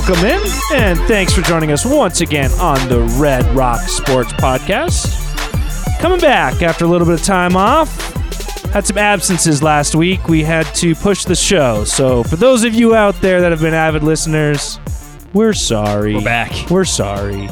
welcome in, and thanks for joining us once again on the Red Rock Sports Podcast. Coming back after a little bit of time off. Had some absences last week. We had to push the show. So, for those of you out there that have been avid listeners, we're sorry. We're back. We're sorry.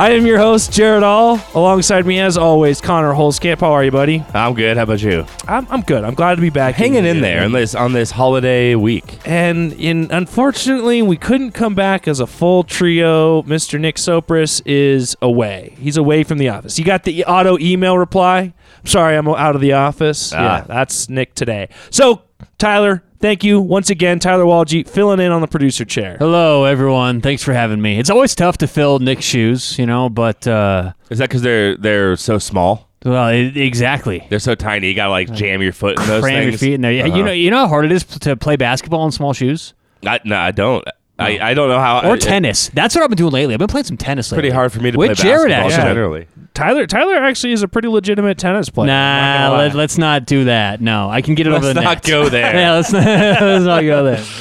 I am your host, Jared All. Alongside me, as always, Connor Holskamp. How are you, buddy? I'm good. How about you? I'm, I'm good. I'm glad to be back. Hanging in here. there on this on this holiday week. And in unfortunately, we couldn't come back as a full trio. Mr. Nick Sopris is away. He's away from the office. You got the auto email reply. I'm sorry, I'm out of the office. Ah. Yeah, that's Nick today. So, Tyler, thank you once again. Tyler Walgie filling in on the producer chair. Hello, everyone. Thanks for having me. It's always tough to fill Nick's shoes, you know, but uh, Is that because they're they're so small? well, it, exactly. They're so tiny. You gotta like jam your foot in those Cram your feet in there. Yeah, Uh-huh. You know, you know how hard it is to play basketball in small shoes I, no, I don't. I, I don't know how. or it- tennis. That's what I've been doing lately. I've been playing some tennis. Lately. Pretty hard for me to with play Jared. basketball Actually, generally. Tyler Tyler actually is a pretty legitimate tennis player. I'm not nah. Let, let's not do that. No, I can get it Let's over the not net. go there. yeah, let's not, let's not go there.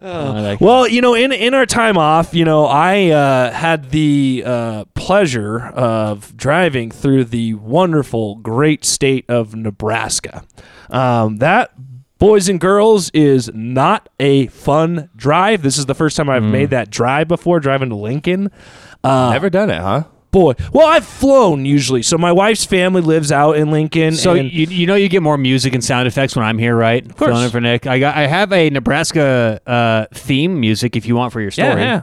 Oh, like- Well, you know, in in our time off, you know, I uh, had the uh, pleasure of driving through the wonderful, great state of Nebraska. Um, that, boys and girls, is not a fun drive. This is the first time I've Mm. made that drive before, driving to Lincoln. Uh, Never done it, huh? boy, well, I've flown usually. So my wife's family lives out in Lincoln. So and you, you know you get more music and sound effects when I'm here, right? Of course. Filling in for Nick. I got I have a Nebraska uh, theme music if you want for your story. Yeah, yeah.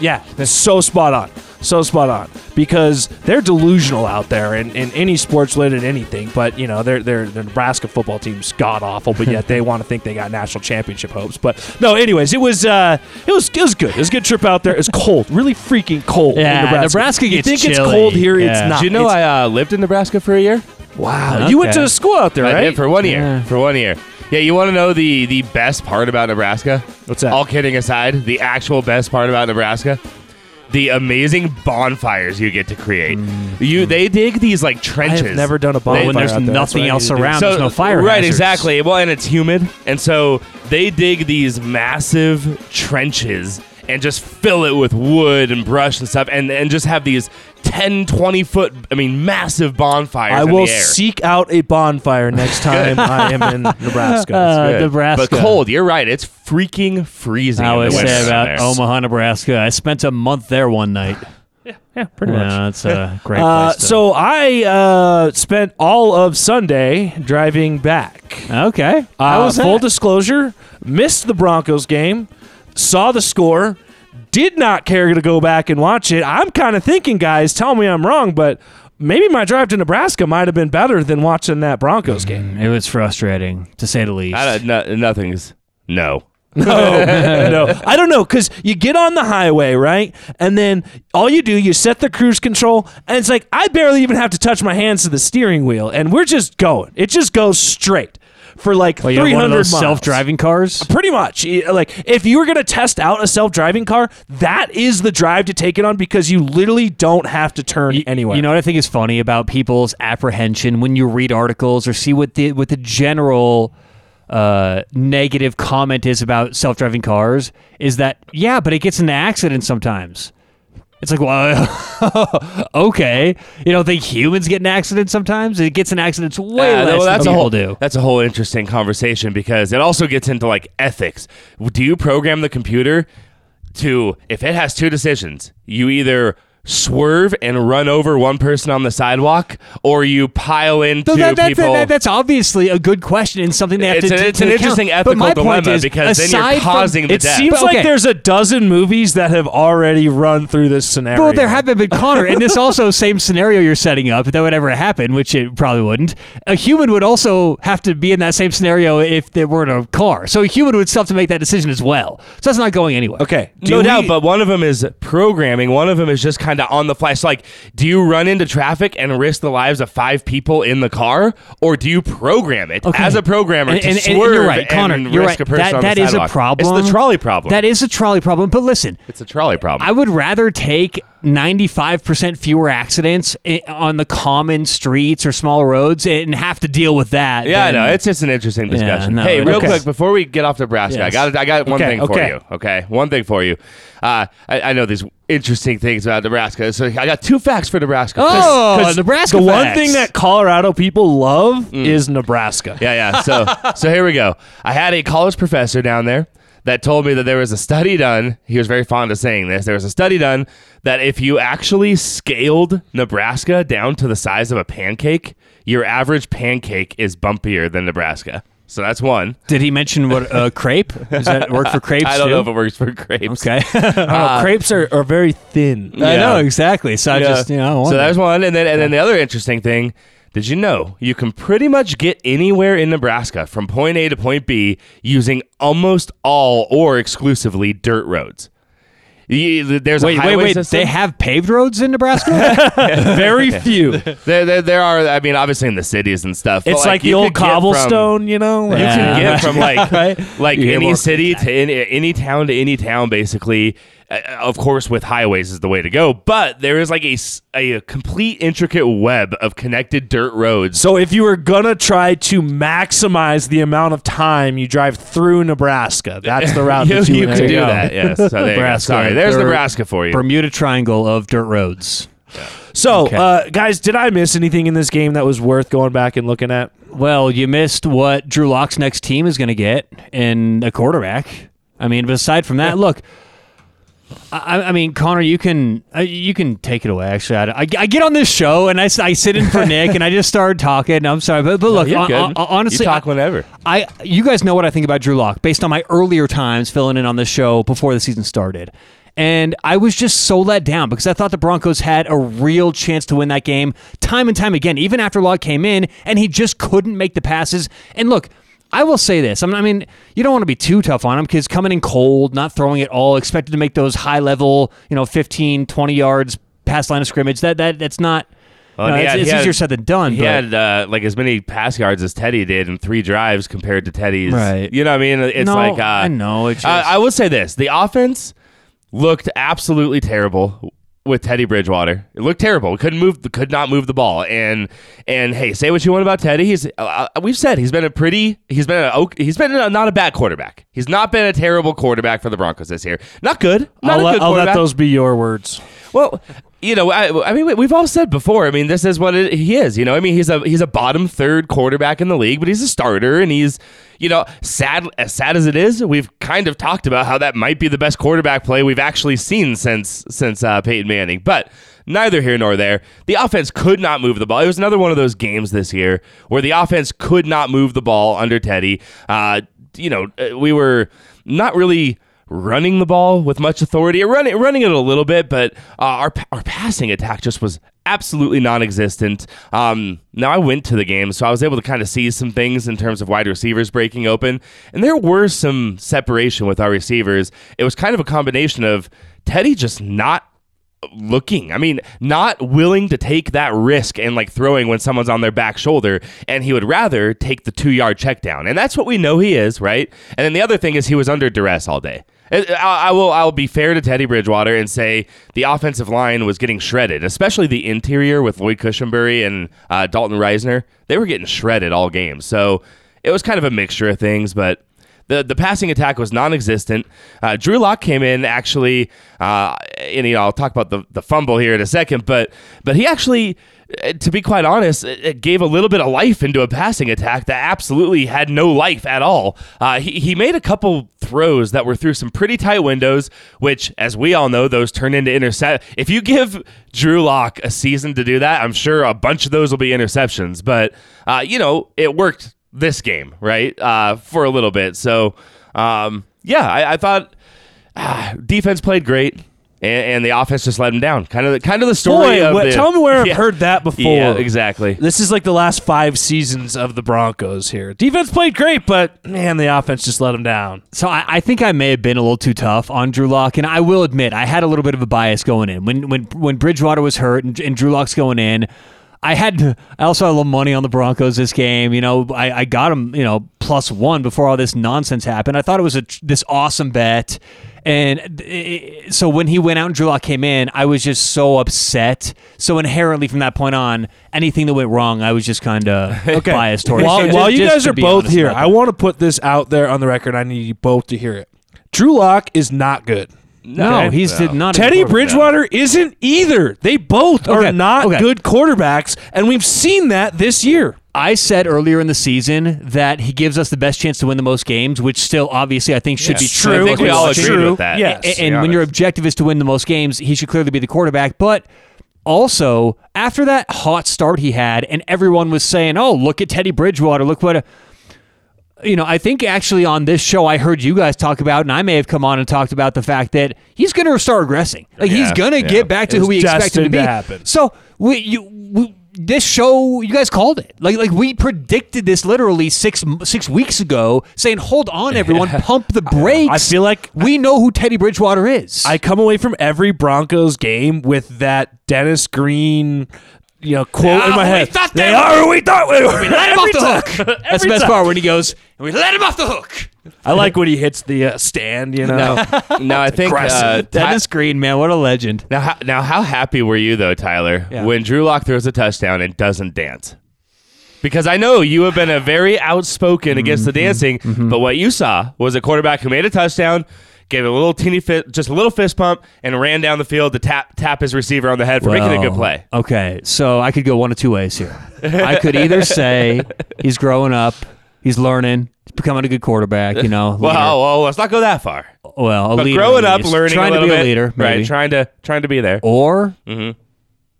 Yeah, that's so spot on. So spot on. Because they're delusional out there in, in any sports related anything, but you know, their their the Nebraska football team's god awful, but yet they want to think they got national championship hopes. But no, anyways, it was uh it was it was good. It was a good trip out there. It's cold, really freaking cold Yeah, in Nebraska. Nebraska you gets think it's cold here, Yeah. it's not. Did you know It's- I uh, lived in Nebraska for a year? Wow. You went Okay. to school out there, I right? did for one year. Yeah. For one year. Yeah, you want to know the the best part about Nebraska? What's that? All kidding aside, the actual best part about Nebraska, the amazing bonfires you get to create. Mm. You mm. they dig these like I trenches. have never done a bonfire. when there's out there. That's what I nothing else to do. around. there's no fire Right, hazards. exactly. Well, and it's humid, and so they dig these massive trenches and just fill it with wood and brush and stuff, and and just have these 10, 20 foot, I mean, massive bonfires. I in will the air. seek out a bonfire next time I am in Nebraska. Uh, Nebraska. but cold. You're right. It's freaking freezing. I in the always say about there. Omaha, Nebraska. I spent a month there one night. yeah, pretty much. Yeah, it's a great Uh, to- so I uh, spent all of Sunday driving back. okay, how Uh, was full that? disclosure: missed the Broncos game, saw the score, did not care to go back and watch it. I'm kind of thinking, guys, tell me I'm wrong, but maybe my drive to Nebraska might have been better than watching that Broncos mm-hmm. game. it was frustrating to say the least. I don't- no, nothing's no. No, no, I don't know because you get on the highway, right, and then all you do you set the cruise control, and it's like I barely even have to touch my hands to the steering wheel, and we're just going. It just goes straight for like well, you have three one of hundred those miles. self-driving cars. Pretty much, like if you were gonna test out a self-driving car, that is the drive to take it on because you literally don't have to turn You- anywhere. You know what I think is funny about people's apprehension when you read articles or see what the what the general uh, negative comment is about self-driving cars is that yeah, but it gets into accidents sometimes. It's like, well, okay, you don't think humans get in accidents sometimes. It gets in accidents way Uh, less well, that's than a people whole do. that's a whole interesting conversation because it also gets into like ethics. Do you program the computer to if it has two decisions, you either swerve and run over one person on the sidewalk, or you pile into So that, that's, people? that- that's obviously a good question and something they have it's to an, to- it's to an account. interesting But ethical my point dilemma is, because then you're from- causing the it death. It seems But, like there's a dozen movies that have already run through this scenario. Well, there have been, but Connor, and this also same scenario you're setting up, if that would ever happen, which it probably wouldn't. A human would also have to be in that same scenario if there weren't a car. So a human would still have to make that decision as well. So that's not going anywhere. Okay, no do doubt, but one of them is programming. One of them is just kind of on the fly. So, like, do you run into traffic and risk the lives of five people in the car, or do you program it Okay. as a programmer And- to and- and swerve you're right, Connor. and you're risk right. a person that that is a problem. It's the trolley problem. That is a trolley problem. But listen, it's a trolley problem. I would rather take 95% fewer accidents on the common streets or small roads and have to deal with that. Yeah, I then- know. It's just an interesting discussion. no, hey, real is. quick before we get off Nebraska, I got I got one Okay, thing for okay. you. Okay, one thing for you. Uh, I, I know these interesting things about Nebraska, so I got two facts for Nebraska. Oh, 'Cause Nebraska The one facts. thing that Colorado people love mm. is Nebraska. Yeah, yeah. So, so here we go. I had a college professor down there that told me that there was a study done. He was very fond of saying this. There was a study done that if you actually scaled Nebraska down to the size of a pancake, your average pancake is bumpier than Nebraska. So that's one. Did he mention what uh, crepe? Does that work for crepes I don't too? know if it works for crepes. Okay. Don't crepes are, are very thin. I know exactly. So I Yeah. just you know. I so there's one, and then and then the other interesting thing. Did you know you can pretty much get anywhere in Nebraska from point A to point B using almost all or exclusively dirt roads? You- There's wait, a wait, wait. system. They have paved roads in Nebraska. very few. there, there, there are. I mean, obviously in the cities and stuff. It's like, the old get from- cobblestone, you know? You Yeah. can get from like Right. like You any city to any, any town to any town, basically. Uh, of course, with highways is the way to go, but there is like a, a complete intricate web of connected dirt roads. So if you were gonna try to maximize the amount of time you drive through Nebraska, that's the route you, that you, you would could do go. that. Yes. So there. Nebraska, Sorry, there's dirt- Nebraska for you. Bermuda Triangle of dirt roads. So, Okay. uh, guys, did I miss anything in this game that was worth going back and looking at? Well, you missed what Drew Lock's next team is going to get in a quarterback. I mean, but aside from that, look. I, I mean, Connor, you can uh, you can take it away. Actually, I, I, I get on this show and I, I sit in for Nick and I just started talking. I'm sorry, but, but look, hon- good. honestly, you talk whenever. I you guys know what I think about Drew Lock based on my earlier times filling in on this show before the season started. And I was just so let down because I thought the Broncos had a real chance to win that game time and time again, even after Lock came in and he just couldn't make the passes. And look, I will say this. I mean, I mean you don't want to be too tough on him because coming in cold, not throwing it all, expected to make those high level, you know, 15, 20 yards past line of scrimmage. That that that's not. Well, you know, and he it's had- it's he had- easier said than done. He but- had uh, like as many pass yards as Teddy did in three drives compared to Teddy's. Right. You know what I mean? It's No, like uh, I know, it uh, I will say this: the offense looked absolutely terrible with Teddy Bridgewater. It looked terrible. We couldn't move, could not move the ball. And and hey, say what you want about Teddy. He's uh, we've said he's been a pretty, he's been a he's been a, not a bad quarterback. He's not been a terrible quarterback for the Broncos this year. Not good. Not I'll, a let, good I'll let those be your words. Well, you know, I, I mean, we- we've all said before. I mean, this is what it, he is. You know, I mean, he's a he's a bottom third quarterback in the league, but he's a starter, and he's, you know, sad as sad as it is. We've kind of talked about how that might be the best quarterback play we've actually seen since since uh, Peyton Manning, but. Neither here nor there. The offense could not move the ball. It was another one of those games this year where the offense could not move the ball under Teddy. Uh, you know, uh, we were not really running the ball with much authority, running running it a little bit, but uh, our our passing attack just was absolutely non-existent. Um, now I went to the game, so I was able to kind of see some things in terms of wide receivers breaking open, and there were some separation with our receivers. It was kind of a combination of Teddy just not looking. I mean, not willing to take that risk and like throwing when someone's on their back shoulder, and he would rather take the two yard check down, and that's what we know he is, right? And then the other thing is he was under duress all day. I, will. I'll be fair to Teddy Bridgewater and say the offensive line was getting shredded, especially the interior with Lloyd Cushenberry and uh, Dalton Risner. They were getting shredded all game. So it was kind of a mixture of things, but the the passing attack was non-existent. Uh, Drew Lock came in actually, uh, and you know I'll talk about the, the fumble here in a second, but but he actually, to be quite honest, it, it gave a little bit of life into a passing attack that absolutely had no life at all. Uh, he he made a couple throws that were through some pretty tight windows, which, as we all know, those turn into intercept. If you give Drew Lock a season to do that, I'm sure a bunch of those will be interceptions. But uh, you know, it worked this game, right? Uh, for a little bit. So, um, yeah, I, I thought ah, defense played great, and, and the offense just let him down. Kind of, the, kind of the story Boy, of what- the- tell me where Yeah. I've heard that before. Yeah, exactly. This is like the last five seasons of the Broncos here. Defense played great, but man, the offense just let him down. So I, I think I may have been a little too tough on Drew Lock, and I will admit I had a little bit of a bias going in when when when Bridgewater was hurt and, and Drew Lock's going in. I had I also had a little money on the Broncos this game. You know, I, I got them you know plus one before all this nonsense happened. I thought it was a this awesome bet, And uh, so when he went out and Drew Lock came in, I was just so upset. So inherently, from that point on, anything that went wrong, I was just kind of biased towards. While, Just- while you guys are both here, I want to put this out there on the record. I need you both to hear it. Drew Lock is not good. No, Okay. he's No. not. Teddy quarterback. Bridgewater isn't either. They both Okay, are not okay. good quarterbacks, and we've seen that this year. I said earlier in the season that he gives us the best chance to win the most games, which still obviously I think should Yes. be True. true. I think we It's all true. with that. Yes. A- to be and when your objective is to win the most games, he should clearly be the quarterback. But also, after that hot start he had, and everyone was saying, "Oh, look at Teddy Bridgewater. Look what." A, you know, I think actually on this show I heard you guys talk about, and I may have come on and talked about the fact that he's going to start regressing. Like he's going to yeah. get back to It's who we expect him to be. to happen. So we, you, we, this show, you guys called it. Like, like we predicted this literally six six weeks ago, saying, "Hold on, everyone, pump the brakes." I feel like- we know who Teddy Bridgewater is. I come away from every Broncos game with that Dennis Green, you know, quote in Ah, my head. thought they they are. who We thought we were. we let him off the hook. That's the best time. part when he goes, and we let him off the hook. I like when he hits the uh, stand. You know, No, no, I think uh, aggressive. Ty- Dennis Green, man, what a legend. now, how, now, how happy were you though, Tyler, Yeah. when Drew Lock throws a touchdown and doesn't dance? Because I know you have been a very outspoken against the dancing, but what you saw was a quarterback who made a touchdown, gave a little teeny fit, just a little fist pump, and ran down the field to tap tap his receiver on the head for making a good play. Okay, so I could go one of two ways here. I could either say he's growing up, he's learning, he's becoming a good quarterback, you know. Well, well, let's not go that far. well, a But leader growing up, learning trying to be bit, a leader, maybe. right? Trying to trying to be there. or mm-hmm.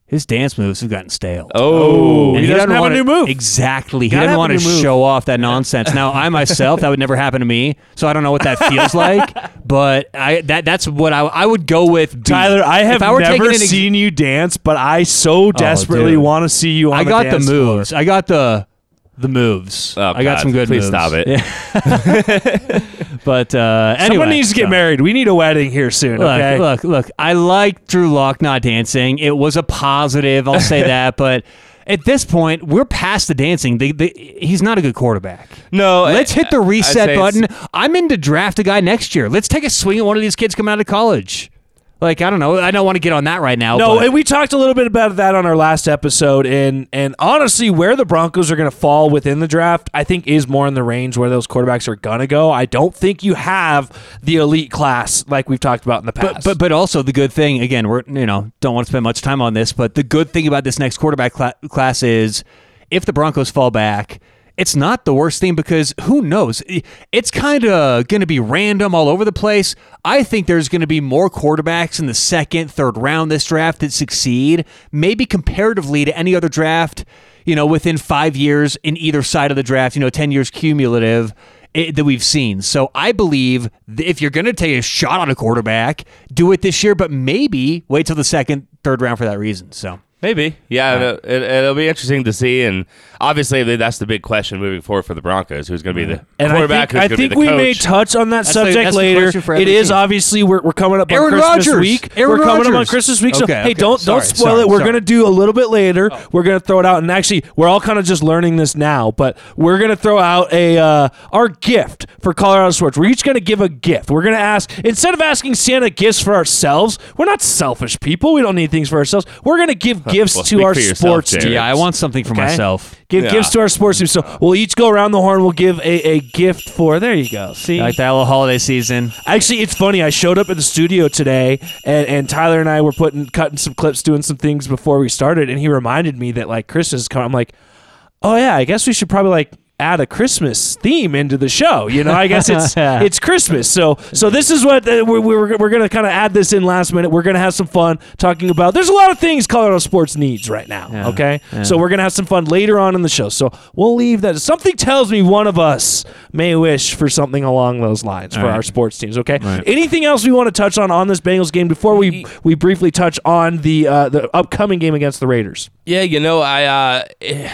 His dance moves have gotten stale. Oh, oh. and he doesn't have a wanna- new move. Exactly. He Gotta doesn't want to move. show off that nonsense. Now, I myself, that would never happen to me, so I don't know what that feels like. But I that that's what I, I would go with. B. Tyler, I have I never an ex- seen you dance, but I so oh, desperately dude. want to see you on I got the dance floor. moves. I got the the moves. Oh, I got God. some good Please moves. stop it. Yeah. but uh, anyway, Someone needs to get so- married. We need a wedding here soon. Look, okay. look, look. I like Drew Lock not dancing. It was a positive. I'll say that. But at this point, we're past the dancing. The, the, he's not a good quarterback. no. Let's hit the reset button. I'm in to draft a guy next year. Let's take a swing at one of these kids coming out of college. Like I don't know. I don't want to get on that right now. No, but and we talked a little bit about that on our last episode, and and honestly, where the Broncos are going to fall within the draft, I think is more in the range where those quarterbacks are going to go. I don't think you have the elite class like we've talked about in the past. But, but but also the good thing again we're you know don't want to spend much time on this but the good thing about this next quarterback cla- class is if the Broncos fall back it's not the worst thing because who knows it's kind of going to be random all over the place I think there's going to be more quarterbacks in the second third round this draft that succeed maybe comparatively to any other draft you know within 5 years in either side of the draft you know 10 years cumulative it, that we've seen. So I believe if you're going to take a shot on a quarterback, do it this year, but maybe wait till the second, third round for that reason. So Maybe, yeah. it'll, it, it'll be interesting to see, and obviously that's the big question moving forward for the Broncos: who's going to be the And I quarterback? think, I who's going think to be we the may touch on that the- subject the later. question for It every is team. obviously we're, we're coming up Aaron on Christmas Rodgers. week. Aaron we're coming up on Christmas week. So Okay, hey, okay. don't don't spoil sorry, it. We're gonna do a little bit later. We're gonna throw it out, and actually, we're all kind of just learning this now. But we're gonna throw out a uh, our gift for Colorado Sports. We're each gonna give a gift. We're gonna ask instead of asking Santa gifts for ourselves. We're not selfish people. We don't need things for ourselves. We're gonna give gifts Well, to our for yourself, sports yeah, I want something for Okay. myself. Give Yeah. gifts to our sports team. So we'll each go around the horn. We'll give a, a gift for. There you go. See, Like that little holiday season. Actually, it's funny. I showed up at the studio today, and, and Tyler and I were putting cutting some clips, doing some things before we started, and he reminded me that like Christmas is coming. I'm like, oh yeah, I guess we should probably like add a Christmas theme into the show. You know, I guess it's it's Christmas. So so this is what uh, we're we're, we're gonna kind of add this in last minute. We're gonna have some fun talking about. There's a lot of things Colorado sports needs right now. Yeah. Okay, Yeah. so we're gonna have some fun later on in the show. So we'll leave that. Something tells me one of us may wish for something along those lines for All right. our sports teams. Okay. Right. Anything else we want to touch on on this Bengals game before we we briefly touch on the uh, the upcoming game against the Raiders? Yeah, you know, I uh, eh,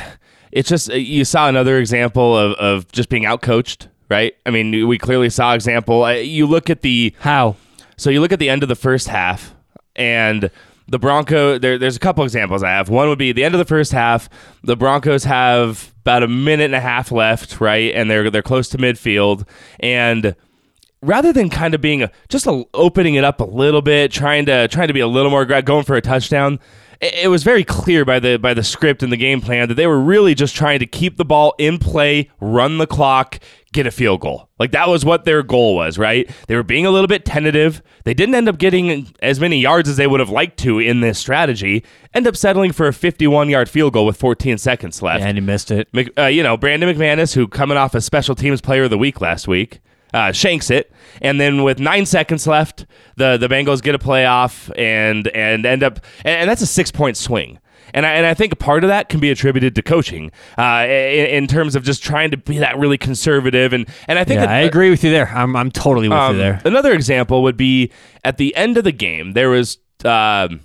it's just uh, you saw another example of, of just being outcoached, right? I mean, we clearly saw example. You look at the How? so you look at the end of the first half, and the Bronco. There, there's a couple examples I have. One would be the end of the first half. The Broncos have about a minute and a half left, right, and they're they're close to midfield, and rather than kind of being a, just a, opening it up a little bit, trying to trying to be a little more going for a touchdown, it, was very clear by the by the script and the game plan that they were really just trying to keep the ball in play, run the clock, get a field goal. Like that was what their goal was, right? They were being a little bit tentative. They didn't end up getting as many yards as they would have liked to in this strategy. End up settling for a 51-yard field goal with 14 seconds left. and he missed it. Uh, you know, Brandon McManus, who coming off as special teams player of the week last week, uh, shanks it, and then with nine seconds left, the the Bengals get a playoff and and end up, and, and that's a six point swing. And I, and I think a part of that can be attributed to coaching, uh, in, in terms of just trying to be that really conservative. And, and I think Yeah, that- I agree with you there. I'm, I'm totally with um, you there. Another example would be at the end of the game, there was um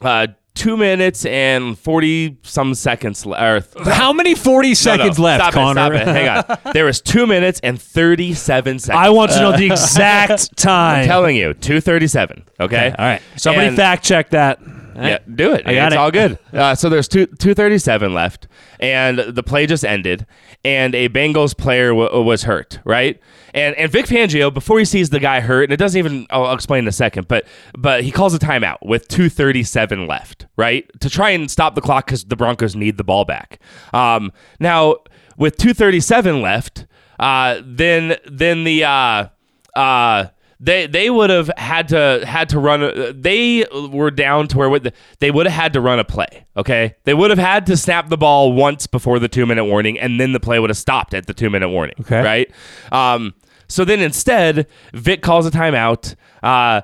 uh, two minutes and 40 some seconds left. How many 40 seconds left, stop Connor? It, it. Hang on. There was two minutes and 37 seconds. I want to know the exact time. I'm telling you, 237. Okay. Okay, all right. Somebody And- fact check that. Yeah, do it. I got it's it. all good. Uh, so there's two two thirty seven left, and the play just ended, and a Bengals player w- was hurt, right? And and Vic Fangio before he sees the guy hurt, and it doesn't even I'll, explain in a second, but but he calls a timeout with two thirty seven left, right, to try and stop the clock because the Broncos need the ball back. Um, now with two thirty seven left, uh, then then the uh, uh, they they would have had to had to run. a- They were down to where they would have had to run a play. Okay, they would have had to snap the ball once before the two minute warning, and then the play would have stopped at the two minute warning. Okay. right. Um, so then instead, Vic calls a timeout. Uh,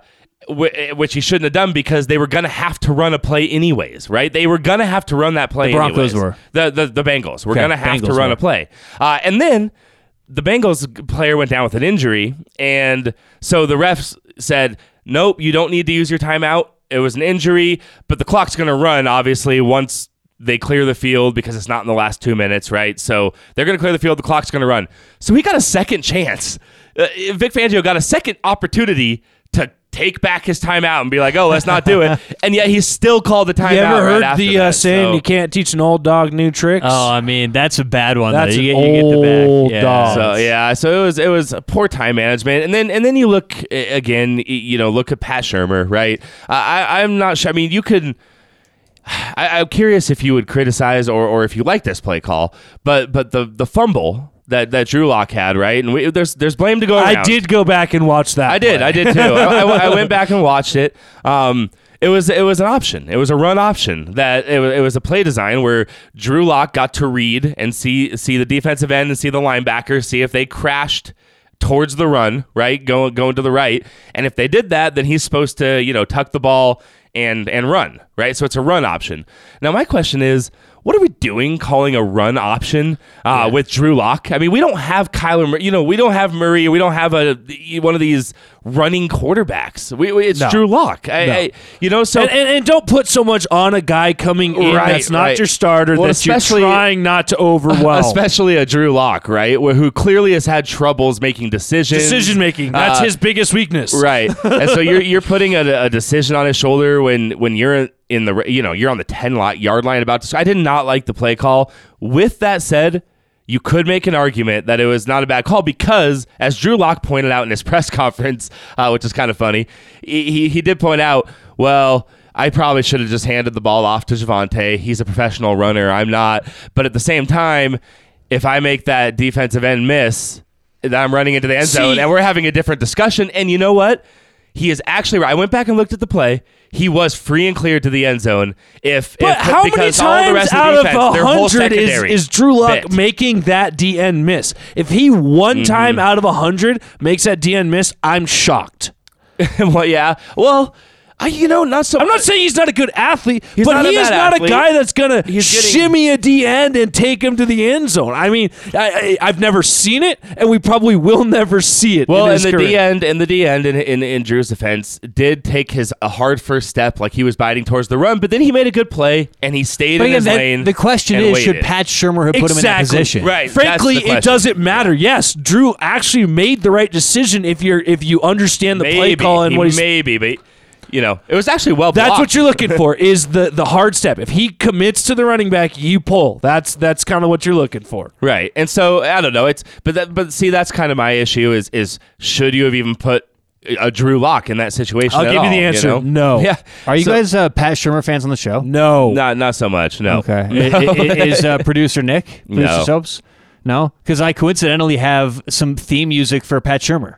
which he shouldn't have done because they were going to have to run a play anyways, right? They were going to have to run that play. The Broncos anyways. were. the the, the Bengals. were Okay, going to have to run were. a play, uh, and then the Bengals player went down with an injury, and so the refs said, "Nope, you don't need to use your timeout. It was an injury, but the clock's going to run obviously once." They clear the field because it's not in the last two minutes, right? So they're going to clear the field. The clock's going to run. So he got a second chance. Uh, Vic Fangio got a second opportunity to take back his timeout and be like, "Oh, let's not do it," and yet he still called the timeout. You ever right heard after the uh, that. saying So- you can't teach an old dog new tricks? Oh, I mean, that's a bad one. That's though. You, an get- you get the back. old Yeah. dog. So yeah, so it was it was poor time management, and then and then you look uh, again, you know, look at Pat Shurmur, right? I, I I'm not sure. I mean, you could. I, I'm curious if you would criticize or, or if you like this play call, but but the the fumble that that Drew Lock had, right? And we, there's there's blame to go around. I did go back and watch that. I did. I did too. I, I- I went back and watched it. Um, it was it was an option. It was a run option. That it was, it was a play design where Drew Lock got to read and see see the defensive end and see the linebacker, see if they crashed towards the run, right, going going to the right, and if they did that, then he's supposed to you know tuck the ball and and run, right? So it's a run option. Now my question is. What are we doing calling a run option uh, with Drew Lock? I mean, we don't have Kyler, Mur- you know, we don't have Murray, we don't have a one of these running quarterbacks. We, we- it's No. Drew Lock. I, No. I, you know, so And, and, and don't put so much on a guy coming in Right, that's not right. your starter Well, that you're trying not to overwhelm. especially a Drew Lock, right, who clearly has had troubles making decisions, Decision making. That's Uh, his biggest weakness. right? and so you're you're putting a, a decision on his shoulder when when you're in the you know you're on the ten lot yard line about to. I did not like the play call. With that said. You could make an argument that it was not a bad call because, as Drew Lock pointed out in his press conference, uh, which is kind of funny, he, he, he did point out, well, I probably should have just handed the ball off to Javonte. He's a professional runner. I'm not. But at the same time, if I make that defensive end miss, I'm running into the end zone, and we're having a different discussion. And you know what? He is actually right. I went back and looked at the play. He was free and clear to the end zone. If, But if how many because all the times rest out of a hundred is, is Drew Lock bit. making that DN miss? If he one Mm-hmm. time out of a hundred makes that DN miss, I'm shocked. well, yeah. Well, I, you know, not so. I'm not saying he's not a good athlete, He's but not he is not athlete. a guy that's gonna He's getting- shimmy a D end and take him to the end zone. I mean, I, I, I've never seen it, and we probably will never see it. Well, in and the career. D end and the D end in, in in Drew's defense did take his a hard first step, like he was biting towards the run, but then he made a good play and he stayed But in again, his lane. the question is, should. Pat Shurmur have put him in that position? Right. Frankly, it doesn't matter. Yes, Drew actually made the right decision if you're if you understand the play call and what he's maybe, but you know, it was actually well. That's blocked. what you're looking for is the the hard step. If he commits to the running back, you pull. That's that's kind of what you're looking for. Right. And so I don't know. It's but that but see that's kind of my issue is is should you have even put a Drew Lock in that situation? I'll at give you the all, answer. know? No. Yeah. Are you So- guys uh, Pat Shurmur fans on the show? No. Not not so much. No. Okay. I- I- Is uh, producer Nick producer No. Soaps? No, because I coincidentally have some theme music for Pat Shurmur.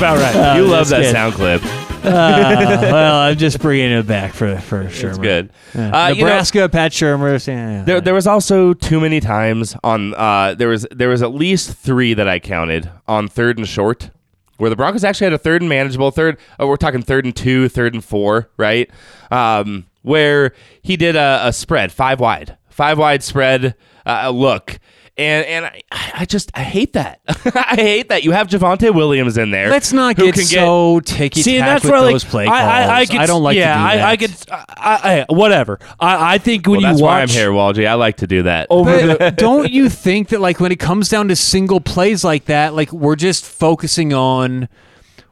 About right. you love that good. sound clip. Uh, well, I'm just bringing it back for for Shurmur. It's good. Yeah. Uh, you know, Nebraska, Pat Shurmur. Yeah, There, there was also too many times on. Uh, there was there was at least three that I counted on third and short, where the Broncos actually had a third and manageable third. Oh, we're talking third and two, third and four, right? Um, where he did a, a spread five wide, five wide spread uh, look. And and I, I just I hate that. I hate that you have Javonte Williams in there. Let's not who get can so ticky See, tack that's with where those like play I, I, I, calls. could, don't like yeah, to do I, that. I could, I, I, whatever. I, I think when Well, you that's watch why I'm here, Walgie. I like to do that. over the don't you think that like when it comes down to single plays like that, like we're just focusing on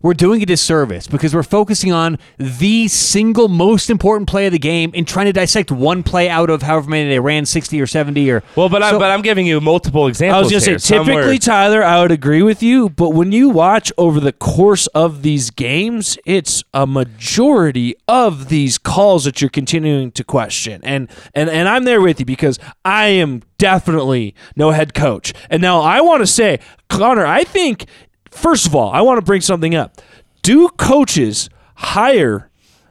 we're doing a disservice because we're focusing on the single most important play of the game and trying to dissect one play out of however many they ran, sixty or seventy or well, but I'm but I'm giving you multiple examples. I was going to say, Some were- typically, Tyler, I would agree with you, but when you watch over the course of these games, it's a majority of these calls that you're continuing to question. And and and I'm there with you because I am definitely no head coach. And now I want to say, Connor, I think first of all, I want to bring something up. Do coaches hire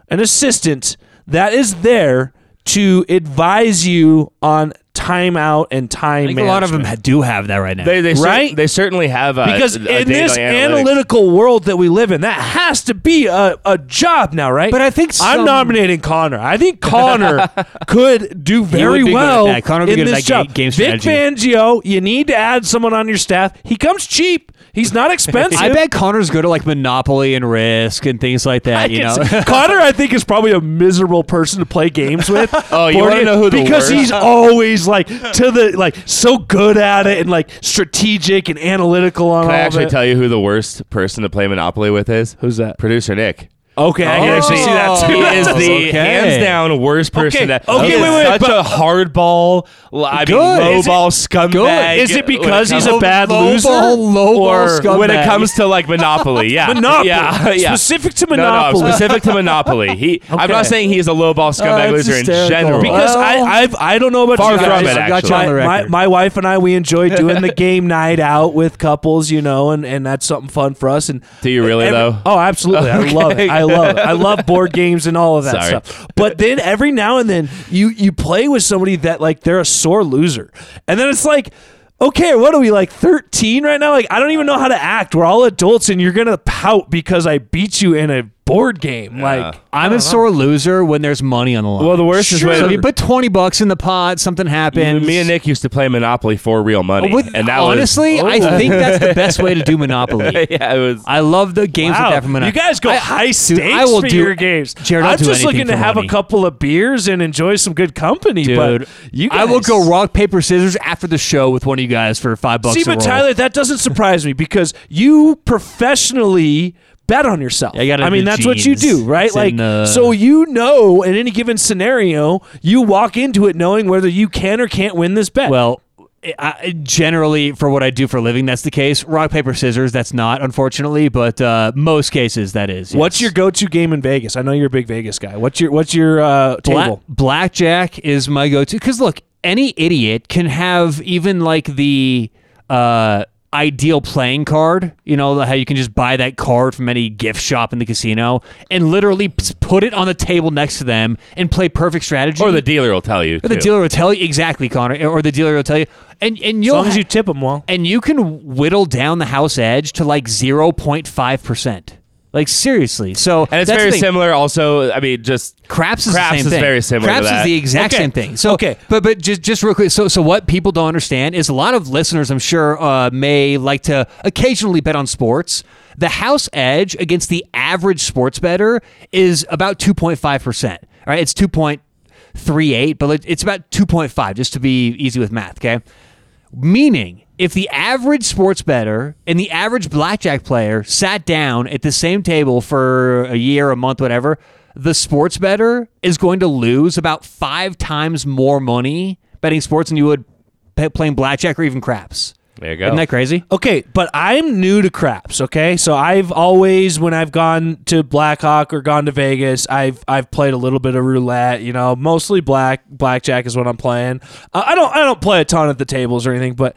an assistant that is there to advise you on timeout and time I think a lot of them ha- do have that right now. They they cer- Right? they certainly have a, because a in data this analytics. analytical world that we live in, that has to be a, a job now, right? But I think I'm nominating Connor. I think Connor could do very be good at well that. Connor would be in good at this that ga- job. game Vic strategy. Fangio, you need to add someone on your staff. He comes cheap. He's not expensive. I bet Connor's good at like Monopoly and Risk and things like that. you know, Connor, I think, is probably a miserable person to play games with. Oh, you wanna know who the because worst- he's always like to the like so good at it and like strategic and analytical on Can I actually of it. tell you who the worst person to play Monopoly with is? Who's that? Producer Nick. Okay, I can actually see that oh. too. He is the Okay. hands down worst person. Okay, that, okay, he is wait, wait, such but- a hardball, I mean, Good. low Is it- ball scumbag. Is it when because he's comes- a bad low loser? ball, low ball or scumbag. when it comes to like Monopoly? Yeah, Monopoly. Yeah, yeah. Specific to Monopoly. no, no, specific to Monopoly. He, I'm Okay. not saying he's a low ball oh, scumbag that's loser in hysterical. general. because Well- I I've, I don't know about Far you from guys. it, I got you actually. on the My, my, record. my wife and I we enjoy doing the game night out with couples, you know, and, and that's something fun for us. And Do you really, though? Oh, absolutely. I love it. I love it. I love board games and all of that Sorry. stuff. But then every now and then you you play with somebody that like they're a sore loser, and then it's like. Okay, what are we like 13 right now? Like I don't even know how to act. We're all adults and you're going to pout because I beat you in a board game. Like I'm a sore loser when there's money on the line. Well, the worst is when- so you put twenty bucks in the pot, something happens. Me and Nick used to play Monopoly for real money, With- and that honestly, was, I oh. think that's the best way to do Monopoly. yeah, it was. I love the games Wow, like that from Monopoly. you guys go I- high stakes I will for do- your games. Jared, I'll I'm do just anything looking to for have money. a couple of beers and enjoy some good company. Dude, but you guys, I will go rock paper scissors after the show with one of you guys for five bucks. See, a but roll. Tyler, that doesn't surprise me because you professionally bet on yourself. Yeah, I got I mean, that's what you do, right? It's like, in, uh, so you know, in any given scenario, you walk into it knowing whether you can or can't win this bet. Well, I, generally, for what I do for a living, that's the case. Rock paper scissors, that's not, unfortunately, but uh, most cases that is. what's your go-to game in Vegas? I know you're a big Vegas guy. What's your what's your uh, table? blackjack is my go-to because look, any idiot can have even like the uh, ideal playing card. You know how you can just buy that card from any gift shop in the casino and literally put it on the table next to them and play perfect strategy. or the dealer will tell you. Or the too. dealer will tell you exactly, Connor, or the dealer will tell you, and and you'll long as you tip them well. and you can whittle down the house edge to like zero point five percent. Like seriously, so and it's very similar. Also, I mean, just Craps is Craps the same is thing. very similar to Craps is the exact Okay. same thing. So Okay. but but just just real quick. So so what people don't understand is a lot of listeners, I'm sure, uh, may like to occasionally bet on sports. The house edge against the average sports better is about 2.5 percent. All right, it's 2.38, but it's about 2.5 just to be easy with math. Okay. Meaning, if the average sports better and the average blackjack player sat down at the same table for a year, a month, whatever, the sports better is going to lose about five times more money betting sports than you would playing blackjack or even craps. There you go. Isn't that crazy? Okay, but I'm new to craps. Okay, so I've always, when I've gone to Blackhawk or gone to Vegas, I've I've played a little bit of roulette. You know, mostly black blackjack is what I'm playing. Uh, I don't I don't play a ton at the tables or anything, but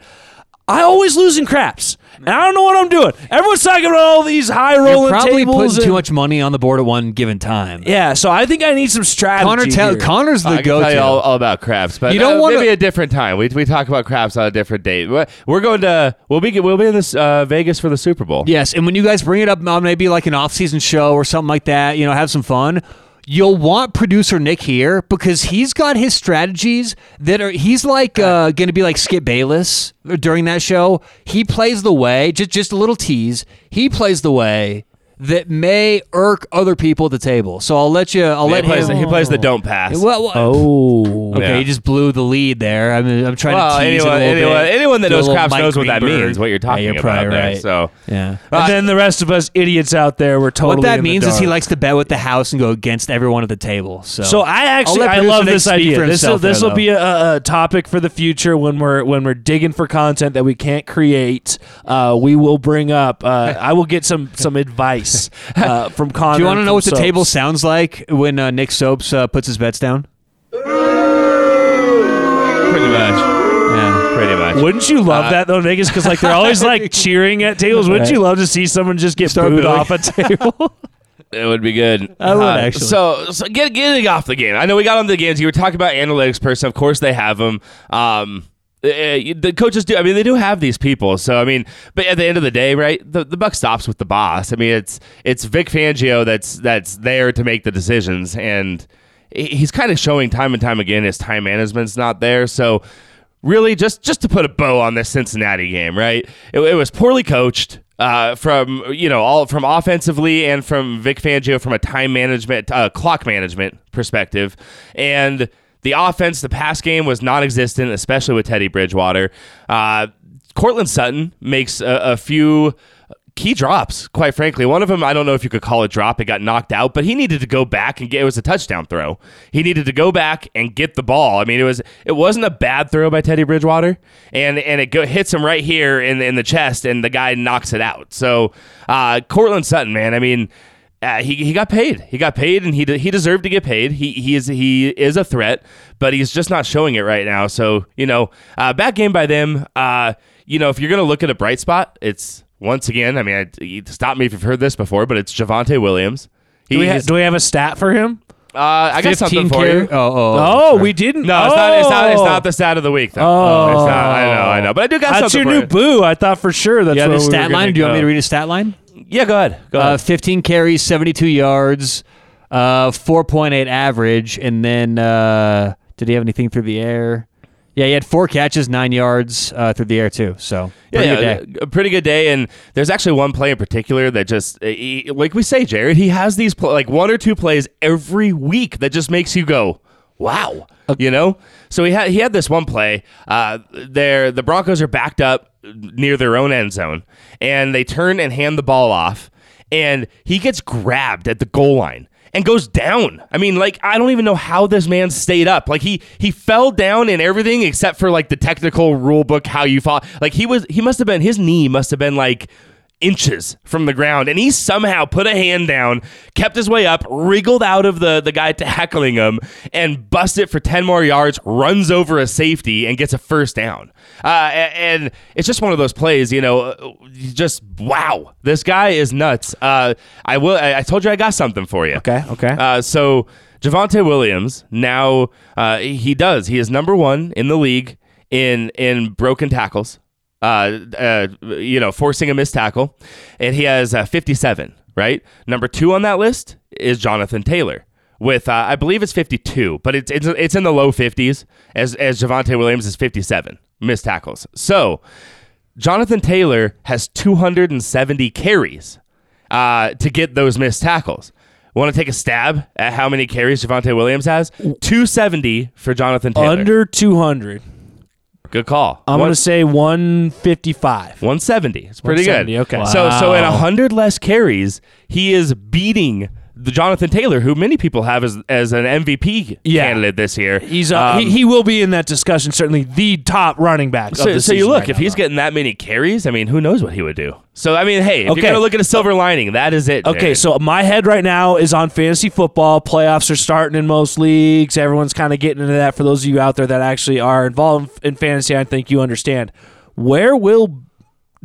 I always lose in craps, and I don't know what I'm doing. Everyone's talking about all these high You're probably tables. putting too much money on the board at one given time. Yeah, so I think I need some strategy. Connor, tell, here. Connor's the I can go-to. tell you all, all about craps, but You don't uh, wanna- maybe a different time. We, we talk about craps on a different date. We're- We're going to we'll be we'll be in this uh, Vegas for the Super Bowl. Yes, and when you guys bring it up on maybe like an off-season show or something like that, you know, have some fun. You'll want producer Nick here because he's got his strategies that are. He's like uh, going to be like Skip Bayless during that show. He plays the way, just just a little tease. He plays the way that may irk other people at the table. So I'll let you. I'll he let plays him. he plays the don't pass. Well, well, Oh, okay, Yeah. he just blew the lead there. I mean, I'm trying well, to tease anyone, it a little anyone, bit. anyone that knows little craps Mike knows what that means. What you're talking yeah, you're about probably there. right. So yeah. and then the rest of us idiots out there were totally. what that in the means is he likes to bet with the house and go against everyone at the table. So, So I actually I love this idea. This will this will be a, a topic for the future when we're when we're digging for content that we can't create. Uh, we will bring up. Uh, I will get some some advice uh, from Connor. do you want to know from what the table sounds like when uh, Nick Soaps uh, puts his bets down? pretty much, Yeah. pretty much. Wouldn't you love Uh, that though, Vegas? Because like they're always like cheering at tables. Wouldn't you love to see someone just get Start booed booing. off a table? It would be good. Uh, I would, actually. So, so get, getting off the game. I know we got on the games. You were talking about analytics person. Of course, they have them. Um, the coaches do. I mean, they do have these people. So, I mean, but at the end of the day, right? The, the buck stops with the boss. I mean, it's it's Vic Fangio that's that's there to make the decisions, and he's kind of showing time and time again his time management's not there. So, really, just just to put a bow on this Cincinnati game, right? It, it was poorly coached uh, from you know all from offensively and from Vic Fangio from a time management, uh, clock management perspective, and the offense, the pass game was non-existent, especially with Teddy Bridgewater. Uh, Courtland Sutton makes a, a few key drops, quite frankly. One of them, I don't know if you could call it drop. It got knocked out, but he needed to go back and get. It was a touchdown throw. He needed to go back and get the ball. I mean, it was it wasn't a bad throw by Teddy Bridgewater, and and it go, hits him right here in in the chest, and the guy knocks it out. So, uh, Courtland Sutton, man, I mean. Uh, he, he got paid. He got paid, and he de- he deserved to get paid. He he is he is a threat, but he's just not showing it right now. So you know, uh, bad game by them. Uh, you know, if you're gonna look at a bright spot, it's once again. I mean, I, you- stop me if you've heard this before, but it's Javonte Williams. He, do we ha- do we have a stat for him? uh, I got something for carry- you. Oh, oh, Oh, we didn't. No, it's not. It's not. It's Oh. not the stat of the week, though. Oh. It's not, I know. I know. But I do got some. That's something your for new you. boo. I thought for sure that's Yeah, where the we were stat gonna line. Do you want me to read a stat line? Yeah, go ahead. Go Uh, 15 carries, 72 yards, uh, 4.8 average, and then uh, did he have anything through the air? Yeah, he had four catches, nine yards uh, through the air too. So pretty yeah, good yeah, day. a pretty good day. And there's actually one play in particular that just, uh, he- like we say, Jared, he has these like one or two plays every week that just makes you go, wow, you know. So he had he had this one play. Uh, there, the Broncos are backed up near their own end zone, and they turn and hand the ball off, and he gets grabbed at the goal line and goes down. I mean, like I don't even know how this man stayed up. Like he he fell down in everything except for like the technical rule book how you fall. Like he was he must have been his knee must have been like inches from the ground and he somehow put a hand down kept his way up wriggled out of the the guy tackling him and busted for 10 more yards runs over a safety and gets a first down uh, and it's just one of those plays you know uh, just wow this guy is nuts uh, i will I, I told you i got something for you Okay. Okay. uh, so Javonte Williams now uh, he does he is number one in the league in in broken tackles. Uh, uh, you know, forcing a missed tackle, and he has uh, 57. Right, number two on that list is Jonathan Taylor with uh, I believe it's 52, but it's it's it's in the low 50s as as Javonte Williams is 57 missed tackles. So Jonathan Taylor has 270 carries uh, to get those missed tackles. Want to take a stab at how many carries Javonte Williams has? 270 for Jonathan Taylor. Under 200. Good call. I'm One- going to say 155. 170. It's pretty 170, good. okay. So so in 100 less carries, he is beating the Jonathan Taylor, who many people have as as an MVP Yeah. candidate this year. He's uh, Um, he, he will be in that discussion. Certainly the top running back. of so, so you look, right if now, he's though. getting that many carries, I mean, who knows what he would do? So I mean, hey, if Okay. you're gonna look at a silver lining, that is it. Okay, Jared. so my head right now is on fantasy football. Playoffs are starting in most leagues. Everyone's kind of getting into that. For those of you out there that actually are involved in fantasy, I think you understand. Where will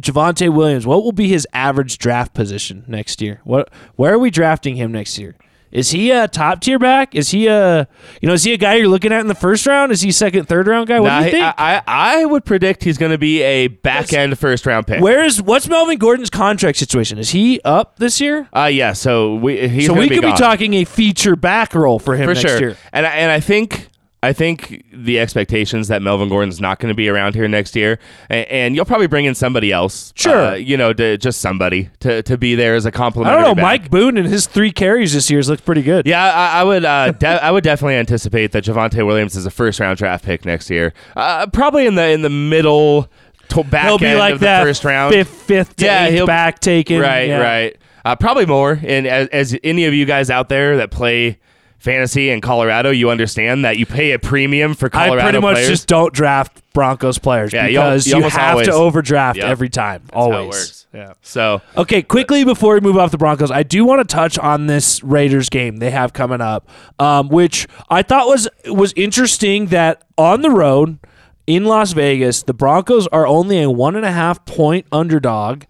Javonte Williams? What will be his average draft position next year? What? Where are we drafting him next year? Is he a top tier back? Is he a you know is he a guy you're looking at in the first round? Is he second, third round guy? What Nah, do you think? I, I I would predict he's going to be a back end first round pick. Where is what's Melvin Gordon's contract situation? Is he up this year? Uh yeah, so we so we be could gone. be talking a feature back role for him for next sure. year. And I, and I think I think the expectations that Melvin Gordon's not going to be around here next year, and, and you'll probably bring in somebody else. Sure. uh, you know, to, just somebody to, to be there as a complimentary. I don't know. back. Mike Boone and his three carries this year has looked pretty good. Yeah, I, I would. Uh, de- I would definitely anticipate that Javonte Williams is a first round draft pick next year. Uh, probably in the in the middle to back he'll be end like of the that first round. fifth, fifth to Yeah, he'll- back taken. Right, Yeah. right. Uh, probably more. And as, as any of you guys out there that play fantasy in Colorado, you understand that you pay a premium for I Colorado pretty much players. just don't draft Broncos players Yeah, because you you, almost have always- to overdraft Yep. every time. how it always. works. Yeah. so Okay, quickly before we move off the Broncos, I do want to touch on this Raiders game they have coming up, um, which I thought was was interesting. That on the road in Las Vegas, the Broncos are only a one and a half point underdog,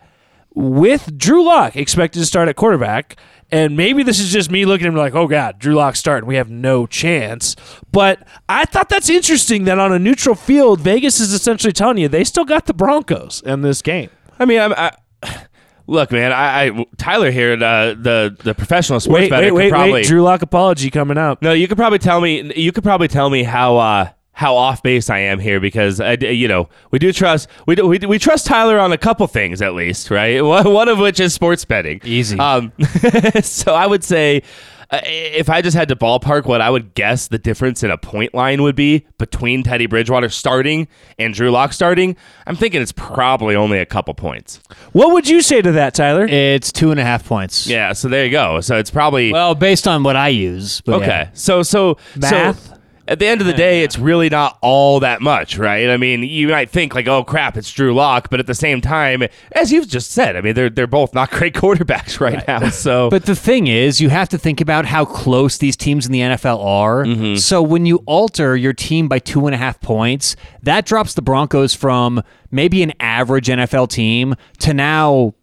with Drew Lock expected to start at quarterback. And maybe this is just me looking at him like, oh God, Drew Lock's starting. We have no chance. But I thought that's interesting that on a neutral field, Vegas is essentially telling you they still got the Broncos in this game. I mean, I'm, I, look, man. I, I Tyler here, uh, the the professional sports Wait, bettor, wait, wait, probably, wait. Drew Lock apology coming up. No, you could probably tell me. You could probably tell me how uh, how off base I am here because I, d- you know, we do trust we do, we, do- we trust Tyler on a couple things at least, right? One one of which is sports betting. Easy. Um, so I would say. Uh, if I just had to ballpark what I would guess the difference in a point line would be between Teddy Bridgewater starting and Drew Lock starting, I'm thinking it's probably only a couple points. What would you say to that, Tyler? It's two and a half points. Yeah, so there you go. So it's probably Well, based on what I use. But Okay. yeah. So so Math? So at the end of the day, it's really not all that much, right? I mean, you might think like, "Oh crap, it's Drew Lock," but at the same time, as you've just said, I mean, they're they're both not great quarterbacks right, now. So But the thing is, you have to think about how close these teams in the NFL are. Mm-hmm. So when you alter your team by two and a half points, that drops the Broncos from maybe an average NFL team to now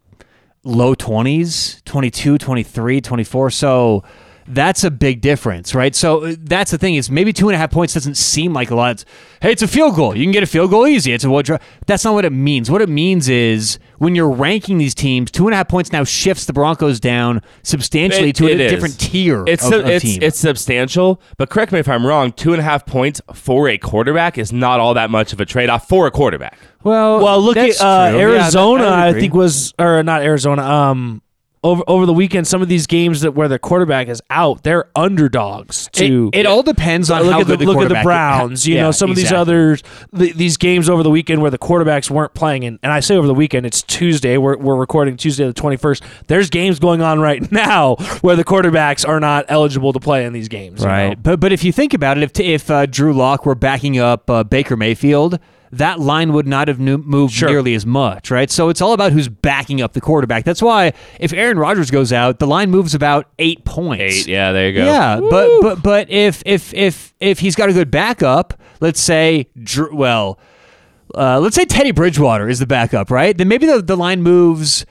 low 20s, 22, 23, 24. So that's a big difference, right? So uh, that's the thing is maybe two and a half points doesn't seem like a lot. It's, hey, it's a field goal. You can get a field goal easy. It's a what? That's not what it means. What it means is when you're ranking these teams, two and a half points now shifts the Broncos down substantially It- to a it is. different tier it's of, su- of it's team. it's substantial. But correct me if I'm wrong. Two and a half points for a quarterback is not all that much of a trade off for a quarterback. well, Well, look at uh, true. Yeah, Arizona. I I think was or not Arizona. Um, over over the weekend, some of these games that where the quarterback is out, they're underdogs to. it, it all depends on look how at the the look at the Browns. You Yeah, know, some of these exactly. others, the, these games over the weekend where the quarterbacks weren't playing, and, and I say over the weekend, it's Tuesday. We're we're recording Tuesday the twenty first. There's games going on right now where the quarterbacks are not eligible to play in these games. you Right. know? But but if you think about it, if if uh, Drew Lock were backing up uh, Baker Mayfield, that line would not have moved Sure. nearly as much, right? So it's all about who's backing up the quarterback. That's why if Aaron Rodgers goes out, the line moves about eight points. Eight. Yeah, there you go. Yeah, but but but if if if if he's got a good backup, let's say well, uh, let's say Teddy Bridgewater is the backup, right? Then maybe the, the line moves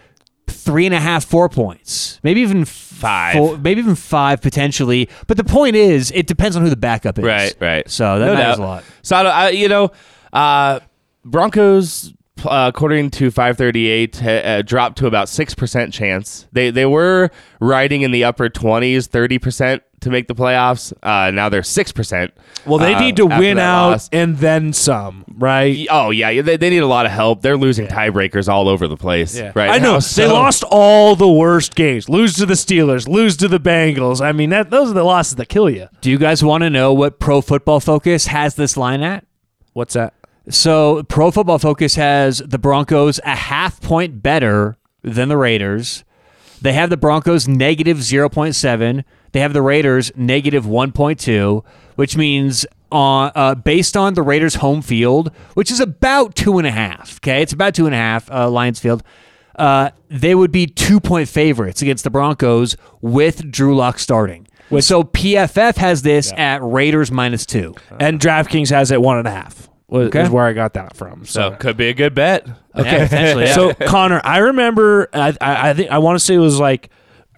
three and a half, four points, maybe even Five. four- maybe even five potentially. But the point is, it depends on who the backup is. Right, right. So that No matters doubt. a lot. So I, don't- I, you know, uh, Broncos, uh, according to 538, uh, uh, dropped to about six percent chance. They they were riding in the upper 20s, 30 percent to make the playoffs. Uh, now they're six percent. Well, they need to win out Loss. and then some, right? Oh yeah, they, they need a lot of help. They're losing tiebreakers all over the place. Right, I know now, they lost all the worst games. Lose to the Steelers, lose to the Bengals. I mean, that those are the losses that kill you. Do you guys want to know what Pro Football Focus has this line at? What's that? So Pro Football Focus has the Broncos a half point better than the Raiders. They have the Broncos negative 0.7. They have the Raiders negative 1.2, which means on uh, based on the Raiders' home field, which is about two and a half. Okay, it's about two and a half. Uh, Lions Field. Uh, they would be two point favorites against the Broncos with Drew Lock starting. so PFF has this at Raiders minus two. And DraftKings has it one and a half. Was, Okay. is where I got that from. So So, could be a good bet. Okay, potentially. Yeah. so Connor, I remember. I, I, I think I want to say it was like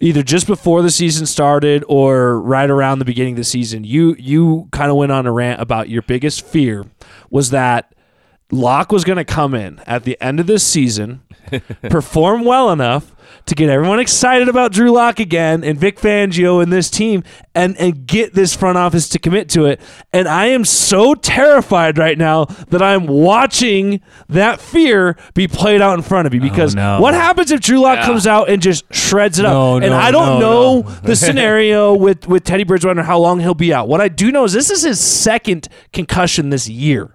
either just before the season started or right around the beginning of the season. You you kind of went on a rant about your biggest fear was that Lock was going to come in at the end of this season, perform well enough to get everyone excited about Drew Lock again and Vic Fangio and this team and and get this front office to commit to it. And I am so terrified right now that I'm watching that fear be played out in front of me oh, because no. what happens if Drew Lock Yeah. comes out and just shreds it up? No, and no, I don't no, know the scenario with with Teddy Bridgewater how long he'll be out. What I do know is this is his second concussion this year.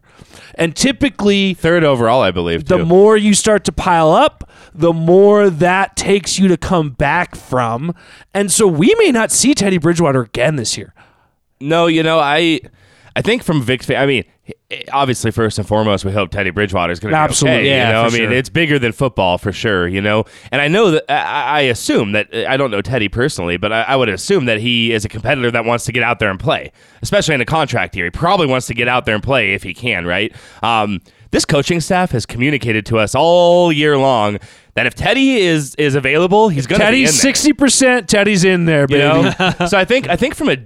And typically Third overall, I believe. the too. more you start to pile up, the more that takes you to come back from. And so we may not see Teddy Bridgewater again this year. No, you know, I I think from Vic's I mean, obviously first and foremost, we hope Teddy Bridgewater is going to be Absolutely. okay. Yeah, you know, I mean, sure. it's bigger than football for sure. You know, and I know that I, I assume that I don't know Teddy personally, but I, I would assume that he is a competitor that wants to get out there and play, especially in a contract year. He probably wants to get out there and play if he can, right? Um, this coaching staff has communicated to us all year long that if Teddy is is available, he's going to be in there. Teddy's sixty percent. Teddy's in there, You baby. know, so I think I think from a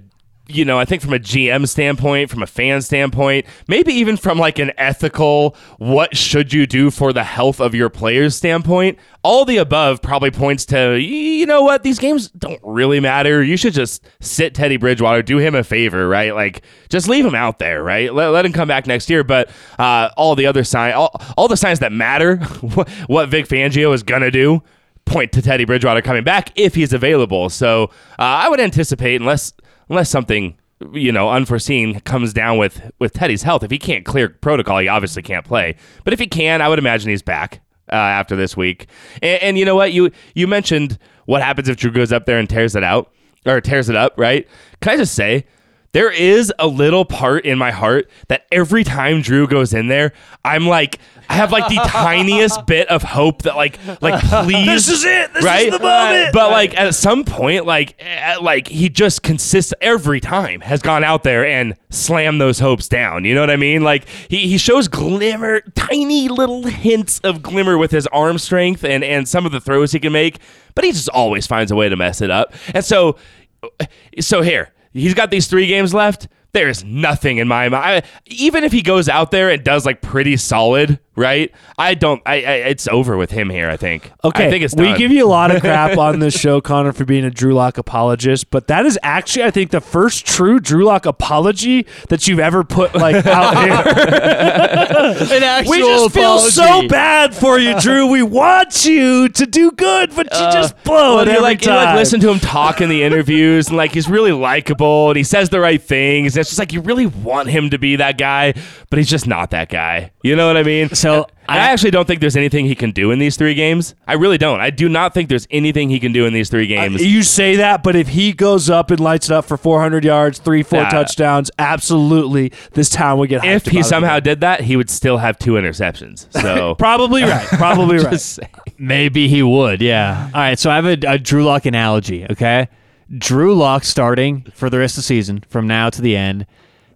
you know I think from a GM standpoint, from a fan standpoint, maybe even from like an ethical, what should you do for the health of your players standpoint, all the above probably points to you know what these games don't really matter. You should just sit Teddy Bridgewater, do him a favor, right? Like just leave him out there, right? Let, let him come back next year. But uh, all the other sign, all, all the signs that matter, what, Vic Fangio is gonna do point to Teddy Bridgewater coming back if he's available. So uh, I would anticipate, unless unless something you know unforeseen comes down with with Teddy's health, if he can't clear protocol, he obviously can't play. But if he can, I would imagine he's back. Uh, after this week, and, and you know what you you mentioned what happens if Drew goes up there and tears it out or tears it up, right? Can I just say there is a little part in my heart that every time Drew goes in there, I'm like, I have like the tiniest bit of hope that like, like please, This is it. This is right? the moment. But like at some point, like, eh, like he just consists every time has gone out there and slammed those hopes down. You know what I mean? Like he he shows glimmer, tiny little hints of glimmer with his arm strength and and some of the throws he can make, but he just always finds a way to mess it up. And so, so here he's got these three games left. There's nothing in my mind. I, even if he goes out there and does like pretty solid, right? I don't. I, I it's over with him here. I think. Okay, I think it's we give you a lot of crap on this show, Connor, for being a Drew Lock apologist, but that is actually, I think, the first true Drew Lock apology that you've ever put like out here. An actual we just feel so bad for you, Drew. We want you to do good, but you uh, just blow Well, it every like you like listen to him talk in the interviews, and like he's really likable, and he says the right things. And it's just like you really want him to be that guy, but he's just not that guy. You know what I mean? So, And I- I actually don't think there's anything he can do in these three games. I really don't. I do not think there's anything he can do in these three games. You say that, but if he goes up and lights it up for 400 yards, three, four Yeah. touchdowns, absolutely, this town would get. hyped if he about somehow again. did that, he would still have two interceptions. So probably right, probably right. Saying. Maybe he would, yeah. All right, so I have a, a Drew Lock analogy, okay? Drew Lock starting for the rest of the season from now to the end.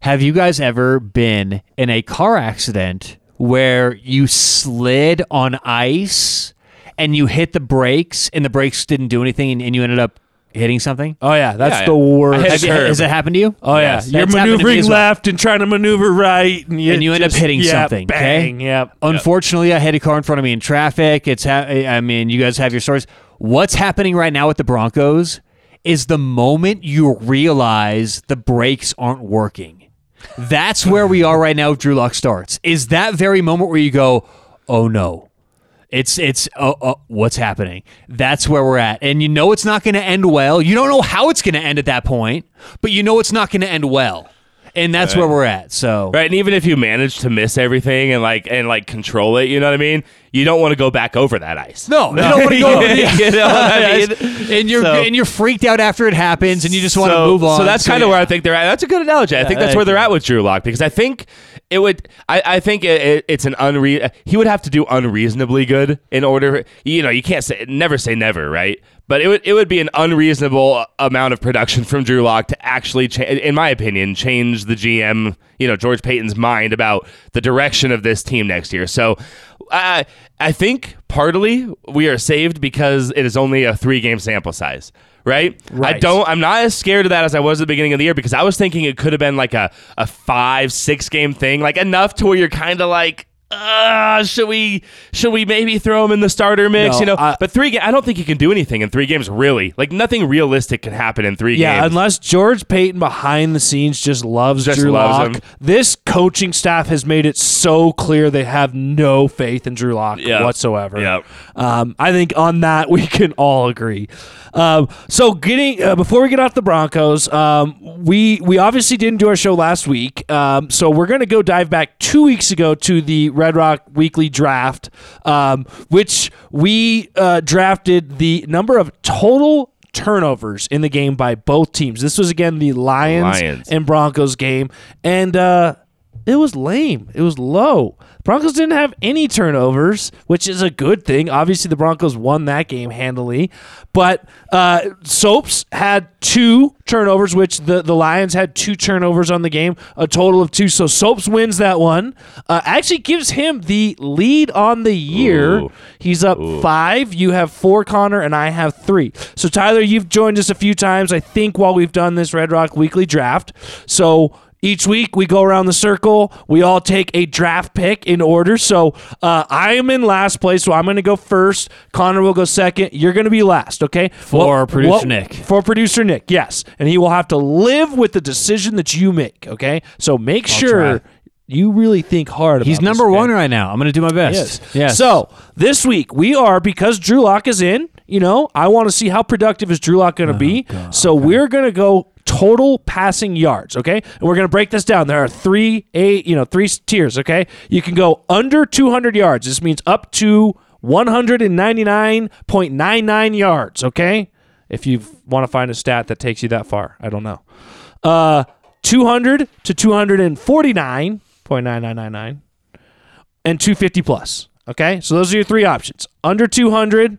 Have you guys ever been in a car accident where you slid on ice and you hit the brakes and the brakes didn't do anything and, and you ended up hitting something? Oh yeah, that's Yeah, the yeah. worst. I hit Have you- curb. has that happened to you? Oh yeah, Yes. you're That's happened to me maneuvering as well. left and trying to maneuver right, and you, And you end up just- hitting yeah, something, Bang, okay? yep. Unfortunately, I hit a car in front of me in traffic. It's ha- I mean, you guys have your stories. What's happening right now with the Broncos is the moment you realize the brakes aren't working. That's where we are right now. If Drew Lock starts is that very moment where you go, "Oh no." It's it's uh, uh, what's happening. That's where we're at, and you know it's not going to end well. You don't know how it's going to end at that point, but you know it's not going to end well. And that's where we're at. So Right, and even if you manage to miss everything and like and like control it, you know what I mean. You don't want to go back over that ice. no, you don't want to go. you know what I mean? and you're So- and you're freaked out after it happens, and you just want to move on. So that's kind of yeah. where I think they're at. That's a good analogy. I think that's where they're at with Drew Lock because I think it would. I, I think it, it, it's an unre. He would have to do unreasonably good in order. You know, you can't say never say never, right? But it would it would be an unreasonable uh, amount of production from Drew Lock to actually, cha- in my opinion, change the GM. You know, George Paton's mind about the direction of this team next year. So. I I think partly we are saved because it is only a three game sample size, right? right? I don't. I'm not as scared of that as I was at the beginning of the year because I was thinking it could have been like a a five six game thing, like enough to where you're kind of like. Uh, should we should we maybe throw him in the starter mix? No, you know, I- but three. Ga- I don't think he can do anything in three games. Really, like nothing realistic can happen in three Yeah, games. unless George Paton behind the scenes just loves Just Drew Lock. This coaching staff has made it so clear they have no faith in Drew Lock Yep. whatsoever. Yep. Um, I think on that we can all agree. Um, so getting uh, before we get off the Broncos, um, we we obviously didn't do our show last week, um, so we're going to go dive back two weeks ago to the Red Rock Weekly Draft, um, which we uh, drafted the number of total turnovers in the game by both teams. This was again the Lions, Lions. and Broncos game, and uh, it was lame. It was low. Broncos didn't have any turnovers, which is a good thing. Obviously, the Broncos won that game handily, but uh, Soaps had two turnovers, which the, the Lions had two turnovers on the game, a total of two. So Soaps wins that one. Uh, actually, gives him the lead on the year. Ooh. He's up five. You have four, Connor, and I have three. So Tyler, you've joined us a few times. I think while we've done this Red Rock Weekly Draft. So each week we go around the circle. We all take a draft pick in order. So uh, I am in last place, so I'm going to go first. Connor will go second. You're going to be last, okay? For producer Nick. For producer Nick, yes, and he will have to live with the decision that you make. Okay, so make sure. try. You really think hard. He's this, number okay? one right now. I'm going to do my best. Yes. Yes. So this week we are because Drew Lock is in. You know, I want to see how productive is Drew Lock going to Oh, be. so we're going to go total passing yards. Okay, and we're to break this down. There are three, eight, you know, three tiers. Okay, you can go under 200 yards. This means up to 199.99 yards. Okay, if you want to find a stat that takes you that far, I don't know. Uh, 200 to 249.9999 and 250 plus. Okay, so those are your three options: under 200,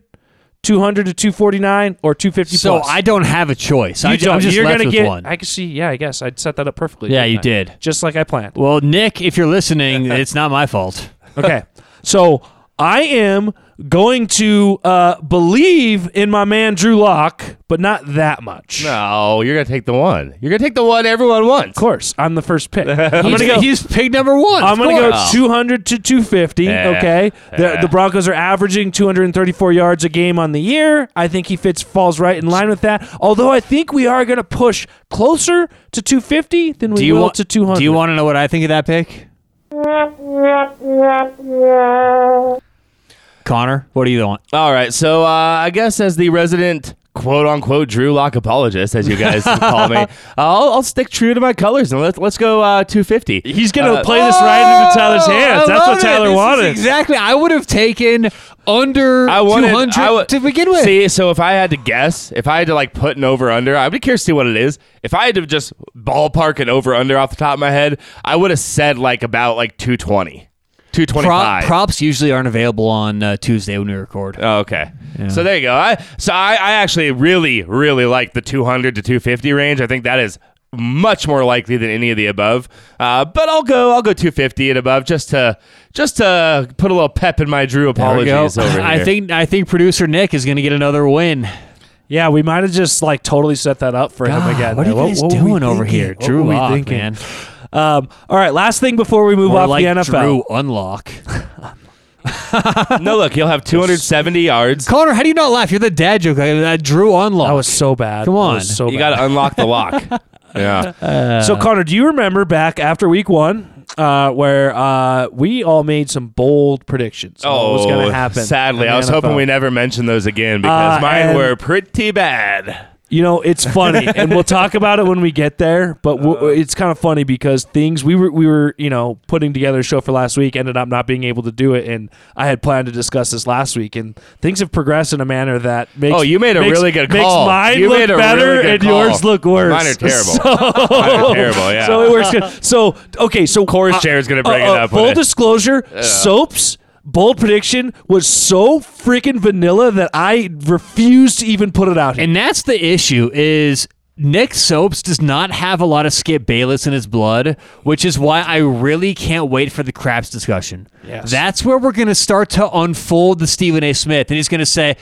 200 to 249, or 250 So plus. I don't have a choice. I, You am don't. just You're left gonna with get. one. I can see. Yeah, I guess I'd set that up perfectly. Yeah, didn't you I? did. just like I planned. well, Nick, if you're listening, it's not my fault. Okay, so I am going to uh, believe in my man Drew Lock, but not that much. no, you're gonna take the one. You're gonna take the one everyone wants. Of course, I'm the first pick. I'm gonna go. he's pick number one. I'm going to go 200 to 250. Yeah. Okay. The, Yeah. the Broncos are averaging 234 yards a game on the year. I think he fits falls right in line with that. Although I think we are going to push closer to 250 than we Do you will want to 200. Do you want to know what I think of that pick? Connor, what do you want? All right, so uh, I guess as the resident quote unquote Drew Lock apologist, as you guys call me, I'll, I'll stick true to my colors and let's let's go uh, 250. He's going to Uh, play this right into Tyler's hands. I That's what. Tyler wanted. exactly. I would have taken under I wanted 200 I would- to begin with. See, so if I had to guess, if I had to like put an over under, I'd be curious to see what it is. If I had to just ballpark an over under off the top of my head, I would have said like about like 220, Pro- 225. props usually aren't available on uh, Tuesday when we record. Oh, okay. So there you go. I so I, I actually really really like the 200 to 250 range. I think that is much more likely than any of the above. Uh, but I'll go I'll go 250 and above just to just to put a little pep in my Drew There we go. apologies over here. I think I think producer Nick is going to get another win. Yeah, we might have just like totally set that up for him again. what are you guys were we doing over thinking? here? What Drew were we Lock, thinking? man. Um, all right, last thing before we move Or off like the NFL. Drew Unlock. no, look, he'll have 270 yards. Connor, how do you not laugh? You're the dad joke. Uh, That Drew Unlock. That was so bad. Come on. so You got to unlock the lock. yeah. So Connor, do you remember back after week one, uh, where uh, we all made some bold predictions? Oh, what was going to happen? Oh, Sadly, I was hoping we never mentioned those again because Uh, mine were pretty bad. You know, it's funny, and we'll talk about it when we get there. But w- uh. it's kind of funny because things we were we were you know putting together a show for last week, ended up not being able to do it, and I had planned to discuss this last week, and things have progressed in a manner that makes Oh, you made a makes- really good makes call. mine You look better really and call. yours look worse. Mine are terrible. So, Mine are terrible, yeah. So it works good. So okay, so Of uh, chair is gonna bring uh, it up when Full disclosure, soaps. Bold prediction was so freaking vanilla that I refuse to even put it out here. And that's the issue is Nick Soaps does not have a lot of Skip Bayless in his blood, which is why I really can't wait for the craps discussion. Yes. That's where we're going to start to unfold the Stephen A. Smith, and he's going to say,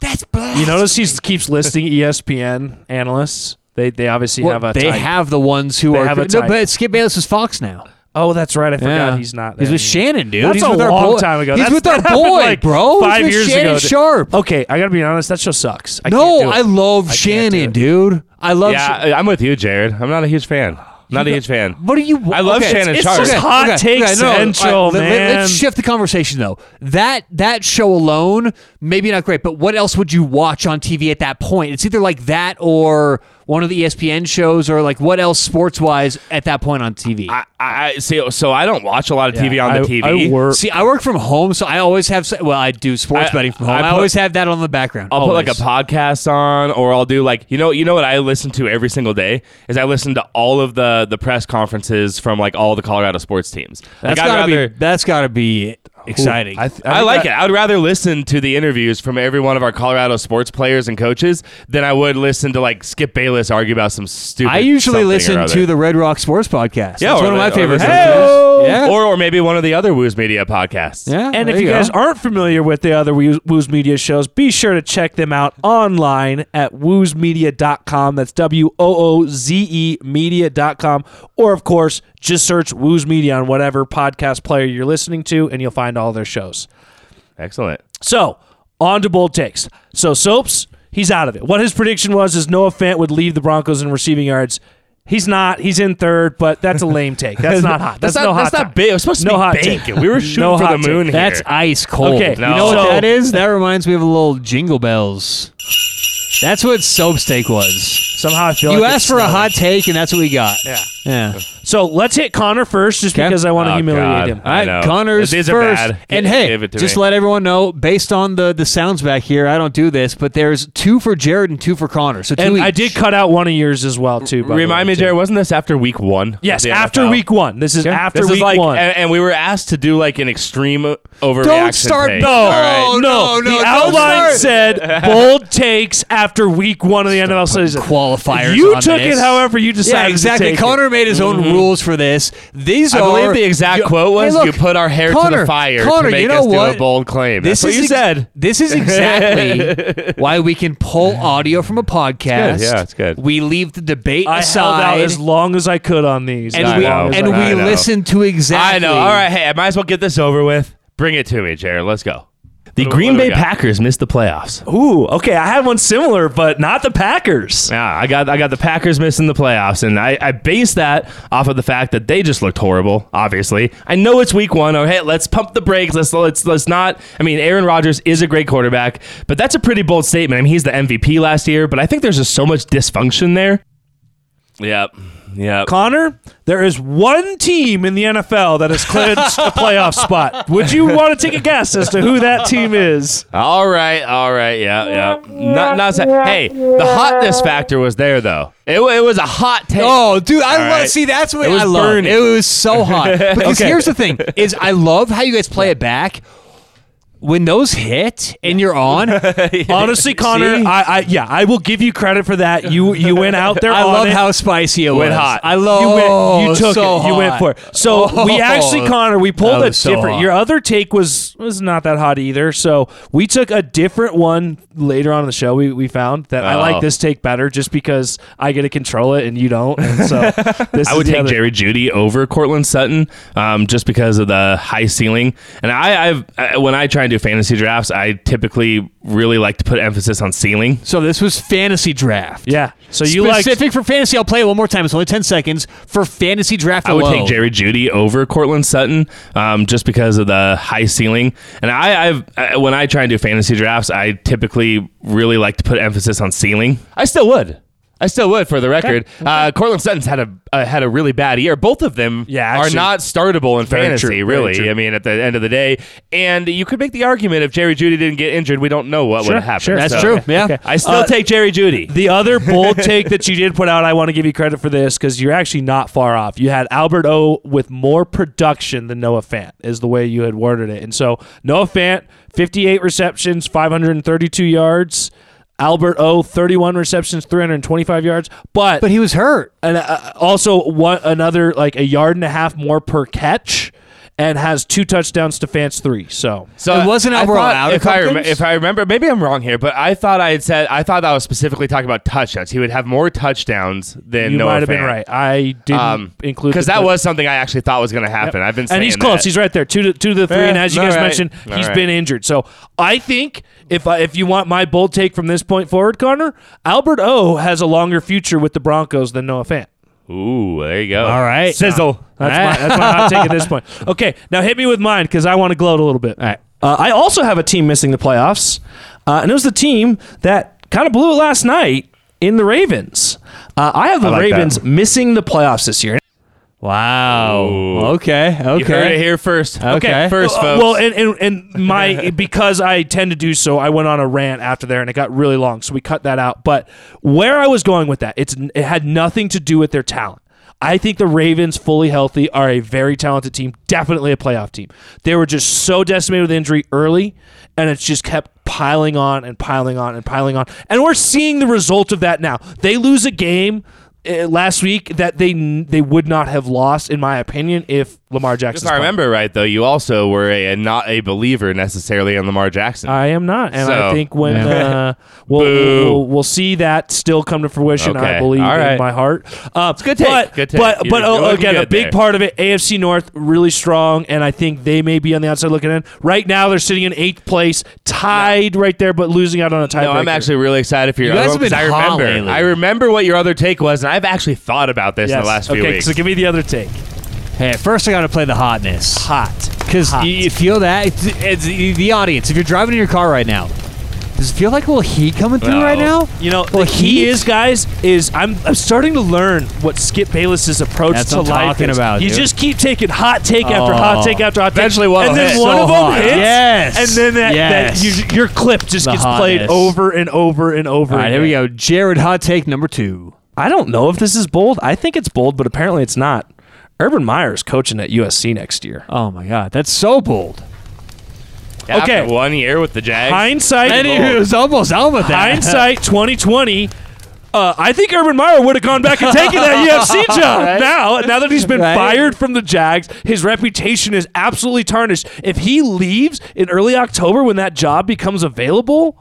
"That's blasphemy." You notice he keeps listing ESPN analysts. They they obviously Well, have a they type. have the ones who They are have a no, type. but Skip Bayless is Fox now. Oh, that's right. I forgot Yeah. he's not. He's there with anymore. Shannon, dude. That's he's a with our long boy. time ago. He's That's- with our that happened, boy, like, bro. He's Five with years Shannon ago. Sharpe. Okay, I gotta be honest. That show sucks. I can't no, do it. I love can't do Shannon, it. dude. I love. Yeah, Sha- I- I'm with you, Jared. I'm not a huge fan. Not a huge fan. What do you? I love Shannon it's Sharpe. just hot take central, all right, let- man. Let's shift the conversation though. That that show alone, maybe not great, but what else would you watch on TV at that point? It's either like that or one of the ESPN shows, or like what else sports wise at that point on TV. I, I see. So I don't watch a lot of TV Yeah, on the I- TV. I work. See, I work from home, so I always have. Well, I do sports I- betting from home. I I, always have that on the background. I'll put like a podcast on, or I'll do like you know you know what I listen to every single day is I listen to all of the the press conferences from like all the Colorado sports teams. That's like, gotta rather- be. That's gotta be exciting. I, th- I, think like that- it. I would rather listen to the interviews from every one of our Colorado sports players and coaches than I would listen to like Skip Bayless argue about some stupid. I usually something or listen other. to the Red Rock Sports Podcast. Yeah, That's or one of my or favorite. the- Yeah. or or maybe one of the other Woos Media podcasts. yeah. And if you go. guys aren't familiar with the other Woo- Woo's Media shows, be sure to check them out online at woozmedia.com. That's W O O Z E media.com. Or, of course, just search Woo's Media on whatever podcast player you're listening to, and you'll find all their shows. Excellent. So, on to bold takes. So, Soaps, he's out of it. What his prediction was is Noah Fant would lead the Broncos in receiving yards. He's not. He's in third, but that's a lame take. That's not hot. That's, That's no not- hot. that's not take. big. It was supposed to no be hot bacon. take. We were shooting No for hot the moon take. here. That's ice cold. Okay, You know what So- that is? That reminds me of a little jingle bells. That's what soap steak was. Somehow I feel You like asked it's for a hot take, and that's what we got. Yeah. Yeah. So let's hit Connor first, just Okay. because I want to Oh, humiliate God. him. All I know. Connor's These are first. bad. And Gi- hey, give it to just me. let everyone know, based on the the sounds back here, I don't do this, but there's two for Jared and two for Connor. So two And each. I did cut out one of yours as well too. by Remind way, me, too. Jared, wasn't this after week one? Yes, after NFL? week one. This is Okay. after This week is like, one. and, and we were asked to do like an extreme overreaction. Don't start- take. no. All right. no, no, the don't outline start. said bold takes after week one of the NFL season. qualifiers. You on took this. it however you decided. Yeah, exactly. To take Connor it. made his own mm-hmm. Rules for this. These I are believe the exact you- quote was, Hey, look, "You put our hair to the fire Connor, to make you know us do what? a bold claim." This That's is what you ex- said. This is exactly why we can pull audio from a podcast. good. Yeah, it's good. We leave the debate I held out aside, as long as I could on these. and I we know. and we listen to exactly. I know. All right, hey, I might as well get this over with. Bring it to me, Jared. Let's go. The What Green Bay? Packers missed the playoffs. Ooh, okay. I had one similar, but not the Packers. Yeah, I got I got the Packers missing the playoffs, and I, I base that off of the fact that they just looked horrible. Obviously, I know it's week one. Oh, hey, let's pump the brakes. Let's let's let's not. I mean, Aaron Rodgers is a great quarterback, but that's a pretty bold statement. I mean, he's the MVP last year, but I think there's just so much dysfunction there. Yep. Yep. Connor, there is one team in the NFL that has clinched a playoff spot. Would you want to take a guess as to who that team is? All right, all right, yeah, yeah. Not, not sa- hey, the hotness factor was there though. It, wa- it was a hot take. Oh, dude, I All love. right. See, that's what It was I love. burning. It was so hot. Because Okay. here's the thing: is I love how you guys play it back. When those hit and you're on, Honestly, Connor, See? I, I yeah, I will give you credit for that. You you went out there. I on love it. how spicy it Went was. hot. I love. you went, you took so it. You went hot. for it. So we Oh, actually, Connor, we pulled that a was so different. hot. Your other take was was not that hot either. So we took a different one later on in the show. We, we found that I Oh. like this take better just because I get to control it and you don't. And so this I is would the take other- Jerry Jeudy over Courtland Sutton, um, just because of the high ceiling. And I, I've I, when I try and do fantasy drafts, I typically really like to put emphasis on ceiling. So this was fantasy draft. Yeah. So you like specific for fantasy. I'll play it one more time. It's only ten seconds for fantasy draft. I would alone. take Jerry Jeudy over Courtland Sutton, um, just because of the high ceiling. And I, I've I, when I try and do fantasy drafts, I typically really like to put emphasis on ceiling. I still would. I still would, for the record. Uh, Courtland Sutton's had a uh, had a really bad year. Both of them Yeah, are not startable in fantasy, true, really. I mean, at the end of the day, and you could make the argument if Jerry Jeudy didn't get injured, we don't know what Sure, would have happened. sure. That's So, true. Yeah. Okay. I still Uh, take Jerry Jeudy. The other bold take that you did put out, I want to give you credit for this because you're actually not far off. You had Albert O with more production than Noah Fant, is the way you had worded it. And so Noah Fant, 58 receptions, 532 yards. Albert O, 31 receptions, 325 yards. But, But he was hurt. and uh, also one another like a yard and a half more per catch, and has two touchdowns to Fant's three. So So It wasn't I overall thought- out if I, rem- if I remember, maybe I'm wrong here, but I thought I had said I thought I was specifically talking about touchdowns. He would have more touchdowns than you Noah might have been right. I didn't Um, include because that clip. was something I actually thought was going to happen. I've been saying and he's close. that. He's right there, two to two to the three. Yeah, and as you guys right. mentioned, All he's right. been injured. So I think if I, if you want my bold take from this point forward, Connor, Albert O has a longer future with the Broncos than Noah Fant. Ooh, there you go. All right. sizzle. That's my that's my hot take at this point. Okay, now hit me with mine because I want to gloat a little bit. All right. Uh, I also have a team missing the playoffs, uh, and it was the team that kind of blew it last night in the Ravens. Uh, I have the like that. Ravens missing the playoffs this year. Wow. Ooh. Okay. Okay. You heard it here first. Okay. first, Uh, folks. Well, and, and, and my because I tend to do so, I went on a rant after there, and it got really long, so we cut that out. But where I was going with that, it's it had nothing to do with their talent. I think the Ravens, fully healthy, are a very talented team, definitely a playoff team. They were just so decimated with injury early, and it's just kept piling on and piling on and piling on, and we're seeing the result of that now. They lose a game. Uh, Last week, that they they would not have lost, in my opinion, if Lamar Jackson. if I remember right, though, you also were a, not a believer necessarily in Lamar Jackson. I am not, and I think when uh, we'll, Boo. we'll we'll see that still come to fruition. I believe All in my heart. Uh, good take. But Good take. but but you're oh, again, a big there. part of it, AFC North really strong, and I think they may be on the outside looking in. Right now, they're sitting in eighth place, tied right there, but losing out on a tie. No, I'm actually really excited for your You guys other have been 'cause I remember. lately. I remember what your other take was, and I've actually thought about this in the last few okay, weeks. so give me the other take. Hey, first I got to play the hotness. Hot, Because Hot. you feel that it's, it's the the audience. If you're driving in your car right now, does it feel like a little heat coming through No. right now? You know, Well, the key heat- is, guys, is I'm, I'm starting to learn what Skip Bayless's approach That's to what I'm life talking is. about, You dude. just keep taking hot take after Oh. hot take after hot take. Eventually one and will then hit. one So of them hot. hits. Yes. And then that, Yes. that you, your clip just The gets played hotness. over and over and over. All right, here we again. go. Jared, hot take number two. I don't know if this is bold. I think it's bold, but apparently it's not. Urban Meyer's coaching at USC next year. Oh my God, that's so bold. Yeah, okay. after one year with the Jags. Hindsight. And he was almost out with that. hindsight 2020 uh, I think Urban Meyer would have gone back and taken that USC job Right. now. Now that he's been Right. fired from the Jags, his reputation is absolutely tarnished. If he leaves in early October when that job becomes available,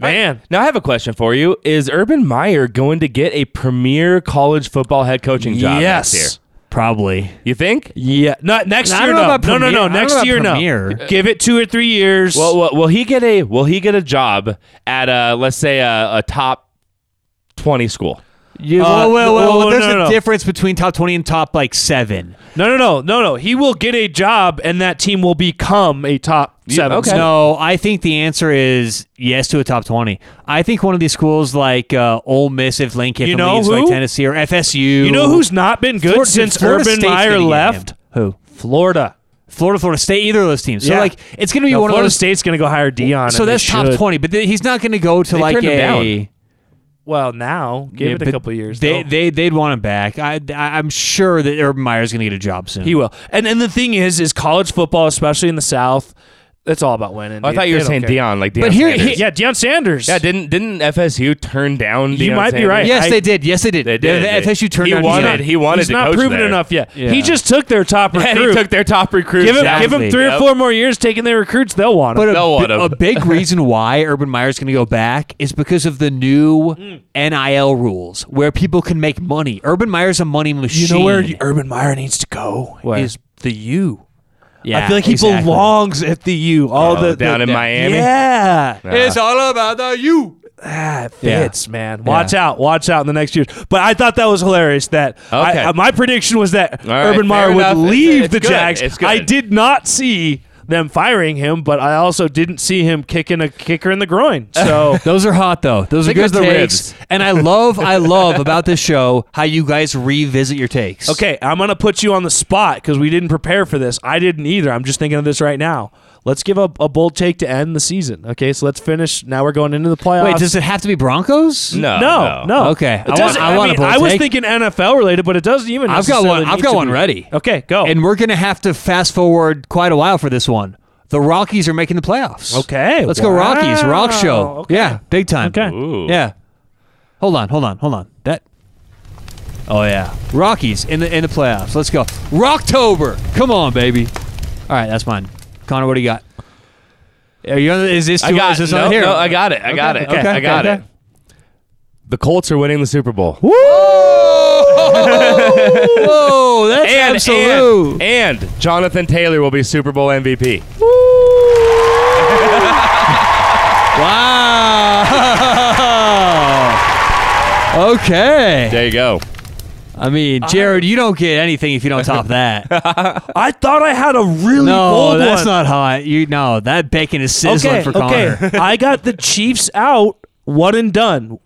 man, Now I have a question for you: Is Urban Meyer going to get a premier college football head coaching job yes, next year? Probably. You think? yeah, not next I year. don't No, no, no, no. I don't know Next year, premier. no. Give it two or three years. Well, will, will he get a Will he get a job at a let's say a, a top twenty school? You, Uh, well, well, well, no, there's no, a no. difference between top 20 and top like seven. no, no, no, no, no. He will get a job, and that team will become a top seven. okay. No, I think the answer is yes to a top 20. I think one of these schools like uh, Ole Miss, if Lane Kiffin You know leaves, who? like Tennessee or FSU. You know who's not been good Florida- since Florida Urban State's Meyer left? Who? Florida. Florida, Florida State, either of those teams. So Yeah. like it's going to be No, one Florida of those. State's going to go hire Deion. so that's top 20, but th- he's not going to go to They like turned him a. down. Well, now give Yeah, it a couple years. They though. they they'd want him back. I, I I'm sure that Urban Meyer's going to get a job soon. he will. And and the thing is, is college football, especially in the South, it's all about winning. Oh, I They- thought you they were don't saying care. Deion, like Deion. But here- Sanders. here- Yeah, Deion Sanders. yeah. Didn't didn't FSU turn down? You Deion might be Sanders? right. yes, I- they did. Yes, they did. They did. The FSU turned He down wanted- Deion. he wanted He's to not coach proven there. enough yet. Yeah. He just took their top And recruit. he took their top recruits. give him, down. give him Exactly. three or Yep. four more years taking their recruits. They'll want him. But a, They'll want bi- him. a big reason why Urban Meyer's going to go back is because of the new Mm. NIL rules where people can make money. Urban Meyer's a money machine. you know where Urban Meyer needs to go Where? is the U. Yeah, I feel like he exactly. belongs at the U. All Oh, the down the- in the- Miami? Yeah, It's all about the U. Ah, it Yeah. fits, man. Watch out, watch out in the next years. But I thought that was hilarious. That I- Okay. uh, my prediction was that All right, Urban Meyer would enough. Leave it's the good. Jags. I did not see them firing him, but I also didn't see him kicking a kicker in the groin. So Those are hot though. Those are good the takes. And I love, I love about this show how you guys revisit your takes. okay, I'm gonna put you on the spot because we didn't prepare for this. I didn't either. I'm just thinking of this right now. Let's give a, a bold take to end the season. Okay, so let's finish. Now we're going into the playoffs. Wait, does it have to be Broncos? No, No, no. Okay, It I want- doesn't- I want a mean, bold I was take. thinking NFL related, but it doesn't even. I've got one. I've got one be. ready. Okay, go. And we're gonna have to fast forward quite a while for this one. The Rockies are making the playoffs. Okay, let's go Rockies. Rock show. okay. Yeah, big time. Okay. Ooh. Yeah. Hold on, hold on, hold on. That. Oh yeah, Rockies in the in the playoffs. Let's go. Rocktober. Come on, baby. All right, that's mine. Connor, what do you got? Are you? Is this? I too- got is this no, on here? no, I got it. I got it. okay, I got okay. it. The Colts are winning the Super Bowl. Whoa, that's And, absolute. and and Jonathan Taylor will be Super Bowl MVP. wow. okay. There you go. I mean, Jared, you don't get anything if you don't top that. I thought I had a really no, bold that's one. not hot. You know that bacon is sizzling okay. for Connor. okay, I got the Chiefs out, one and done.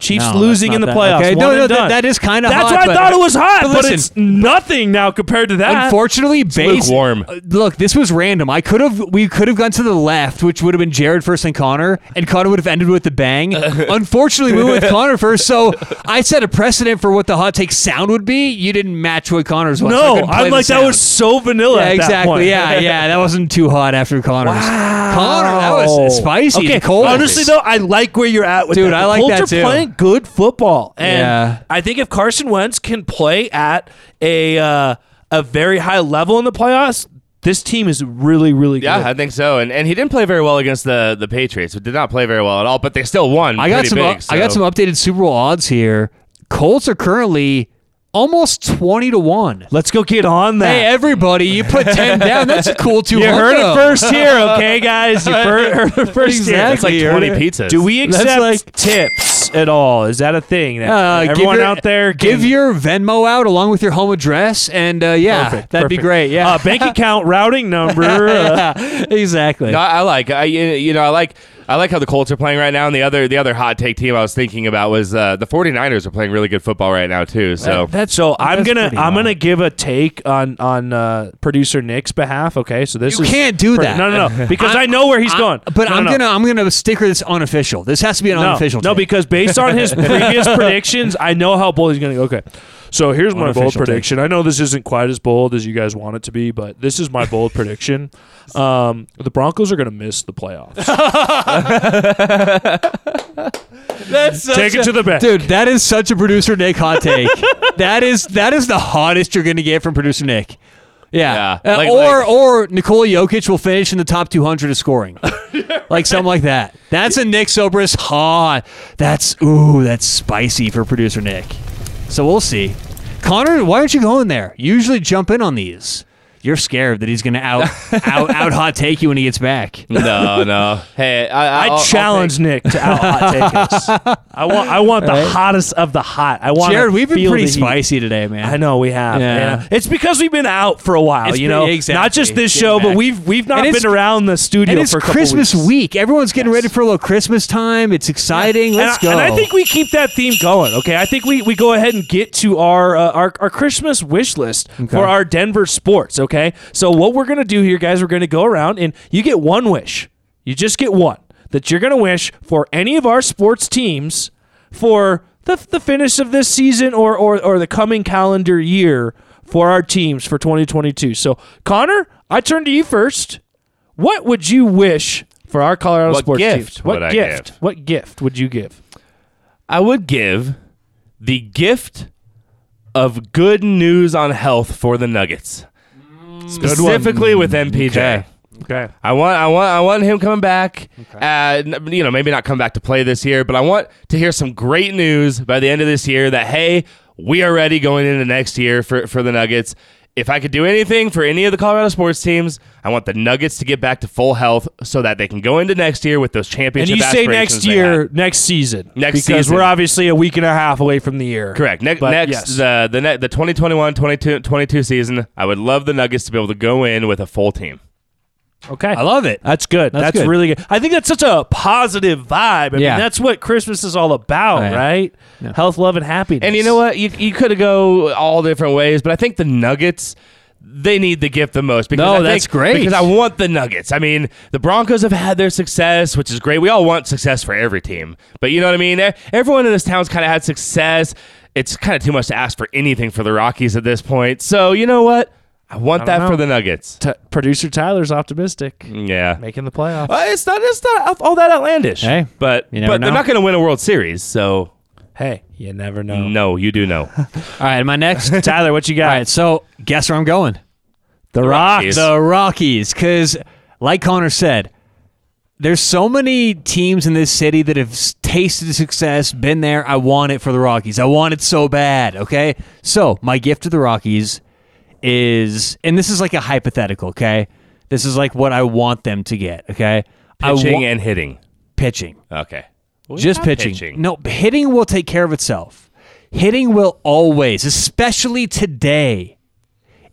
Chiefs No, losing in the playoffs. Okay, no, no, that- that is kinda That's hot, why I thought it was hot, but but, listen- it's nothing now compared to that. Unfortunately, base lukewarm. uh, Look, this was random. I could have we could have gone to the left, which would have been Jared first and Connor, and Connor would have ended with the bang. Unfortunately, we went with Connor first, so I set a precedent for what the hot take sound would be. You didn't match what Connor's was. no, couldn't I'm like that was so vanilla. Yeah, exactly. Yeah, yeah, that wasn't too hot after Connor's. Wow. Connor, that was spicy. Okay, cold. honestly though, I like where you're at with Dude, that. I like that too. playing good football, and Yeah. I think if Carson Wentz can play at a uh, a very high level in the playoffs, this team is really, really good. Yeah, I think so. And and he didn't play very well against the the Patriots. Did not play very well at all. But they still won. I got some. Big, I got some updated Super Bowl odds here. Colts are currently almost twenty to one. Let's go get on that. Hey, everybody, you put 10 down. That's a cool two. you heard it first here, okay, guys? You heard it first here. Exactly. It's like 20 pizzas. Do we accept like- tips at all? Is that a thing? That Uh, give everyone your- out there, Give your Venmo out along with your home address, and uh, yeah, Perfect, that'd be great. Yeah, uh, bank account, routing number. uh, yeah, exactly. No, I I like. I you you know I like. I like how the Colts are playing right now, and the other the other hot take team I was thinking about was uh, the 49ers are playing really good football right now too. So That's so I'm that's gonna I'm wild. gonna give a take on on uh, producer Nick's behalf. Okay, so this You is can't do per- that. No, no, no, because i I'm- know where he's I'm- going. But No, I'm no, gonna I'm gonna sticker this unofficial. This has to be an no, unofficial. no, take. because based on his previous predictions, I know how bold he's gonna go. Okay, so here's my bold take. prediction. I know this isn't quite as bold as you guys want it to be, but this is my bold prediction. Um, the Broncos are gonna miss the playoffs. that's Take it to the bank. dude. That is such a producer Nick hot take. that is that is the hottest you're gonna get from producer Nick. Yeah, Yeah, Uh, like- or like- or Nikola Jokic will finish in the top 200 of scoring, like something like that. That's a Nick Sobrist hot. That's ooh, that's spicy for producer Nick. So we'll see. Connor, why aren't you going there? You usually jump in on these. You're scared that he's gonna out out out hot take you when he gets back. no, no. Hey, I, I I'll- I'll challenge Nick to out hot take us. I want I want the hottest of the hot. I want Jared, we've been pretty spicy today, man. I know we have. Yeah. Yeah. It's because we've been out for a while, It's you know. exactly. Not just this Getting show, back. but we've we've not And been around the studio And it's for a Christmas weeks. week. Everyone's getting ready for a little Christmas time. It's exciting. Let's and, go. I, and I think we keep that theme going. Okay, I think we, we go ahead and get to our uh, our, our Christmas wish list for our Denver sports. Okay, so what we're gonna do here, guys, we're gonna go around and you get one wish. You just get one that you're gonna wish for any of our sports teams for the the finish of this season or or or the coming calendar year for our teams for 2022. So Connor, I turn to you first. What would you wish for our Colorado What sports gift teams? What gift? give? What gift would you give? I would give the gift of good news on health for the Nuggets, specifically with MPJ. Okay. Okay. I want, I want, I want him coming back. Uh, you know, maybe not come back to play this year, but I want to hear some great news by the end of this year that hey, we are ready going into next year for for the Nuggets. If I could do anything for any of the Colorado sports teams, I want the Nuggets to get back to full health so that they can go into next year with those championship. And you say next year, next season, Next because season. we're obviously a week and a half away from the year. Correct. Ne- But next, yes. the the ne- the 2021 22, 22 season, I would love the Nuggets to be able to go in with a full team. Okay, I love it. That's good. That's That's, good. really good. I think that's such a positive vibe. I Yeah. mean, that's what Christmas is all about, oh, Right. right? Yeah. Health, love, and happiness. And you know what? You you could go all different ways, but I think the Nuggets they need the gift the most because No, I that's think- great. because I want the Nuggets. I mean, the Broncos have had their success, which is great. We all want success for every team, but you know what I mean. Everyone in this town's kind of had success. It's kind of too much to ask for anything for the Rockies at this point. So you know what? I want I that don't for the Nuggets. T- producer Tyler's optimistic, Yeah. making the playoffs. Uh, it's not. It's not all that outlandish. Hey, but you never but they're not going to win a World Series. So hey, you never know. no, you do know. All right, my next. Tyler, what you got? right, so guess where I'm going? the Rockies. The Rockies, because like Connor said, there's so many teams in this city that have tasted success, been there. I want it for the Rockies. I want it so bad. Okay, so my gift to the Rockies is, and this is like a hypothetical. Okay, this is like what I want them to get. Okay, Pitching wa- and hitting. pitching. Okay. Well, just not pitching. No, hitting will take care of itself. Hitting will always, especially today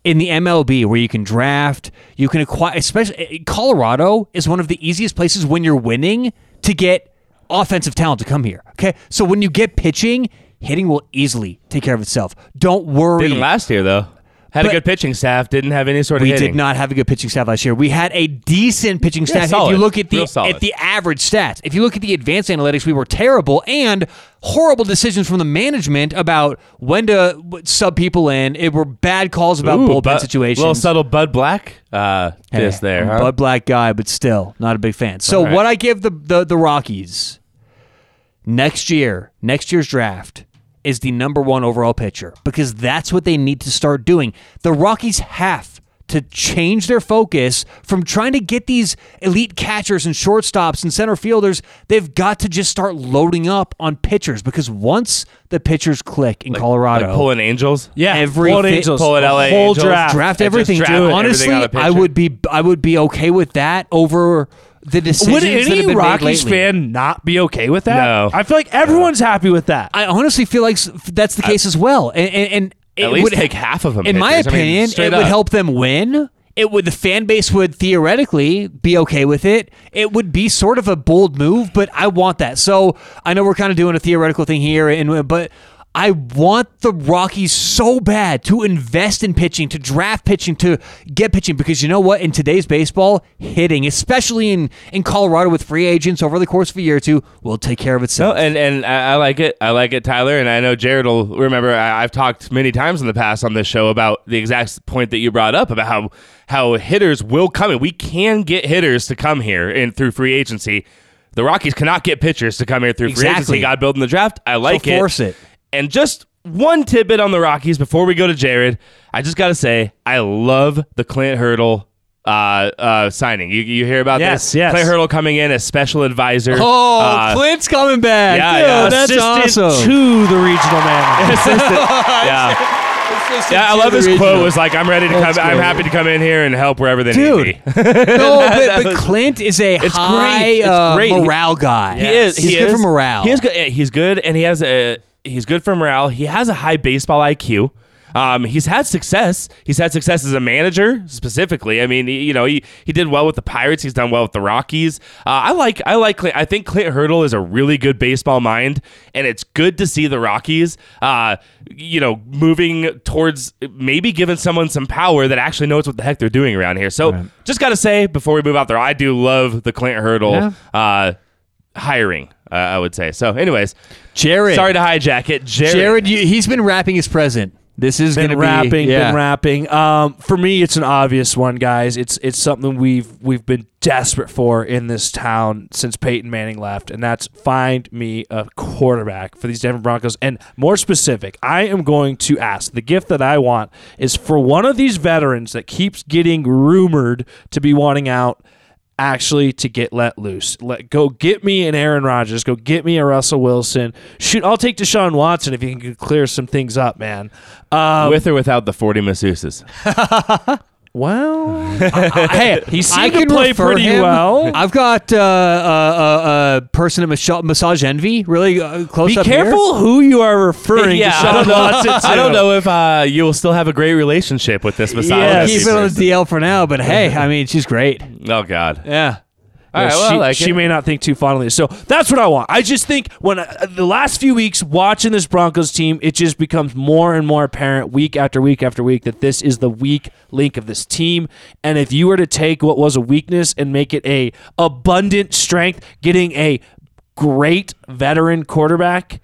in the MLB where you can draft, you can acquire, especially eh, Colorado is one of the easiest places when you're winning to get offensive talent to come here. Okay. So when you get pitching, hitting will easily take care of itself. Don't worry. Didn't last year though. Had a good pitching staff. Didn't have any sort of We hitting. did not have a good pitching staff last year. We had a decent pitching staff. if you look at the at the average stats, if you look at the advanced analytics, we were terrible and horrible decisions from the management about when to sub people in. It were bad calls about Ooh, bullpen Bud- situations. Little subtle Bud Black. Uh, Hey, this there. Huh? Bud Black guy, but still not a big fan. So right. what I give the, the the Rockies next year, next year's draft is the number one overall pitcher because that's what they need to start doing. The Rockies have to change their focus from trying to get these elite catchers and shortstops and center fielders. They've got to just start loading up on pitchers because once the pitchers click in Colorado, Like pulling angels. yeah, every Pull fi- Angels, pull LA whole Angels. draft. draft everything. draft Dude, everything honestly, on. I would be I would be okay with that over the decisions Would that have any been Rockies made lately. fan not be okay with that? No. I feel like everyone's happy with that. I honestly feel like s- that's the case as well, and and, and it At least would take half of them. In my pitchers. I mean, opinion, straight it would up. help them win. It would the fan base would theoretically be okay with it. It would be sort of a bold move, but I want that. So I know we're kind of doing a theoretical thing here, and but I want the Rockies so bad to invest in pitching, to draft pitching, to get pitching because you know what? In today's baseball, hitting, especially in in Colorado with free agents over the course of a year or two, will take care of No, itself. and and I, I like it. I like it, Tyler. And I know Jared will remember. I, I've talked many times in the past on this show about the exact point that you brought up about how how hitters will come in. We can get hitters to come here and through free agency. The Rockies cannot get pitchers to come here through free Exactly. agency. God building the draft. I like it. force it. And just one tidbit on the Rockies before we go to Jared. I just got to say, I love the Clint Hurdle uh, uh, signing. You, you hear about Yes, this? yes. Clint Hurdle coming in as special advisor. Oh, Uh, Clint's coming back. yeah, yeah. that's Assistant awesome. to the regional manager. yeah. Yeah, I love his quote. Was like, "I'm ready to come. That's I'm happy to come in here and help wherever they Dude. need me." no, but, but Clint is a It's high great. It's uh, great. morale guy. He is. He's he good is. for morale. He is good. He's good, and he has a. He's good for morale. He has a high baseball IQ. Um, he's had success. He's had success as a manager, specifically. I mean, he, you know, he, he did well with the Pirates. He's done well with the Rockies. Uh, I like I like Clint. I think Clint Hurdle is a really good baseball mind, and it's good to see the Rockies, uh, you know, moving towards maybe giving someone some power that actually knows what the heck they're doing around here. So, just got to say before we move out there, I do love the Clint Hurdle. Yeah. Uh, hiring, uh, I would say. So, anyways, Jared. sorry to hijack it. Jared, Jared, you, he's been wrapping his present. This is going been to be rapping, yeah. been rapping. Um, for me, it's an obvious one, guys. It's it's something we've we've been desperate for in this town since Peyton Manning left, and that's find me a quarterback for these Denver Broncos. And more specific, I am going to ask. The gift that I want is for one of these veterans that keeps getting rumored to be wanting out. Actually to get let loose. Let go get me an Aaron Rodgers. Go get me a Russell Wilson. Shoot, I'll take Deshaun Watson if you can clear some things up, man. Um, With or without the 40 masseuses. well, hey, he I to can play pretty him. well. I've got uh, uh, uh, a person at Massage, Massage Envy, really uh, close be up here. careful who you are referring yeah, I don't know. To. I don't know if uh, you will still have a great relationship with this massage. Yes. Keep it on the DL for now, but hey, I mean, she's great. Oh God. Yeah. All right, well, she, I like she it. may not think too fondly. So that's what I want. I just think when uh, the last few weeks watching this Broncos team, it just becomes more and more apparent week after week after week that this is the weak link of this team. And if you were to take what was a weakness and make it a abundant strength, getting a great veteran quarterback,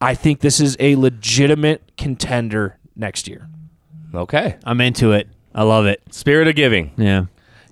I think this is a legitimate contender next year. Okay. I'm into it. I love it. Spirit of giving. Yeah.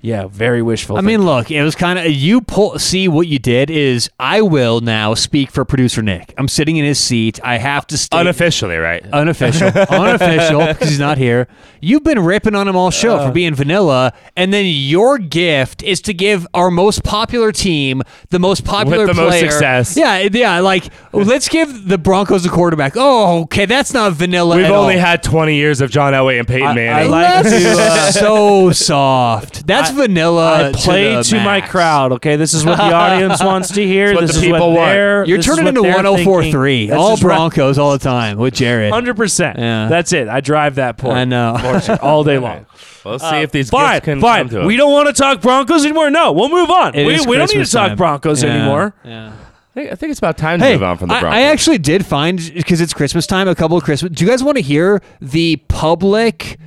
Yeah, very wishful. I mean, look, it was kind of you pull. See what you did is I will now speak for producer Nick. I'm sitting in his seat. I have to stay Unofficially, right? unofficial, unofficial because he's not here. You've been ripping on him all show Uh. for being vanilla, and then your gift is to give our most popular team the most popular the most success. Yeah, yeah. Like let's give the Broncos a quarterback. Oh, okay, that's not vanilla. We've at only all. had 20 years of John Elway and Peyton I- I Manning. like to, uh, so soft. That's vanilla. I play to, to, the my crowd. Okay, this is what the audience wants to hear. What this the is people what want. they're- You're turning into 1043. All That's right. Broncos all the time with Jared. Hundred percent. Yeah. That's it. I drive that point. I know. all day long. We'll see if uh, these Fine, gifts can fine. come to We us. don't want to talk Broncos anymore. No, we'll move on. It we is we don't need to talk time. Broncos Yeah. anymore. Yeah. I think- it's about time to Hey, move on from the I, Broncos. I actually did find because it's Christmas time. A couple of Christmas. Do you guys want to hear the public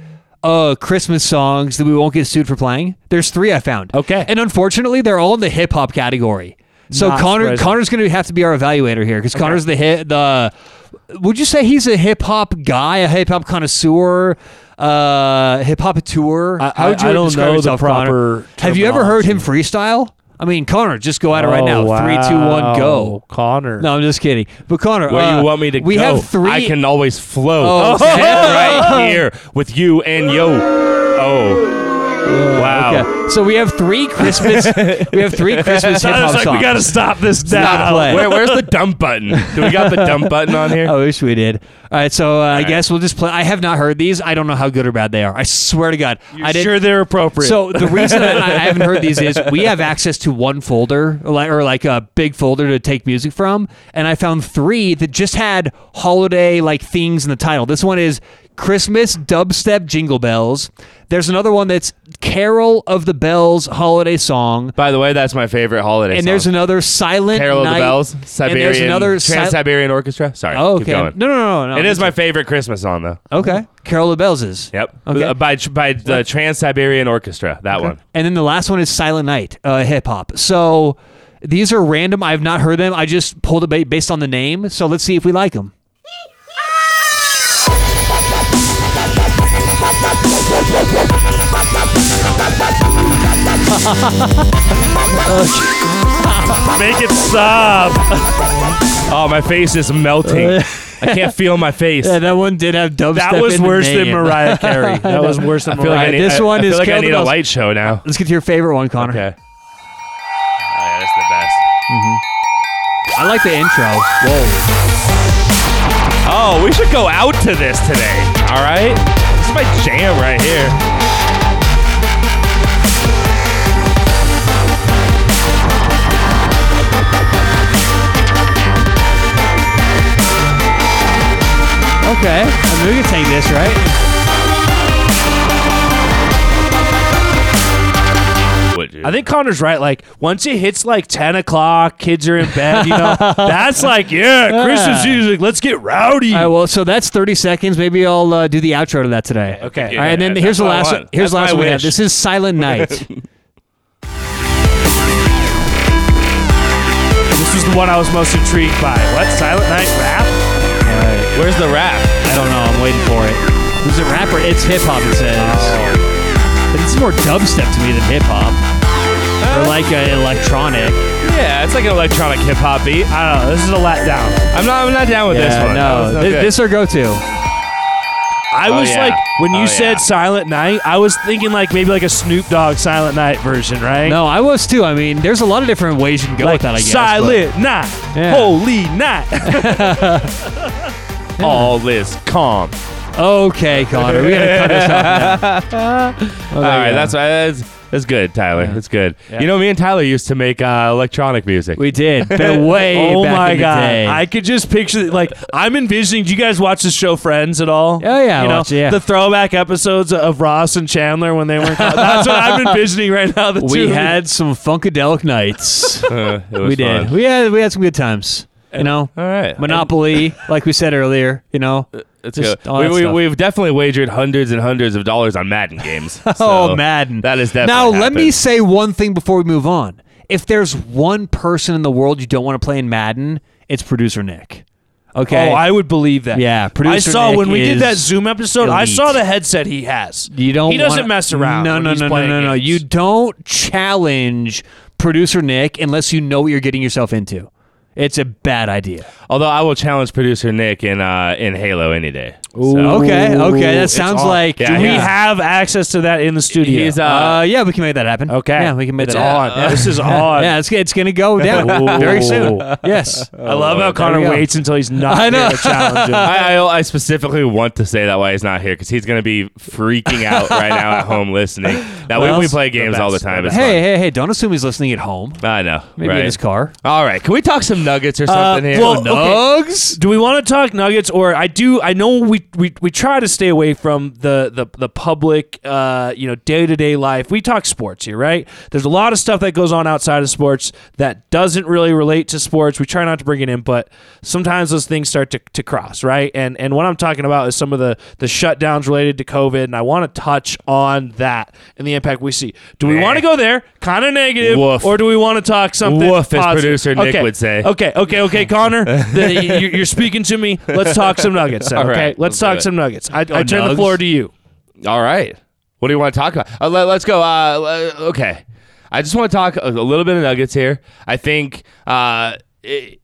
uh, Christmas songs that we won't get sued for playing? There's three I found. Okay. and unfortunately, they're all in the hip hop category. So Not Connor, surprising. Connor's going to have to be our evaluator here because Connor's the hit. The would you say he's a hip hop guy, a hip hop connoisseur, uh, hip hop tour? I- How would you I don't describe know the yourself, Connor? proper Have you ever heard him terminology. freestyle? I mean, Connor, just go at it right now. Oh, Three, two, one, wow. go. Connor. No, I'm just kidding. But Connor, Where uh, you want me to we go? have three. I can always float. Oh, right here with you and yo. Oh. Wow. Okay, so we have three Christmas. we have three Christmas hip I hop was like, songs. we got to stop this now. play. Where, where's the dump button? Do we got the dump button on here? I wish we did. All right, so uh, I guess we'll just play. I have not heard these. I don't know how good or bad they are. I swear to God, I did. sure they're appropriate. So the reason that I haven't heard these is we have access to one folder, or like, or like a big folder to take music from, and I found three that just had holiday like things in the title. This one is Christmas dubstep jingle bells. There's another one that's Carol of the Bells holiday song. By the way, that's my favorite holiday And song. there's another Silent Carol Night. of the Bells, Siberian, and there's another Sil- Trans-Siberian Orchestra. Sorry, Oh, okay. No, no, no, no. It is my favorite Christmas song, though. Okay. Carol of the Bells is. Yep. Okay. Uh, By by the Trans-Siberian Orchestra. That one. And then the last one is Silent Night, uh, hip hop. So these are random. I've not heard them. I just pulled it based on the name. So let's see if we like them. Make it stop. Oh, my face is melting. I can't feel my face. Yeah, that one did have dubstep. That was in the worse than name. Mariah Carey. That was worse than I feel like I Mariah. need, this I- one I feel is like I need a Bells. light show now. Let's get to your favorite one, Connor. Okay. Oh, yeah, that's the best. Mm-hmm. I like the intro. Whoa. Oh, we should go out to this today. All right? My jam right here. Okay. I mean, we can take this, right? Would you? I think Connor's right. Like once it hits like ten o'clock, kids are in bed. You know, that's like yeah, Christmas music. Let's get rowdy. All right, well, so that's 30 seconds. Maybe I'll uh, do the outro to that today. Okay. All right, and then Yeah, here's the last one. Here's the last one we have. This is Silent Night. this was the one I was most intrigued by. What Silent Night rap? Where's the rap? I don't know. I'm waiting for it. Is it rap or it's hip hop? It says. But it's more dubstep to me than hip hop, or like uh, electronic. Yeah, it's like an electronic hip hop beat. I don't know. This is a letdown. I'm not. I'm not down with this Yeah, one. That no, was no thi- good. this or go to. I Oh, was yeah. like, when you Oh, said yeah. Silent Night, I was thinking like maybe like a Snoop Dogg Silent Night version, right? No, I was too. I mean, there's a lot of different ways you can go like with that. I guess. Silent Night, Yeah. Holy Night. All is calm. okay, Connor, we gotta cut this off now. All right, that's that's that's good, Tyler. That's good. You know, me and Tyler used to make uh, electronic music. We did, but way oh back my in the god! I could just picture like I'm envisioning. Do you guys watch the show Friends at all? Oh, yeah, you know it, yeah. the throwback episodes of Ross and Chandler when they weren't. That's what I'm envisioning right now. The two we had some funkadelic nights. Uh, it was we did. fun. We had we had some good times. You know, All right. Monopoly, like we said earlier. You know, It's Just good. We, we, we've definitely wagered hundreds and hundreds of dollars on Madden games. oh Madden. That is definitely now. Let me say one thing before we move on. If there's one person in the world you don't want to play in Madden, it's producer Nick. Okay. Oh, I would believe that. Yeah, producer. I saw Nick when we did that Zoom episode. I saw the headset he has. You don't. He doesn't wanna- mess around. No, when no, he's no, no, playing no, no. You don't challenge producer Nick unless you know what you're getting yourself into. It's a bad idea. Although I will challenge producer Nick in uh, in Halo any day. So, Okay, okay, that sounds on. like. Yeah, Do we yeah. have access to that in the studio? He's uh, Uh, yeah, we can make that happen. okay. Yeah, we can make it's that on. happen. This is Yeah, on. yeah, it's, it's going to go down very soon. Yes. I love how Connor waits until he's not I know. here to challenge him. I, I, I specifically want to say that why he's not here because he's going to be freaking out right now at home listening. That way Well, we play the games all the time. the It's Hey, hey, hey, don't assume he's listening at home. I know. Maybe right. in his car. All right. Can we talk some nuggets or Uh, something here? well, okay. Nugs? Do we want to talk Nuggets or I do? I know we we, we try to stay away from the the the public, uh, you know, day to day life. We talk sports here, right? There's a lot of stuff that goes on outside of sports that doesn't really relate to sports. We try not to bring it in, but sometimes those things start to, to cross, right? And and what I'm talking about is some of the the shutdowns related to COVID, and I want to touch on that and the impact we see. Do we want to go there? Kind of negative, Woof. or do we want to talk something? Woof, as producer Nick Okay. would say. Okay, okay, okay, Connor. the, you, you're speaking to me. Let's talk some nuggets. Then, okay, let's let's talk some nuggets. I, I turn the floor to you. All right. What do you want to talk about? Uh, let, us go. Uh, okay. I just want to talk a, a little bit of nuggets here. I think uh, it,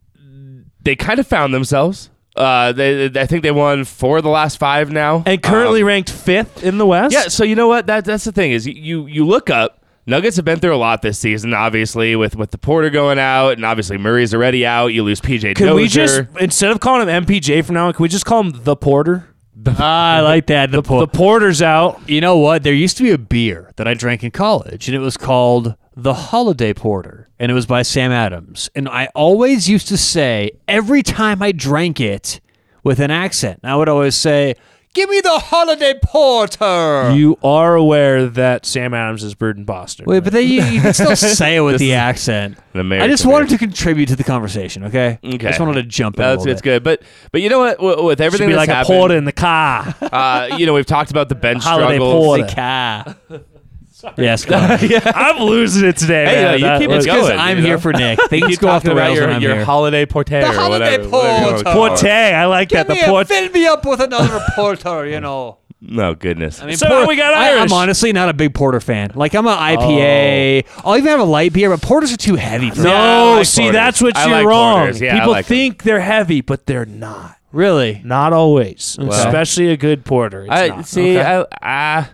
they kind of found themselves. Uh, they, I think they won four of the last five now, And currently Um, ranked fifth in the West. yeah. So you know what? That that's the thing is you you look up. Nuggets have been through a lot this season, obviously, with with the Porter going out, and obviously Murray's already out. You lose PJ Can Dozier. we just instead of calling him MPJ from now on, can we just call him the Porter? Ah, I like that. The, The Porter's out. You know what? There used to be a beer that I drank in college, and it was called the Holiday Porter, and it was by Sam Adams. And I always used to say, every time I drank it with an accent, I would always say, Give me the Holiday Porter. You are aware that Sam Adams is brewed in Boston. Wait, but then you, you can still say it with the accent. An American I just wanted to contribute to the conversation, okay? I Okay. just wanted to jump in That's little it's bit. good, but but you know what? With, with Should everything be that's like a happened, porter in the car. uh, you know, we've talked about the bench Holiday struggles. porter. The car. yes, Connor. I'm losing it today. Hey, man. you That keep it was- It's because going, I'm you here know? for Nick. You Things keep go off talking the about rails your, when I'm your here. holiday porter The or holiday whatever. whatever you wanna porter. call it. I like that. The Porte. fill me up with another porter, you know. No goodness. I mean, So Porter- we got I, Irish. am honestly not a big porter fan. Like I'm an oh. IPA. I'll even have a light beer, but porters are too heavy for me. Yeah, I No, like see, porters. that's what I you're like wrong. porters. Yeah, I People like them. think they're heavy, but they're not. Really? Not always. Especially a good porter. It's I not. see. Okay. I I,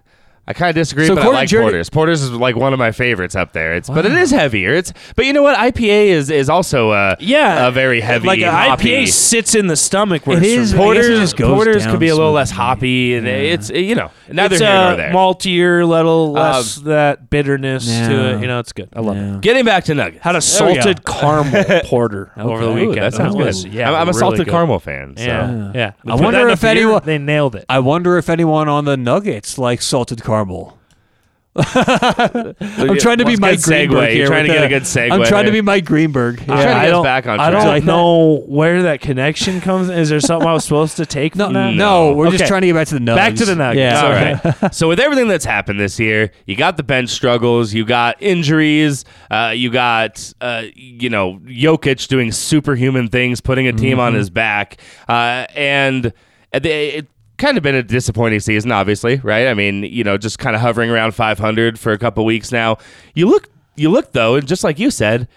I kind of disagree, So but I like to porters. Porters is like one of my favorites up there. It's but it is heavier. It's but you know what? IPA is is also uh Yeah, a very heavy Like an hoppy. IPA sits in the stomach. Where It it's is- from- it Porters, goes porters could be a little less hoppy, and it's you know neither it's here a nor there. maltier, little less that bitterness to it. You know, it's good. I love Yeah. it. Getting back to nuggets. Had a There we go. salted caramel porter over the weekend. Ooh, that sounds It good. Yeah, I'm, I'm a really salted good. caramel fan. So. Yeah, yeah. I wonder that in a if anyone- they nailed it. I wonder if anyone on the Nuggets likes salted caramel. I'm trying to be Mike segue. Greenberg here. You're trying with to get a the- good segue I'm trying to be Mike Greenberg. Trying to I get us don't, back on I track. don't Like that? know where that connection comes. Is there something I was supposed to take No, from that? no, we're just Okay. trying to get back to the Nuggets. Back to the Nuggets. Yeah. All right. so with everything that's happened this year, you got the bench struggles, you got injuries, uh, you got uh, you know Jokic doing superhuman things, putting a team Mm-hmm. on his back, uh, and it, it kind of been a disappointing season, obviously, right? I mean, you know, just kind of hovering around 500 for a couple weeks now. You look, you look though, and just like you said.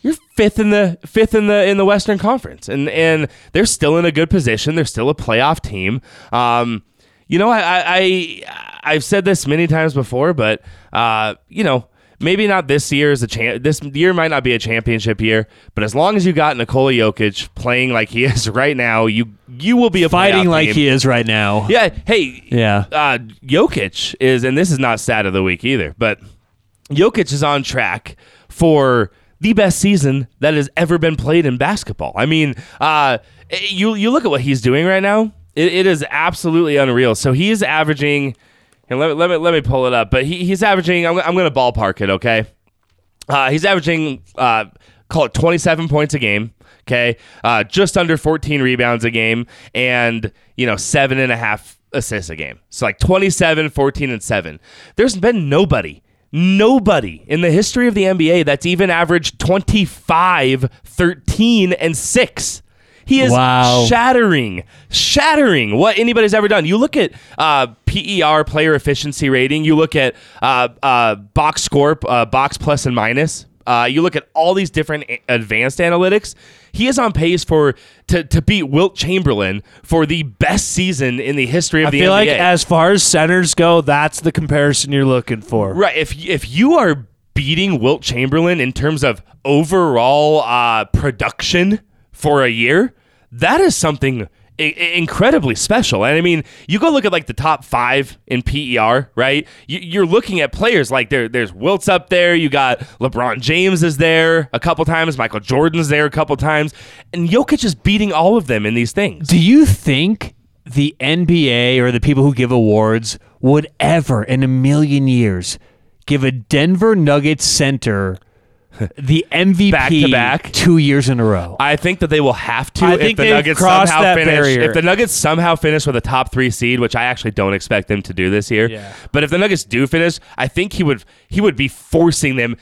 You're fifth in the fifth in the in the Western Conference, and and they're still in a good position. They're still a playoff team. Um, you know, I, I, I I've said this many times before, but uh, you know, maybe not this year is a champ. This year might not be a championship year, but as long as you got Nikola Jokic playing like he is right now, you you will be a Fighting like team. he is right now. Yeah. Hey. Yeah. Uh, Jokic is, and this is not stat of the week either, but Jokic is on track for the best season that has ever been played in basketball. I mean, uh, you you look at what he's doing right now. It, it is absolutely unreal. So he is averaging. Let me, let me let me pull it up. But he, he's averaging. I'm, I'm going to ballpark it. Okay. Uh, he's averaging, uh, call it 27 points a game. Okay. Uh, just under 14 rebounds a game and, you know, seven and a half assists a game. So like 27, 14, and seven. There's been nobody, nobody in the history of the NBA that's even averaged 25, 13, and six. He is Wow. shattering, shattering what anybody's ever done. You look at uh, PER player efficiency rating. You look at uh, uh, box score, uh, box plus and minus. Uh, you look at all these different advanced analytics. He is on pace for to, to beat Wilt Chamberlain for the best season in the history of I the feel NBA. like as far as centers go, that's the comparison you're looking for. Right. If if you are beating Wilt Chamberlain in terms of overall uh, production for a year, that is something i- incredibly special. And I mean, you go look at like the top five in PER, right? You, you're looking at players like there. There's Wilt's up there. You got LeBron James is there a couple times. Michael Jordan's there a couple times, and Jokic is beating all of them in these things. Do you think the NBA or the people who give awards would ever in a million years give a Denver Nuggets center the MVP Back-to-back? two years in a row? I think that they will have to I if think the Nuggets somehow that finish. barrier. If the Nuggets somehow finish with a top three seed, which I actually don't expect them to do this year, Yeah. but if the Nuggets do finish, I think he would he would be forcing them.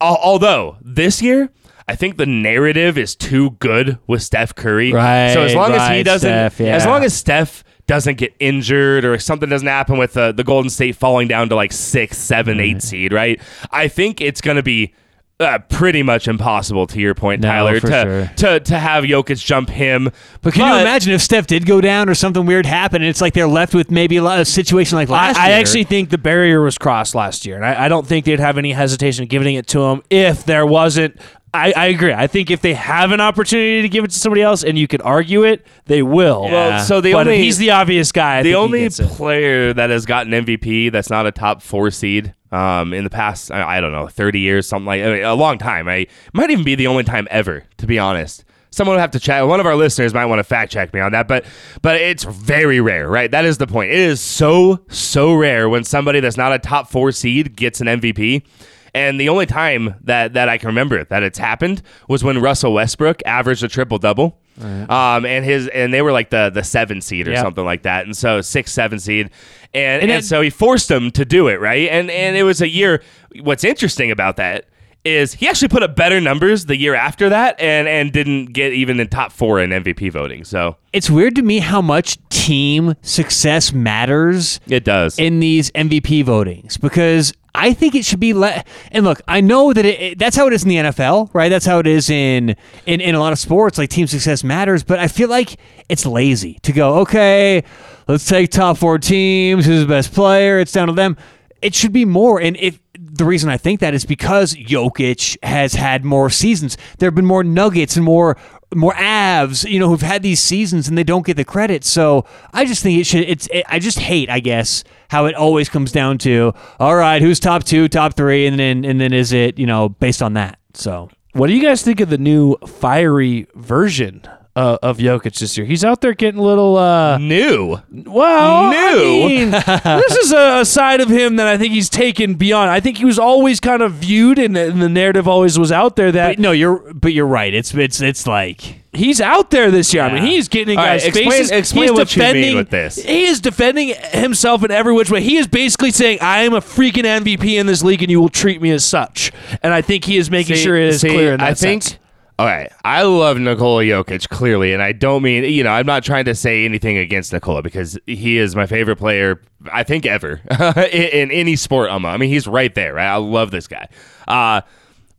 Although this year. I think the narrative is too good with Steph Curry. Right, So as long as he doesn't, Steph, yeah. as long as Steph doesn't get injured or something doesn't happen with uh, the Golden State falling down to like six, seven, eight seed, right? I think it's going to be uh, pretty much impossible. To your point, No, Tyler, to, sure. to to have Jokic jump him. But can you imagine if Steph did go down or something weird happened and it's like they're left with maybe a lot of situation like I, last I year? actually think the barrier was crossed last year, and I, I don't think they'd have any hesitation giving it to him if there wasn't. I, I agree. I think if they have an opportunity to give it to somebody else, and you could argue it, they will. Yeah. Well, so the but if only he's the obvious guy. I the think he only gets it. player that has gotten MVP that's not a top four seed um, in the past, I, I don't know, 30 years, something like I mean, a long time. I might even be the only time ever, to be honest. Someone would have to chat. One of our listeners might want to fact check me on that, but but it's very rare, right? That is the point. It is so so rare when somebody that's not a top four seed gets an MVP. And the only time that, that I can remember that it's happened was when Russell Westbrook averaged a triple double. Um, and his and they were like the the seven seed or Yeah. something like that. And so six, seven seed. And, And and, it- so he forced them to do it, right? And and it was a year what's interesting about that is he actually put up better numbers the year after that and and didn't get even in top four in MVP voting. So it's weird to me how much team success matters it does. in these MVP votings because I think it should be let. and look, I know that it, it- that's how it is in the NFL, right? That's how it is in, in in a lot of sports like team success matters, but I feel like it's lazy to go, okay, let's take top 4 teams, who's the best player, it's down to them. It should be more and if the reason I think that is because Jokic has had more seasons. There have been more Nuggets and more more Avs, you know, who've had these seasons and they don't get the credit. So I just think it should. It's. It, I just hate, I guess, how it always comes down to all right, who's top two, top three, and then and then is it you know based on that. So What do you guys think of the new fiery version uh, of Jokic this year? He's out there getting a little. Uh, New. well, I New. mean, this is a, a side of him that I think he's taken beyond. I think he was always kind of viewed, and, and the narrative always was out there that but no, you're but you're right. It's it's it's like he's out there this year. I mean, he's getting in All right, guys' explain- faces. explain he's what you mean with this. He is defending himself in every which way. He is basically saying, "I am a freaking MVP in this league, and you will treat me as such." And I think he is making See- sure it is see, clear. In that I think. sense. All right, I love Nikola Jokic clearly, and I don't mean you know I'm not trying to say anything against Nikola because he is my favorite player I think ever in, in any sport. Almost. I mean he's right there. Right? I love this guy, uh,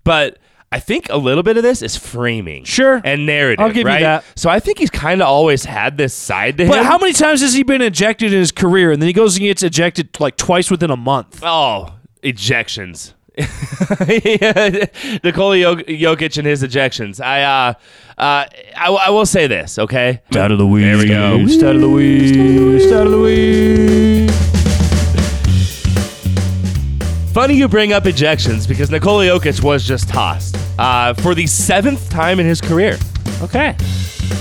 but I think a little bit of this is framing, Sure. and narrative. I'll give you that. So I think he's kind of always had this side to But him. But how many times has he been ejected in his career, and then he goes and gets ejected like twice within a month? Oh, ejections. Nikola Jok- Jokic and his ejections. I uh, uh, I, I will say this, okay? Out of the weeds. There we go. Start of the week. Start of the week. Funny you bring up ejections because Nikola Jokic was just tossed uh, for the seventh time in his career. Okay.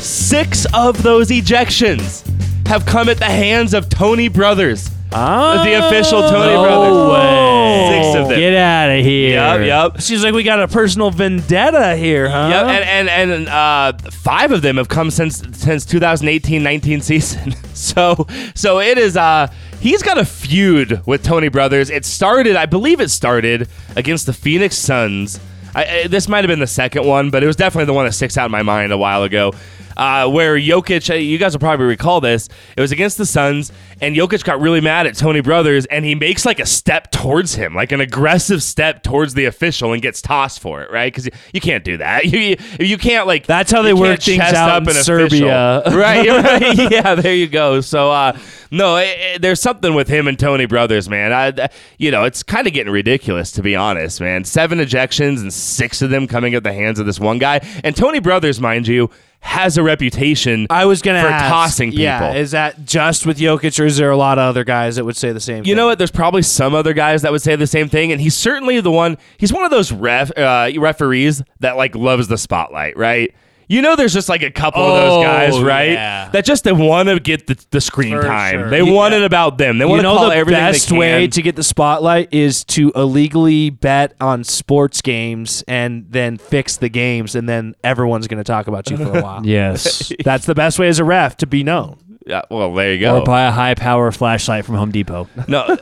Six of those ejections have come at the hands of Tony Brothers, Ah. the official Tony No Brothers. way. Six of them. Get out of here. Yep, yep. She's like we got a personal vendetta here, huh? Yep, and and, and uh, five of them have come since since 2018-19 season. So so it is. Uh, he's got a feud with Tony Brothers. It started, I believe, it started against the Phoenix Suns. I, I, this might have been the second one, but it was definitely the one that sticks out in my mind a while ago. Uh, where Jokic, uh, you guys will probably recall this. It was against the Suns, and Jokic got really mad at Tony Brothers, and he makes like a step towards him, like an aggressive step towards the official, and gets tossed for it, right? Because you, you can't do that. You, you you can't like. That's how they work things out up in Serbia. right? right. Yeah, there you go. So uh, no, it, it- there's something with him and Tony Brothers, man. I, you know, it's kind of getting ridiculous to be honest, man. Seven ejections and six of them coming at the hands of this one guy, and Tony Brothers, mind you. Has a reputation. I was gonna for ask, tossing people. Yeah, is that just with Jokic, or is there a lot of other guys that would say the same? You thing? know what? There's probably some other guys that would say the same thing, and he's certainly the one. He's one of those ref uh, referees that like loves the spotlight, right? You know, there's just like a couple of Oh, those guys, oh, right? yeah. That just they want to get the, the screen For time. sure. They Yeah. want it about them. They want you to know call the everything best they can. way to get the spotlight is to illegally bet on sports games and then fix the games, and then everyone's going to talk about you for a while. Yes. That's the best way as a ref to be known. Yeah, well, there you go. Or buy a high power flashlight from Home Depot. no,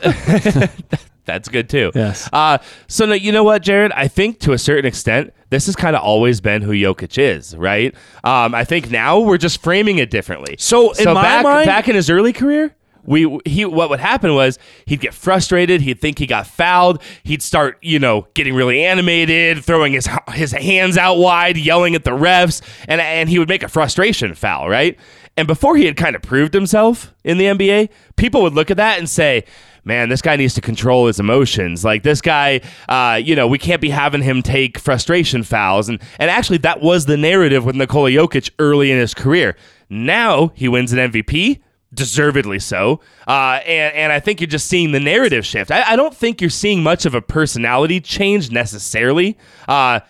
that's good too. Yes. Uh, so no, you know what, Jared? I think to a certain extent, this has kind of always been who Jokic is, right? Um, I think now we're just framing it differently. So, in my back mind- back in his early career. We he what would happen was he'd get frustrated. He'd think he got fouled. He'd start you know getting really animated, throwing his his hands out wide, yelling at the refs, and and he would make a frustration foul, right? And before he had kind of proved himself in the NBA, people would look at that and say, man, this guy needs to control his emotions. Like this guy, uh, you know, we can't be having him take frustration fouls. And and actually, that was the narrative with Nikola Jokic early in his career. Now he wins an MVP. Deservedly so, uh, and and I think you're just seeing the narrative shift. I, I don't think you're seeing much of a personality change necessarily. Uh,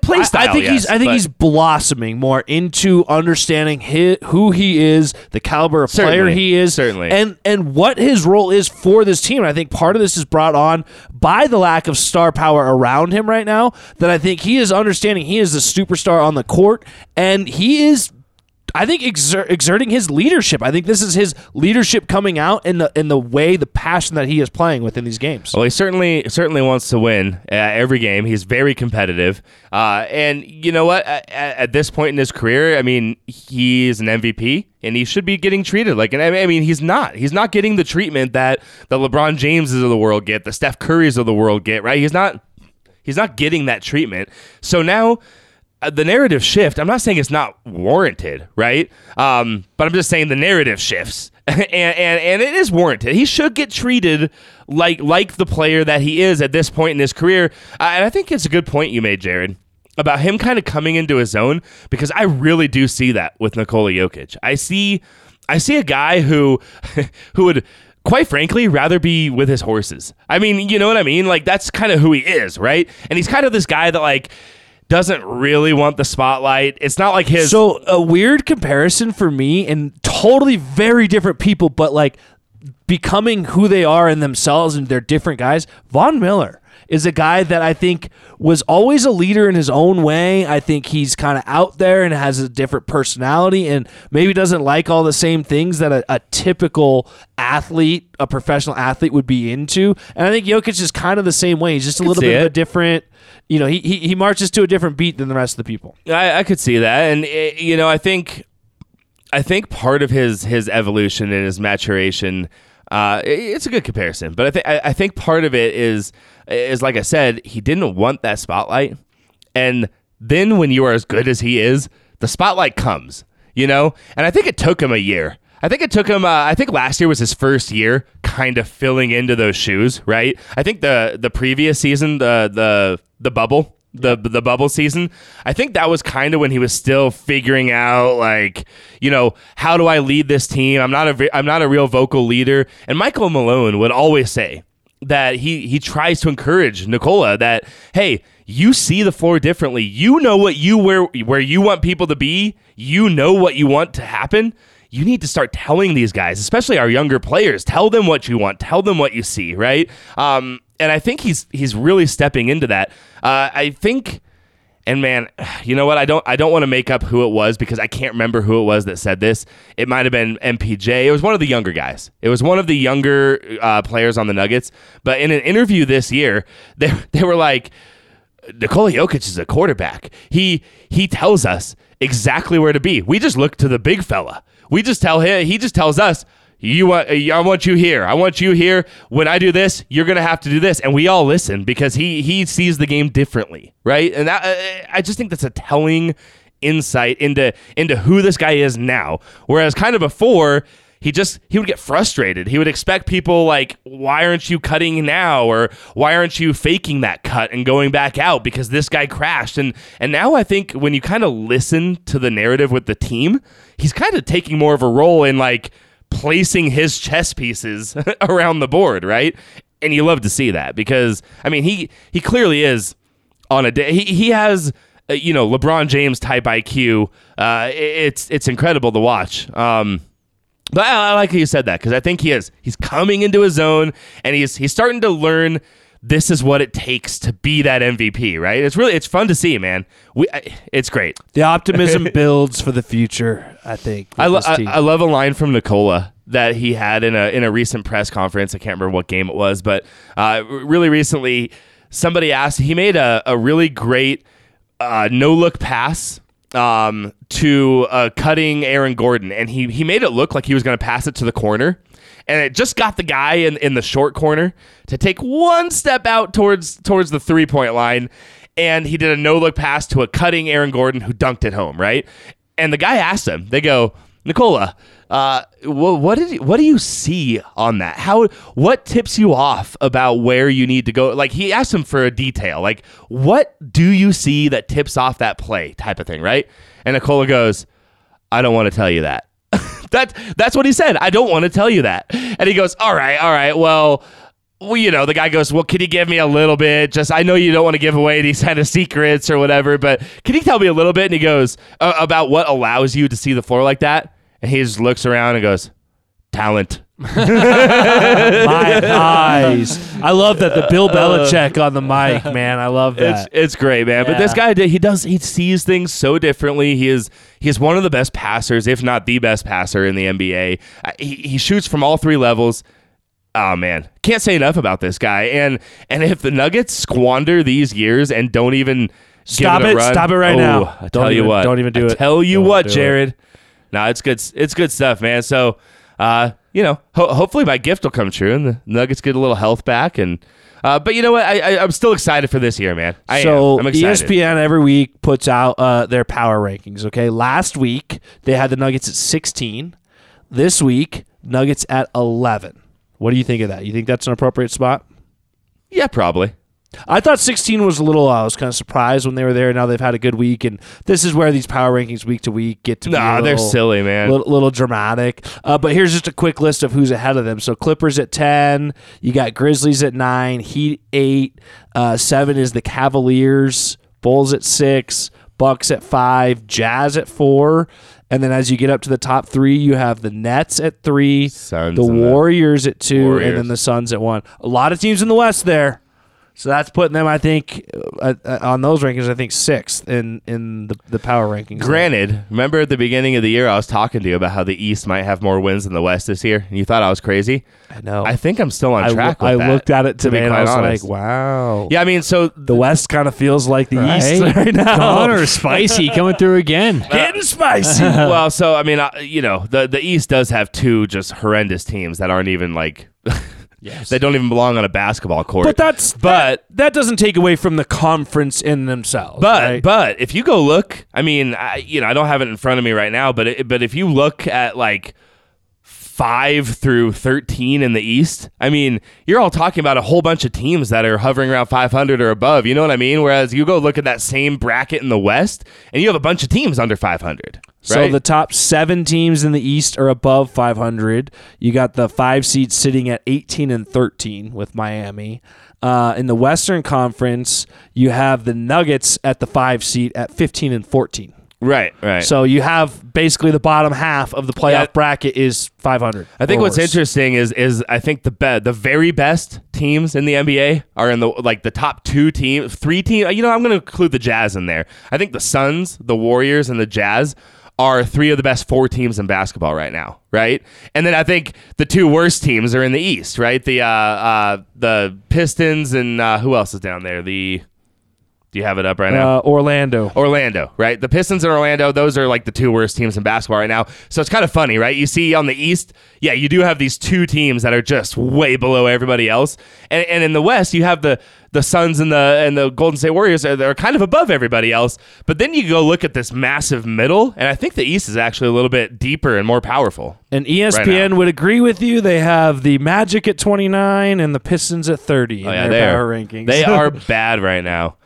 play I- style, I think he's I think he's blossoming more into understanding hi who he is, the caliber of player he is, certainly. and and what his role is for this team. And I think part of this is brought on by the lack of star power around him right now. That I think he is understanding he is the superstar on the court, and he is. I think exer- exerting his leadership. I think this is his leadership coming out in the in the way, the passion that he is playing within these games. Well, he certainly certainly wants to win uh, every game. He's very competitive, uh, and you know what? At, at this point in his career, I mean, he's an MVP, and he should be getting treated like an. I mean, he's not. He's not getting the treatment that the LeBron Jameses of the world get, the Steph Currys of the world get. Right? He's not. He's not getting that treatment. So now. Uh, the narrative shift. I'm not saying it's not warranted, right? Um, but I'm just saying the narrative shifts, and, and and it is warranted. He should get treated like like the player that he is at this point in his career. Uh, and I think it's a good point you made, Jared, about him kind of coming into his own because I really do see that with Nikola Jokic. I see, I see a guy who who would. Quite frankly, rather be with his horses. I mean, you know what I mean? Like that's kind of who he is, right? And he's kind of this guy that like doesn't really want the spotlight. It's not like his. So a weird comparison for me, and totally very different people, but like becoming who they are in themselves, and they're different guys. Von Miller is a guy that I think was always a leader in his own way. I think he's kind of out there and has a different personality, and maybe doesn't like all the same things that a, a typical athlete, a professional athlete, would be into. And I think Jokic is kind of the same way. He's just a little bit of a different. You know, he, he he marches to a different beat than the rest of the people. I, I could see that, and eh, you know, I think, I think part of his his evolution and his maturation, uh, i- it's a good comparison. But I think I think part of it is is like I said, he didn't want that spotlight, And then when you are as good as he is, the spotlight comes, you know? And I think it took him a year. I think it took him. Uh, I think last year was his first year, kind of filling into those shoes. Right. I think the the previous season, the the the bubble, the the bubble season, I think that was kind of when he was still figuring out, like, you know, how do I lead this team? I'm not a I'm not a real vocal leader. And Michael Malone would always say that he he tries to encourage Nikola that hey, you see the floor differently. You know what you where where you want people to be. You know what you want to happen you need to start telling these guys, especially our younger players, tell them what you want, tell them what you see, right? Um, and I think he's he's really stepping into that. Uh, I think, and man, you know what? I don't I don't want to make up who it was because I can't remember who it was that said this. It might have been MPJ. It was one of the younger guys. It was one of the younger uh, players on the Nuggets. But in an interview this year, they they were like. Nikola Jokic is a quarterback. He he tells us exactly where to be. We just look to the big fella. We just tell him. He just tells us. You want? I want you here. I want you here. When I do this, you're gonna have to do this, and we all listen because he he sees the game differently, right? And that, uh, I just think that's a telling insight into into who this guy is now. Whereas kind of before, he just he would get frustrated. He would expect people like, "Why aren't you cutting now?" or "Why aren't you faking that cut and going back out because this guy crashed?" And and now I think when you kind of listen to the narrative with the team, he's kind of taking more of a role in like placing his chess pieces around the board, right? And you love to see that because I mean, he he clearly is on a day. He he has uh, you know LeBron James type IQ. Uh, it's it's incredible to watch. Um, but I, I like how you said that because I think he is. He's coming into his own, and he's he's starting to learn. This is what it takes to be that MVP, right? It's really it's fun to see, man. We it's great. The optimism builds for the future. I think. I, lo- I. I love a line from Nikola that he had in a in a recent press conference. I can't remember what game it was, but uh, really recently, somebody asked. He made a, a really great uh, no look pass um, to uh, cutting Aaron Gordon, and he he made it look like he was going to pass it to the corner. And it just got the guy in, in the short corner to take one step out towards towards the three point line, and he did a no look pass to a cutting Aaron Gordon who dunked it home, right? And the guy asked him, they go, Nikola, uh, wh- what did you, what do you see on that? How what tips you off about where you need to go? Like he asked him for a detail, like what do you see that tips off that play, type of thing, right? And Nikola goes, I don't want to tell you that. That that's what he said. I don't want to tell you that. And he goes, all right, all right, well. Well, you know, the guy goes, Well, can you give me a little bit? Just, I know you don't want to give away these kind of secrets or whatever, but can you tell me a little bit? And he goes, About what allows you to see the floor like that? And he just looks around and goes, Talent. My eyes. I love that the Bill Belichick on the mic, man. I love that. it's great, man. But this guy he does he sees things so differently. He is he is one of the best passers, if not the best passer in the NBA. Uh, He, he shoots from all three levels. Oh man, can't say enough about this guy. And and if the Nuggets squander these years and don't even Stop it, it. Stop it right oh, now. I Don't tell you even- what, don't even do I it. Tell you Don't what, do it. Jared. No, it's good. It's good stuff, man. So, uh, you know, ho- hopefully my gift will come true and the Nuggets get a little health back. And uh, but you know what? I, I I'm still excited for this year, man. I so am. ESPN every week puts out uh, their power rankings. Okay, last week they had the Nuggets at 16. This week, Nuggets at 11. What do you think of that? You think that's an appropriate spot? Yeah, probably. I thought 16 was a little. I was kind of surprised when they were there. Now they've had a good week, and this is where these power rankings week to week get to be. Nah, a they're little- silly, man. little, little dramatic. Uh, but here's just a quick list of who's ahead of them. So Clippers at ten, you got Grizzlies at nine, Heat eight, uh, seven is the Cavaliers, Bulls at six, Bucks at five, Jazz at four. And then as you get up to the top three, you have the Nets at three, Suns the Warriors at two, and then the Suns at one. A lot of teams in the West there. So that's putting them, I think, uh, uh, on those rankings. I think sixth in in the, the power rankings. Granted, remember at the beginning of the year, I was talking to you about how the East might have more wins than the West this year, and you thought I was crazy. I know. I think I'm still on I, track. loo- I that, looked at it to be today and I quite was honest. like, wow. Yeah, I mean, so The West kind of feels like the East Right? right now. Connor spicy coming through again. Getting spicy. well, so I mean, uh, you know, the the East does have two just horrendous teams that aren't even like that don't even belong on a basketball court. But that's but that, that doesn't take away from the conference in themselves. But right? but if you go look, I mean, I, you know, I don't have it in front of me right now, but it, but if you look at like five through thirteen in the East, I mean, you're all talking about a whole bunch of teams that are hovering around 500 or above. You know what I mean? Whereas you go look at that same bracket in the West, and you have a bunch of teams under 500. So right? the top seven teams in the East are above 500. You got the five seeds sitting at 18 and 13 with Miami. Uh, in the Western Conference, you have the Nuggets at the five seed at 15 and 14. right, right. So you have basically the bottom half of the playoff Yeah. bracket is 500. I think what's worse. interesting is is I think the be- the very best teams in the NBA are in the like the top two teams, three teams. You know, I'm going to include the Jazz in there. I think the Suns, the Warriors, and the Jazz are three of the best four teams in basketball right now, right? And then I think the two worst teams are in the East, right? The uh, uh, the Pistons and uh, who else is down there? The do you have it up right now? Uh, Orlando. Orlando, right? The Pistons and Orlando, those are like the two worst teams in basketball right now. So it's kind of funny, right? You see on the East, yeah, you do have these two teams that are just way below everybody else. And, and in the West, you have the the Suns and the and the Golden State Warriors are they're kind of above everybody else. But then you go look at this massive middle, and I think the East is actually a little bit deeper and more powerful. And ESPN now. would agree with you. They have the Magic at 29 and the Pistons at 30 Oh yeah, their they power are rankings. They are bad right now.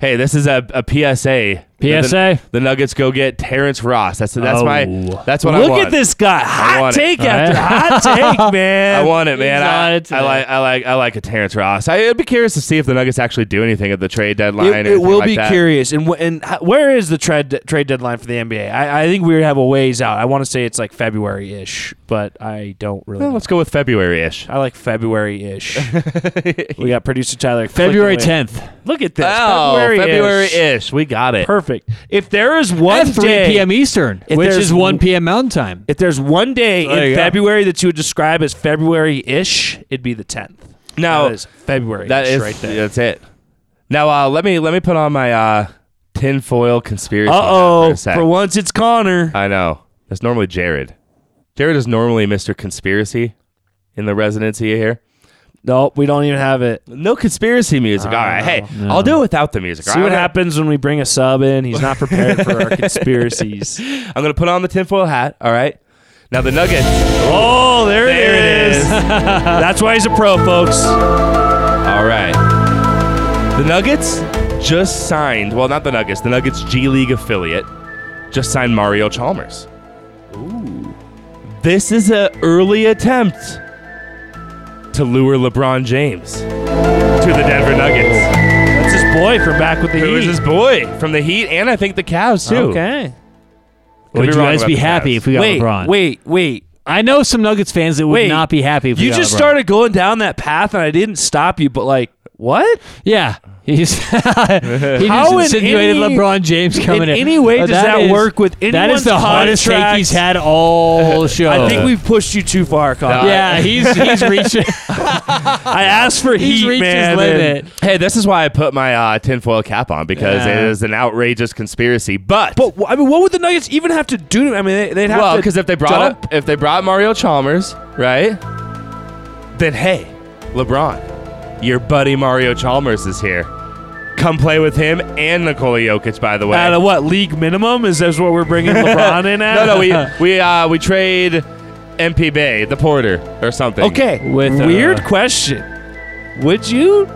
Hey, this is a, a PSA. PSA? The, Nuggets go get Terrence Ross. That's that's Oh. my that's what I want. Look at this guy. Hot want it. take after hot take, man. I want it, man. I, it. I like, I like, I like a Terrence Ross. I, would be curious to see if the Nuggets actually do anything at the trade deadline. It, it will like be that. curious. And and where is the trade trade deadline for the NBA? I, I think we have a ways out. I want to say it's like February ish, but I don't really. Well, know. let's go with February ish. I like February ish. we got producer Tyler. February 10th Look at this. Oh, February February ish. We got it. Perfect. If there is one at 3 day, p.m. Eastern, If which there's is 1 p.m. Mountain Time. if there's one day There you in go. February that you would describe as February ish, it'd be the tenth. Now that is February. that is right there. That's it. Now uh, let me let me put on my uh, tinfoil conspiracy. Uh hat oh. For, a sec. For once, it's Connor. I know. That's normally Jared. Jared is normally Mr. Conspiracy in the residency here. Nope, we don't even have it. No conspiracy music. All right. Hey, ah, No. I'll do it without the music. See right? what I'm happens when we bring a sub in. He's not prepared for our conspiracies. I'm going to put on the tinfoil hat. All right. Now the Nuggets. Oh, there, There it is. That's why he's a pro, folks. All right. The Nuggets just signed, well, not the Nuggets, the Nuggets G League affiliate just signed Mario Chalmers. Ooh. This is an early attempt to lure LeBron James to the Denver Nuggets. That's his boy from back with the Heat. Who is Heat. his boy from the Heat and I think the Cavs too. Okay. Could Would you wrong guys about be the happy Cavs. if we got Wait, LeBron? wait, wait. I know some Nuggets fans that would Wait. not be happy if we You got just LeBron. started going down that path, and I didn't stop you. But like, what? Yeah. He's he How in just insinuated any- LeBron James coming in. in any way Uh, does that is- work with That is anyone's the hottest take contract? he's had all show. I think we've pushed you too far, Connor. Yeah, he's he's reaching. I asked for he's heat, reached man. his limit. Hey, this is why I put my uh, tinfoil cap on because Yeah. it is an outrageous conspiracy. But, But I mean, what would the Nuggets even have to do? To, I mean, they, they'd have to well, to because if they brought dump- up, if they brought Mario Chalmers, right? Then hey, LeBron, your buddy Mario Chalmers is here. Come play with him and Nikola Jokic. By the way, at a what league minimum is this what we're bringing LeBron in at? no, no, we we uh, we trade MPJ, the porter, or something. okay. With, uh, weird question. Would you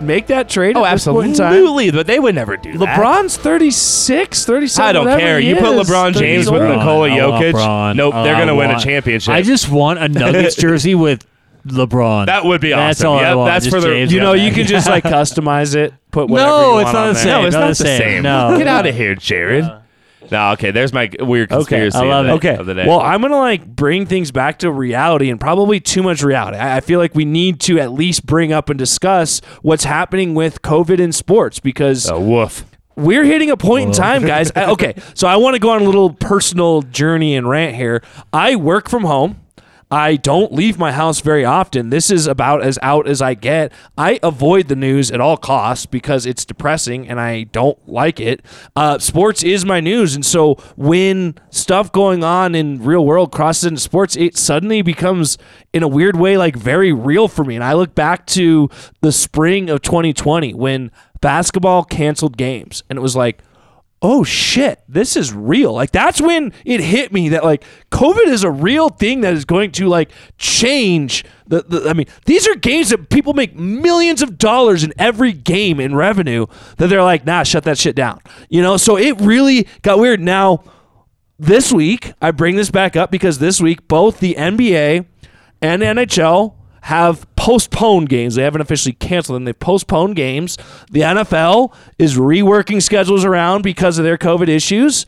make that trade? Oh, at this point in time? absolutely. But they would never do that. LeBron's 36, 37. I don't care. he You put LeBron James with old. Nikola I Jokic. LeBron. Nope, they're gonna win a championship. I just want a Nuggets jersey with LeBron. that would be That's awesome. all I Yep, want, that's just for the. James You know, you can just like customize it, put whatever No, you it's want not on the there. same. No, it's not the same. No. Get out of here, Jared. No, okay. There's my weird conspiracy. I love of, it. the, Okay. of the day. Well, I'm gonna like bring things back to reality and probably too much reality. I, I feel like we need to at least bring up and discuss what's happening with COVID in sports because oh, woof. we're hitting a point in time, guys. I- okay, so I want to go on a little personal journey and rant here. I work from home. I don't leave my house very often. This is about as out as I get. I avoid the news at all costs because it's depressing and I don't like it. Uh, sports is my news, and so when stuff going on in real world crosses into sports, it suddenly becomes, in a weird way, like very real for me. And I look back to the spring of 2020 when basketball canceled games, and it was like oh shit, this is real. Like that's when it hit me that like COVID is a real thing that is going to like change the, the I mean, these are games that people make millions of dollars in every game in revenue that they're like, nah, shut that shit down. You know, so it really got weird. Now, this week, I bring this back up because this week both the NBA and NHL have postponed games. They haven't officially canceled them. They've postponed games. The NFL is reworking schedules around because of their COVID issues.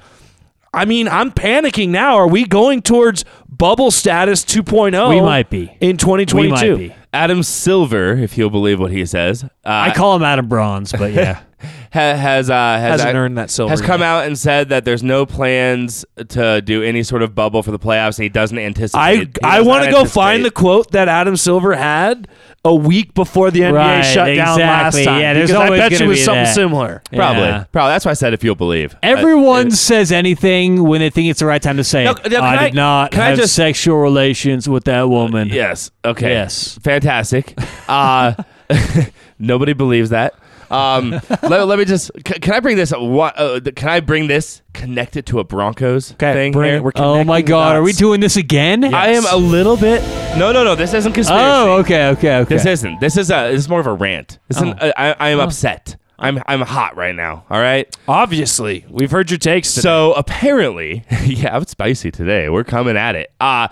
I mean, I'm panicking now. Are we going towards bubble status 2.0? We might be. in 2022. We might be. Adam Silver, if you'll believe what he says, uh, I call him Adam Bronze, but yeah. ha- has uh, has Hasn't ac- earned that silver Has come yet. out and said that there's no plans to do any sort of bubble for the playoffs, and he doesn't anticipate. I he I does want to not go find the anticipate. quote that Adam Silver had a week before the NBA Right, shut down last exactly. time. Yeah, there's because I always bet you gonna it was be something that. similar. Probably, Yeah. probably. That's why I said if you'll believe. Everyone Uh, says anything when they think it's the right time to say No, it. no, can I, I- did not can I have just- sexual relations with that woman. Yes. Okay. Yes. Fantastic. Uh, nobody believes that. Um, let, let me just. c- Can I bring this? What? Uh, can I bring this? Connect it to a Broncos Okay, thing bring here? We're Oh my connecting God, are we doing this again? I am a little bit. No, no, no. This isn't conspiracy. Oh, okay, okay, okay. This isn't. This is a. This is more of a rant. This isn't. Oh. I, I am upset. I'm. I'm hot right now. All right. Obviously, we've heard your takes. Today. So apparently, yeah, it's spicy today. We're coming at it. Uh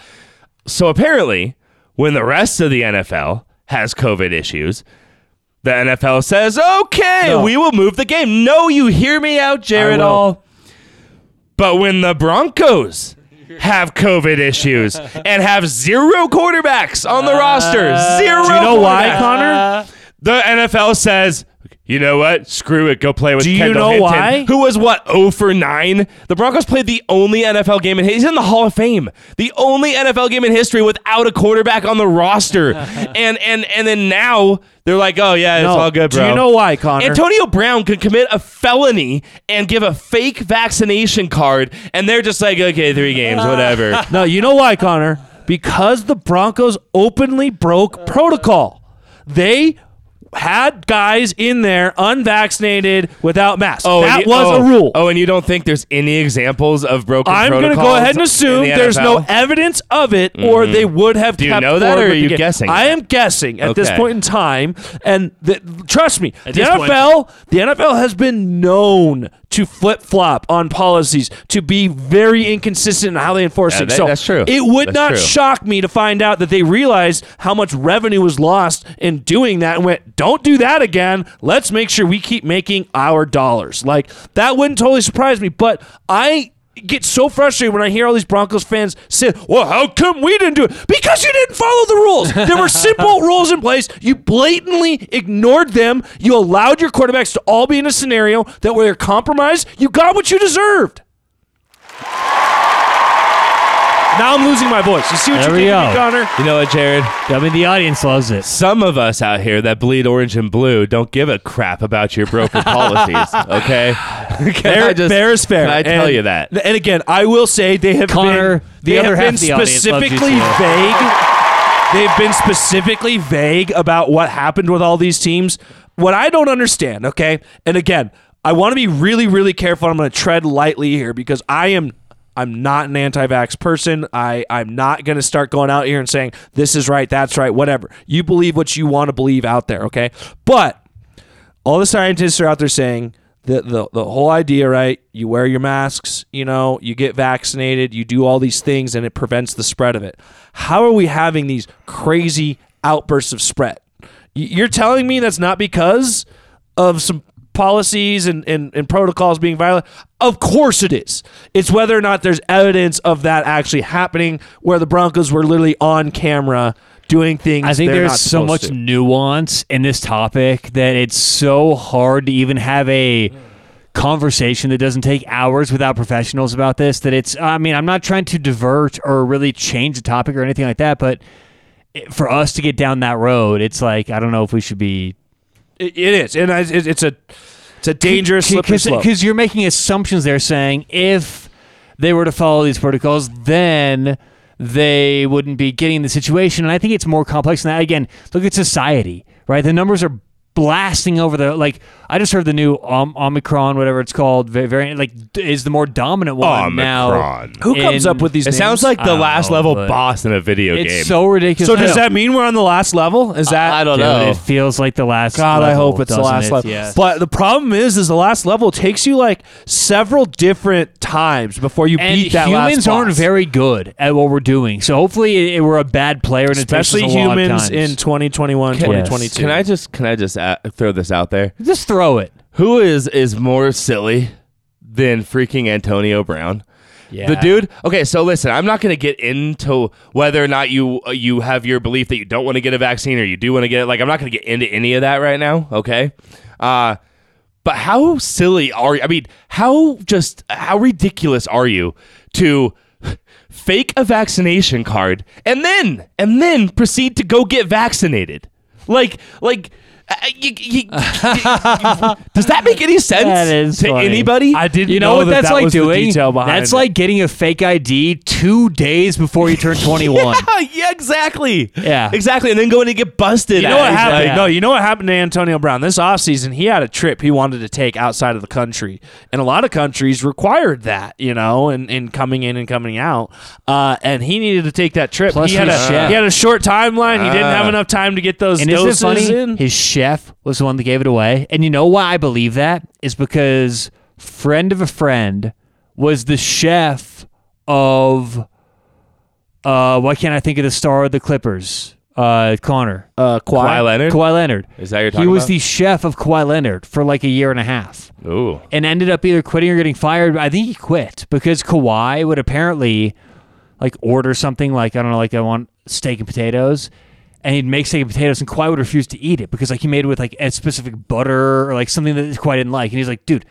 so apparently, when the rest of the NFL has COVID issues, the NFL says, "Okay, No. we will move the game." No, you hear me out, Jared. All. But when the Broncos have COVID issues and have zero quarterbacks on the uh, roster, zero. do you know why, Connor? the NFL says, you know what? Screw it. Go play with Do you Kendall know Hinton, why? Who was what? 0 for 9? The Broncos played the only NFL game in history. He's in the Hall of Fame. The only NFL game in history without a quarterback on the roster. and and and then now they're like, "Oh yeah, it's No. all good, bro. Do you know why, Connor? Antonio Brown could commit a felony and give a fake vaccination card and they're just like, "Okay, 3 games, whatever." No, you know why, Connor? Because the Broncos openly broke protocol. They had guys in there unvaccinated without masks. Oh, and that you- was oh, a rule. Oh, and you don't think there's any examples of broken I'm going to go ahead and assume the there's no evidence of it, or mm-hmm. they would have Do you kept know that, or with are the you game. guessing I am guessing at this point in time, and th- trust me, the this point- NFL, the NFL has been known to flip flop on policies, to be very inconsistent in how they enforce Yeah, things. that- so that's true. It would That's not true. shock me to find out that they realized how much revenue was lost in doing that, and went, "Don't do that again. Let's make sure we keep making our dollars." Like that wouldn't totally surprise me, but I get so frustrated when I hear all these Broncos fans say, "Well, how come we didn't do it?" Because you didn't follow the rules. There were simple rules in place. You blatantly ignored them. You allowed your quarterbacks to all be in a scenario that where they're compromised. You got what you deserved. Now I'm losing my voice. You see what There you we did to me. Connor? You know what, Jared? I mean, the audience loves it. Some of us out here that bleed orange and blue don't give a crap about your broken policies. Okay, Can Fair, I just- fair is fair. Can I tell And- you that? And again, I will say they have Connor, been the they other have half been the audience loves you specifically vague. They've been specifically vague about what happened with all these teams. What I don't understand, okay? And again, I want to be really, really careful. I'm going to tread lightly here because I am I'm not an anti-vax person. I I'm not going to start going out here and saying this is right, that's right, whatever. You believe what you want to believe out there, okay? But all the scientists are out there saying the, the the whole idea, right? You wear your masks, you know, you get vaccinated, you do all these things, and it prevents the spread of it. How are we having these crazy outbursts of spread? You're telling me that's not because of some policies and, and, and protocols being violated? Of course it is. It's whether or not there's evidence of that actually happening where the Broncos were literally on camera doing things. I think they're there's not so much to. nuance in this topic that it's so hard to even have a conversation that doesn't take hours without professionals about this. That it's, I mean, I'm not trying to divert or really change the topic or anything like that, but for us to get down that road, it's like I don't know if we should be It, it is, and I- it, it's a it's a dangerous slippery slope. because you're making assumptions there, saying if they were to follow these protocols, then they wouldn't be getting the situation. And I think it's more complex than that. Again, look at society, right? The numbers are blasting over the like. I just heard the new Om- Omicron, whatever it's called, variant, like is the more dominant one now. Who comes in- up with these? It names? sounds like the don't last know, level boss in a video It's game. so ridiculous. So does that mean we're on the last level? Is that I don't Dude, know. It feels like the last. God, I hope it's the last it? level. Yeah. But the problem is, is the last level takes you like several different times before you and beat that humans last aren't very good at what we're doing. So hopefully, it, we're a bad player, and especially it takes us a lot of humans in 2021, Can- 2022. Can I just can I just uh, throw this out there? Just throw it. Who is is more silly than freaking Antonio Brown? Yeah. The dude. Okay, so listen, I'm not going to get into whether or not you you have your belief that you don't want to get a vaccine or you do want to get it. Like, I'm not going to get into any of that right now. Okay. Uh, but how silly are you? I mean, how just how ridiculous are you to fake a vaccination card and then and then proceed to go get vaccinated? Like like. Uh, you- you- does that make any sense That is to funny. anybody? I didn't You know, what that that's that like doing? That's it. like getting a fake ID two days before you turn 21. yeah, yeah, exactly. Yeah. exactly. And then going to get busted. You know what at- happened? yeah. No, you know what happened to Antonio Brown this offseason? He had a trip he wanted to take outside of the country, and a lot of countries required that, you know, and in, coming in and coming out. Uh, and he needed to take that trip. Plus he had a chef. he had a short timeline. He didn't have Ah. enough time to get those And doses funny? in. His chef was the one that gave it away. And you know why I believe that? Is because friend of a friend was the chef of uh why can't I think of the star of the Clippers? Uh Connor. uh, Kawhi. Kawhi Leonard. Kawhi Leonard. Is that what you're He was about? the chef of Kawhi Leonard for like a year and a half. Ooh. and ended up either quitting or getting fired. I think he quit because Kawhi would apparently like order something like I don't know, like I want steak and potatoes, and he'd make steak and potatoes, and Kawhi would refuse to eat it because like he made it with like a specific butter or like something that Kawhi didn't like, and he's like, dude.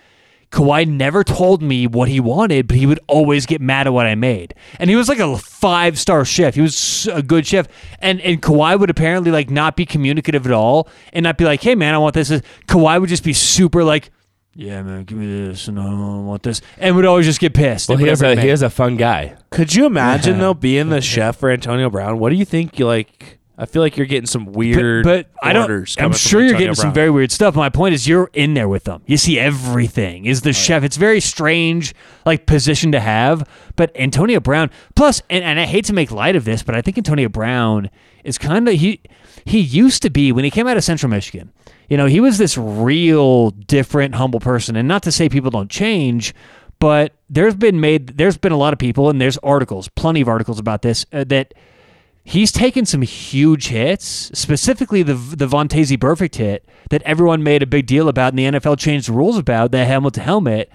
Kawhi never told me what he wanted, but he would always get mad at what I made. And he was like a five star chef. He was a good chef. And and Kawhi would apparently like not be communicative at all and not be like, hey man, I want this. Kawhi would just be super like, yeah, man, give me this, and I don't want this, and would always just get pissed. Well, at he is a it he is a fun guy. Could you imagine though being the chef for Antonio Brown? What do you think? You like? I feel like you're getting some weird. but, but I don't. orders I'm sure you're getting some very weird stuff. My point is, you're in there with them. You see everything. Is the chef? It's very strange, like position to have. But Antonio Brown, plus, and, and I hate to make light of this, but I think Antonio Brown is kind of he. He used to be when he came out of Central Michigan. You know, he was this real different, humble person. And not to say people don't change, but there's been made. There's been a lot of people, and there's articles, plenty of articles about this uh, that he's taken some huge hits, specifically the the Vontaze Burfict hit that everyone made a big deal about, and the NFL changed the rules about the helmet to helmet.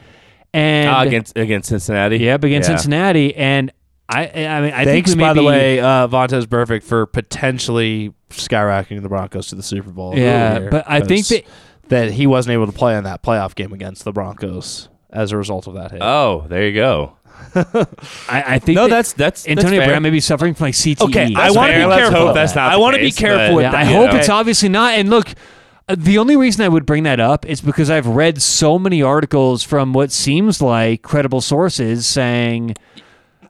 And Ah, against against Cincinnati. yeah, against Yeah. Cincinnati, and I, I mean, I Thanks, think we by the maybe- way, uh, Vontaze Burfict for potentially skyrocketing the Broncos to the Super Bowl. Yeah, earlier, but I think 'cause that- that he wasn't able to play in that playoff game against the Broncos as a result of that hit. Oh, there you go. I, I think No, that that's that's Antonio that's. Brown may be suffering from like CTE. Okay, I wanna fair. be Let's careful that's not. I wanna be careful but- with Yeah, that. I hope Okay. it's obviously not. And look, uh, the only reason I would bring that up is because I've read so many articles from what seems like credible sources saying,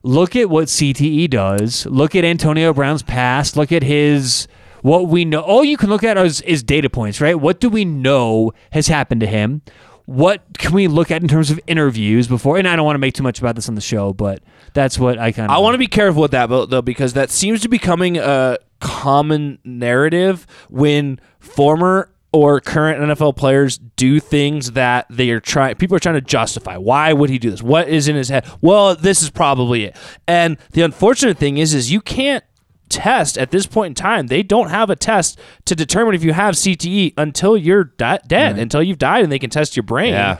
look at what CTE does. Look at Antonio Brown's past. Look at his. What we know, all you can look at is, is data points, right? What do we know has happened to him? What can we look at in terms of interviews before? And I don't want to make too much about this on the show, but that's what I kind of. I want to be careful with that, though, because that seems to be becoming a common narrative when former or current NFL players do things that they are trying. People are trying to justify. Why would he do this? What is in his head? Well, this is probably it. And the unfortunate thing is, is you can't test at this point in time. They don't have a test to determine if you have CTE until you're di- dead, until you've died, and they can test your brain. Yeah,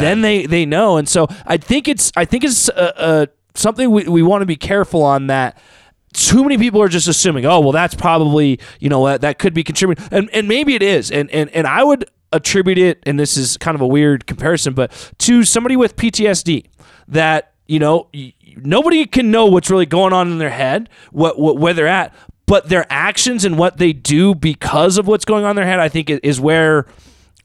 then they they know, and so I think it's I think it's uh, uh, something we, we want to be careful on that. Too many people are just assuming, oh well, that's probably you know that that could be contributing, and and maybe it is, and and and I would attribute it, and this is kind of a weird comparison, but to somebody with PTSD that you know nobody can know what's really going on in their head, what, what where they're at, but their actions and what they do because of what's going on in their head, I think is where.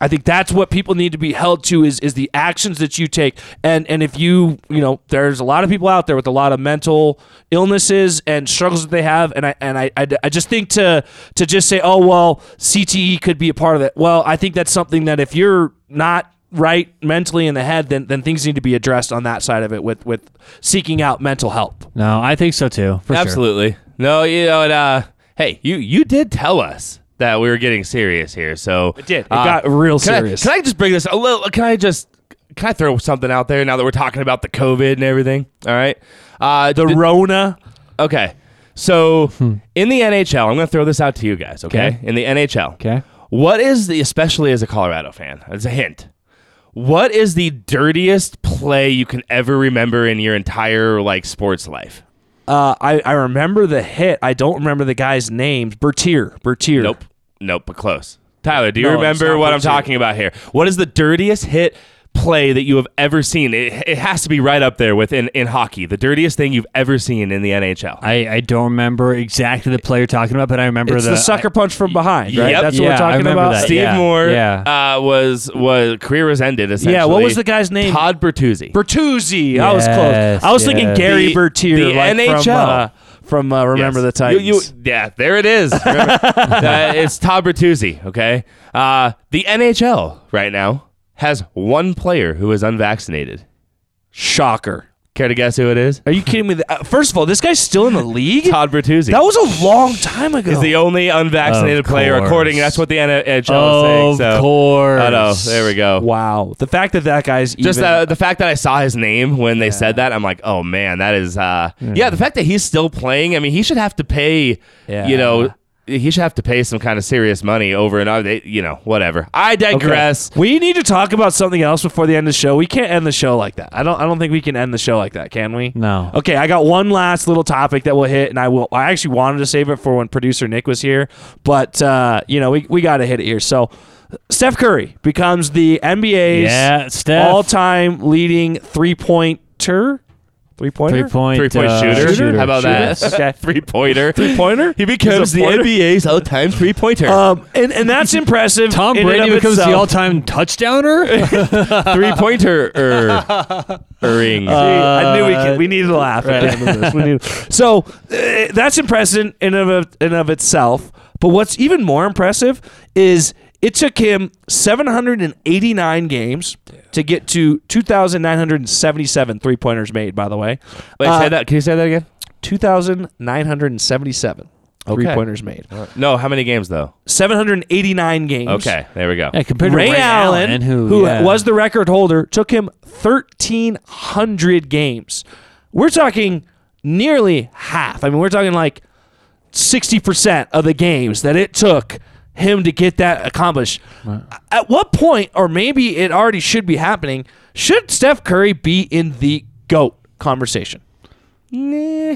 I think that's what people need to be held to is is the actions that you take. And and if you you know, there's a lot of people out there with a lot of mental illnesses and struggles that they have. And I and I I, I just think to to just say, oh well, CTE could be a part of it. Well, I think that's something that if you're not right mentally in the head, then then things need to be addressed on that side of it with with seeking out mental help. No, I think so too. For sure. Absolutely. No, you know, and, uh, hey, you you did tell us that we were getting serious here, so It did. It uh, got real can I- serious. can I just bring this a little? Can I just can I throw something out there now that we're talking about the COVID and everything? All right, uh, The did- Rona. okay. So in the NHL, I'm going to throw this out to you guys. Okay, Okay. in the NHL, Okay. what is the especially as a Colorado fan? As a hint. What is the dirtiest play you can ever remember in your entire like sports life? Uh, I, I remember the hit. I don't remember the guy's name. Bertier. Bertier. Nope. Nope, but close. Tyler, do you No, remember what I'm talking about here? What is the dirtiest hit play that you have ever seen? It, it has to be right up there with in, in hockey. The dirtiest thing you've ever seen in the NHL. I, I don't remember exactly the play you're talking about, but I remember It's the, the, sucker punch from behind, right? Yep. That's what Yeah, we're talking about. that. Steve yeah, Moore yeah. Uh, was was career was ended essentially. Yeah, what was the guy's name? Todd Bertuzzi. Bertuzzi. I was close. I was thinking. Gary The- Bertier. the like NHL. From, uh, from uh, Remember Yes. the Titans. You- you- yeah, there it is. Uh, it's Todd Bertuzzi. Okay, uh, the NHL right now has one player who is unvaccinated. Shocker. Care to guess who it is? Are you kidding me? Uh, First of all, this guy's still in the league? Todd Bertuzzi. That was a long time ago. is the only unvaccinated Of player, course. according. That's what the NHL is saying. Of So, course. I know. There we go. wow. The fact that that guy's Just even, uh, the fact that I saw his name when they said that, I'm like, oh man, that is. Uh, yeah. the fact that he's still playing. I mean, he should have to pay. Yeah. You know, he should have to pay some kind of serious money over and over. They, you know, whatever. I Okay. digress. We need to talk about something else before the end of the show. We can't end the show like that. I don't. I don't think we can end the show like that. Can we? No. Okay, I got one last little topic that we'll hit, and I will. I actually wanted to save it for when producer Nick was here, but uh, you know we we got to hit it here. So, Steph Curry becomes the NBA's Yeah, all-time leading three-pointer. Three-pointer. Three point Three point uh, shooter. shooter. How about that? Shooter? Okay. Three pointer. Three-pointer. He becomes the? NBA's all-time three-pointer. Um, and, and that's impressive. Tom in and Brady of becomes the all time touchdowner? three-pointer. Er, ring. See, I knew we Uh, could. We needed to laugh at the end of this. We need, so uh, that's impressive in of in of itself. But what's even more impressive is it took him 789 games to get to 2,977 three pointers made. By the way, Wait, uh, say that. Can you say that again? 2,977 three pointers made. No. How many games though? 789 games. Okay, there we go. yeah, compared Ray, to Ray Allen, who, yeah. was the record holder, took him 1,300 games. We're talking nearly half. I mean, we're talking like 60% of the games that it took him to get that accomplished. At what point, or maybe it already should be happening, should Steph Curry be in the GOAT conversation? Nah.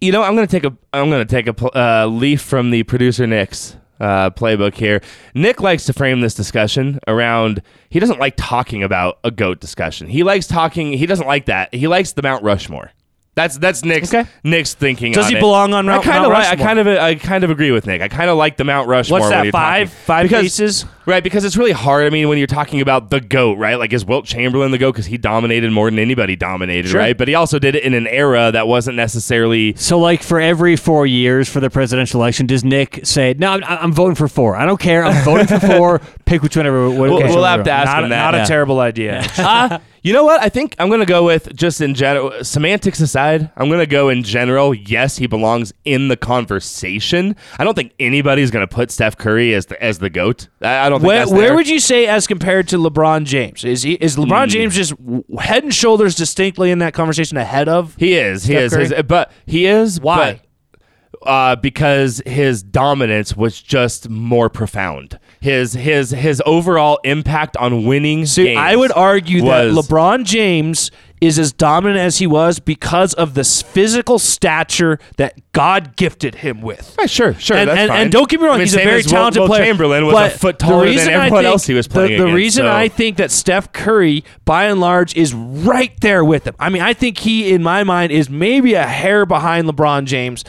You know, I'm gonna take a I'm gonna take a uh, leaf from the producer Nick's uh, playbook here. Nick likes to frame this discussion around. He doesn't like talking about a goat discussion. He likes talking. He doesn't like that. He likes the Mount Rushmore. That's that's Nick's Okay. Nick's thinking. Does on he it. belong on Mount, I kind of like, I kind of I kind of agree with Nick. I kind of like the Mount Rushmore. What's that, five? talking- Five because, pieces? Right, because it's really hard. I mean, when you're talking about the GOAT, right? Like, is Wilt Chamberlain the GOAT? Because he dominated more than anybody dominated, Sure. right? But he also did it in an era that wasn't necessarily. So, like for every four years for the presidential election, does Nick say, "No, I'm, I'm voting for four. I don't care. I'm voting for four. Pick which one ever." We'll, we'll have to ask Not, him that. not a terrible idea. uh, you know what? I think I'm going to go with just in general, semantics aside, I'm going to go in general. Yes, he belongs in the conversation. I don't think anybody's going to put Steph Curry as the, as the GOAT. I, I don't think Where, where would you say as compared to LeBron James? Is he is. LeBron James just head and shoulders distinctly in that conversation ahead of? He is. He Steph is. Curry? His, but he is. Why? but, uh, because his dominance was just more profound. His his his overall impact on winning So games I would argue that LeBron James is as dominant as he was because of this physical stature that God gifted him with. Right, sure, sure. And, that's and, fine. and don't get me wrong, I mean, he's a very as Will- talented Will player. Chamberlain was but a foot the taller than reason I everyone think- else he was the- playing The, against, reason so- I think that Steph Curry, by and large, is right there with him. I mean, I think he, in my mind, is maybe a hair behind LeBron James,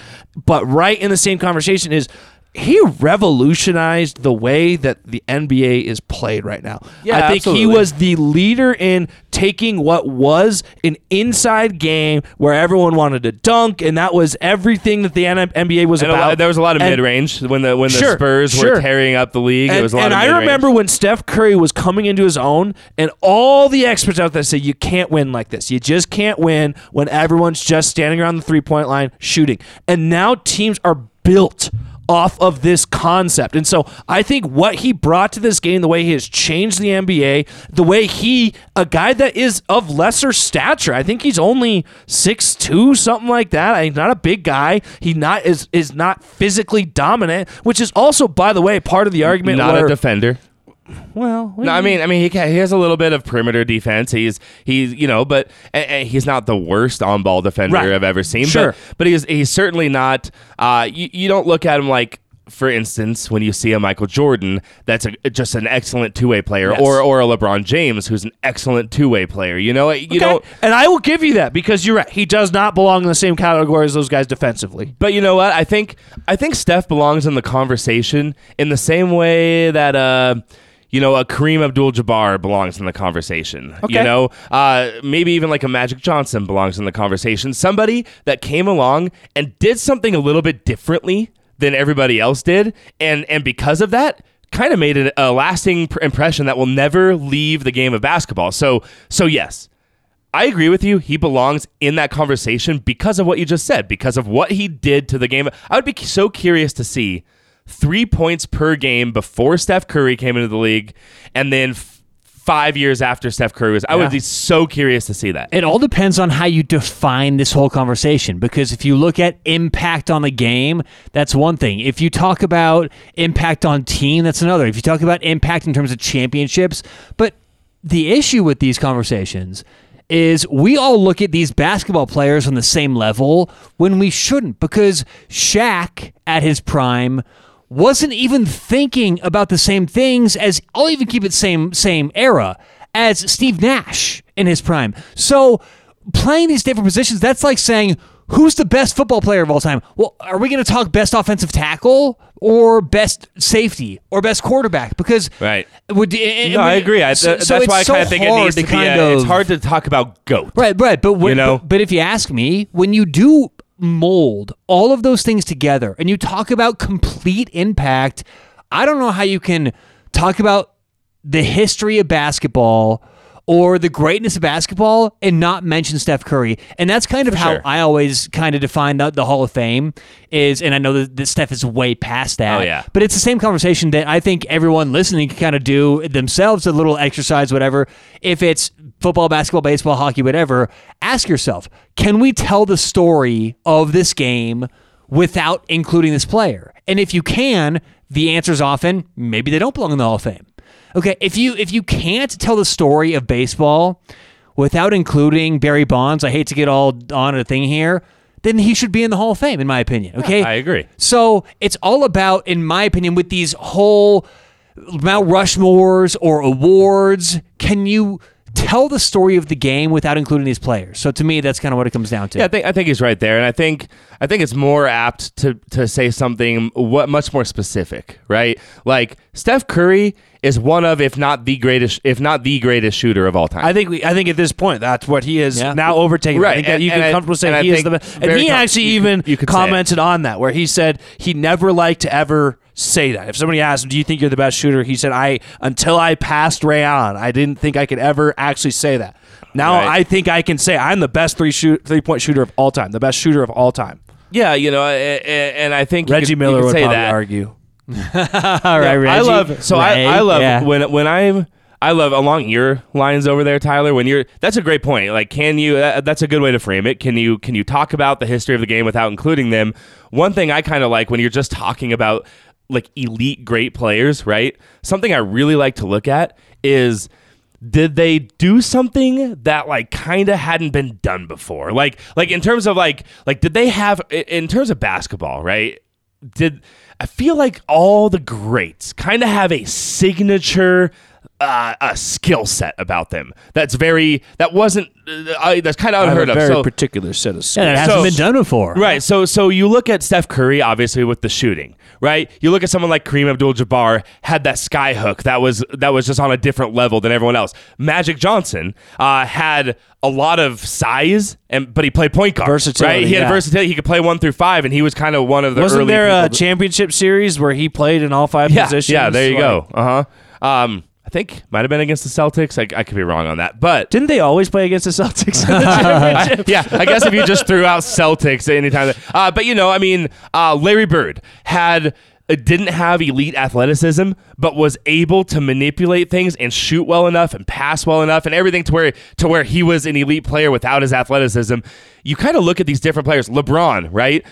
but right in the same conversation is he revolutionized the way that the NBA is played right now. Yeah, I think he was the leader in taking what was an inside game where everyone wanted to dunk, and that was everything that the NBA was And about. lot- there was a lot of And- mid range when the when the Sure, Spurs sure. were tearing up the league. and, it was a lot and I remember when Steph Curry was coming into his own, and all the experts out there said, You can't win like this. You just can't win when everyone's just standing around the three point line shooting. And now teams are built off of this concept. And so I think what he brought to this game, the way he has changed the NBA, the way he, a guy that is of lesser stature, I think he's only six two, something like that. He's not a big guy. He not is is not physically dominant, which is also, by the way, part of the argument. not where, a defender. Well, No, I mean, I mean, he ca- he has a little bit of perimeter defense. He's he's you know, but and, and he's not the worst on ball defender Right. I've ever seen. Sure. but, but he's he's certainly not. Uh, you, you don't look at him like. For instance, when you see a Michael Jordan, that's a, just an excellent two way player, Yes. or or a LeBron James, who's an excellent two way player. You know, you Okay. don't. and I will give you that because you're right. He does not belong in the same category as those guys defensively. But you know what? I think I think Steph belongs in the conversation in the same way that uh you know, a Kareem Abdul-Jabbar belongs in the conversation. You know, uh, maybe even like a Magic Johnson belongs in the conversation. Somebody that came along and did something a little bit differently than everybody else did, and and because of that, kind of made it a lasting pr- impression that will never leave the game of basketball. So, so yes, I agree with you. He belongs in that conversation because of what you just said, because of what he did to the game. I would be so curious to see three points per game before Steph Curry came into the league, and then f- five years after Steph Curry was. I Yeah. would be so curious to see that. It all depends on how you define this whole conversation because if you look at impact on the game, that's one thing. If you talk about impact on team, that's another. If you talk about impact in terms of championships, but the issue with these conversations is we all look at these basketball players on the same level when we shouldn't because Shaq at his prime wasn't even thinking about the same things as I'll even keep it same same era as Steve Nash in his prime. So playing these different positions, that's like saying who's the best football player of all time? Well, are we going to talk best offensive tackle or best safety or best quarterback? Because Right. Would, No, I agree. I, so, that's so why I so kind of think it needs to, to be. kind a- of it's hard to talk about goat. Right, right. But when, You know? but, but if you ask me, when you do mold all of those things together and you talk about complete impact, I don't know how you can talk about the history of basketball or the greatness of basketball and not mention Steph Curry. And that's kind of how sure. I always kind of define the, the Hall of Fame is, and I know that, that Steph is way past that. Oh, yeah. But it's the same conversation that I think everyone listening can kind of do themselves, a little exercise, whatever. If it's football, basketball, baseball, hockey, whatever, ask yourself, can we tell the story of this game without including this player? And if you can, the answer is often maybe they don't belong in the Hall of Fame. Okay, if you if you can't tell the story of baseball without including Barry Bonds, I hate to get all on a thing here, then he should be in the Hall of Fame, in my opinion. Okay, I agree. so it's all about, in my opinion, with these whole Mount Rushmores or awards, can you tell the story of the game without including these players? So to me, that's kind of what it comes down to. Yeah, I think I think he's right there, and I think I think it's more apt to to say something what much more specific, right? Like Steph Curry is one of, if not the greatest, if not the greatest shooter of all time. I think we, I think at this point that's what he is Yeah. now overtaken. Right, I think that and- you can and comfortably say he is the best. And he com- actually you even could- you could say it. commented on that, where he said he never liked to ever say that. If somebody asked him, "Do you think you're the best shooter?" He said, "I until I passed Ray Allen, I didn't think I could ever actually say that. Now Right. I think I can say I'm the best three shoot three point shooter of all time, the best shooter of all time." yeah, you know, a- a- and I think Reggie could- Miller would say probably that. argue. all Yeah, right, I love so Ray, I, I love yeah. when when I'm I love along your lines over there, Tyler. When you're that's a great point. Like, can you? That, that's a good way to frame it. Can you? Can you talk about the history of the game without including them? One thing I kind of like when you're just talking about like elite great players, right? Something I really like to look at is did they do something that like kind of hadn't been done before? Like like in terms of like like did they have in terms of basketball, right? Did I feel like all the greats kind of have a signature uh, a skill set about them that's very that wasn't uh, that's kind of I have unheard a of. very So, particular set of skills. Yeah, that hasn't So- been done before. Right. So so you look at Steph Curry, obviously with the shooting, right? You look at someone like Kareem Abdul-Jabbar had that sky hook that was that was just on a different level than everyone else. Magic Johnson uh, had a lot of size, and but he played point guard. Versatility, right? He had yeah. versatility. He could play one through five, and he was kind of one of the Wasn't early there a people- championship series where he played in all five yeah, positions? yeah. There you Like, go. Uh huh. Um, I think might have been against the Celtics. I, I could be wrong on that, but Didn't they always play against the Celtics in the? I- yeah, I guess if you just threw out Celtics anytime. that- Uh, but you know, I mean, uh, Larry Bird had uh, didn't have elite athleticism, but was able to manipulate things and shoot well enough and pass well enough and everything to where to where he was an elite player without his athleticism. You kind of look at these different players. LeBron, right?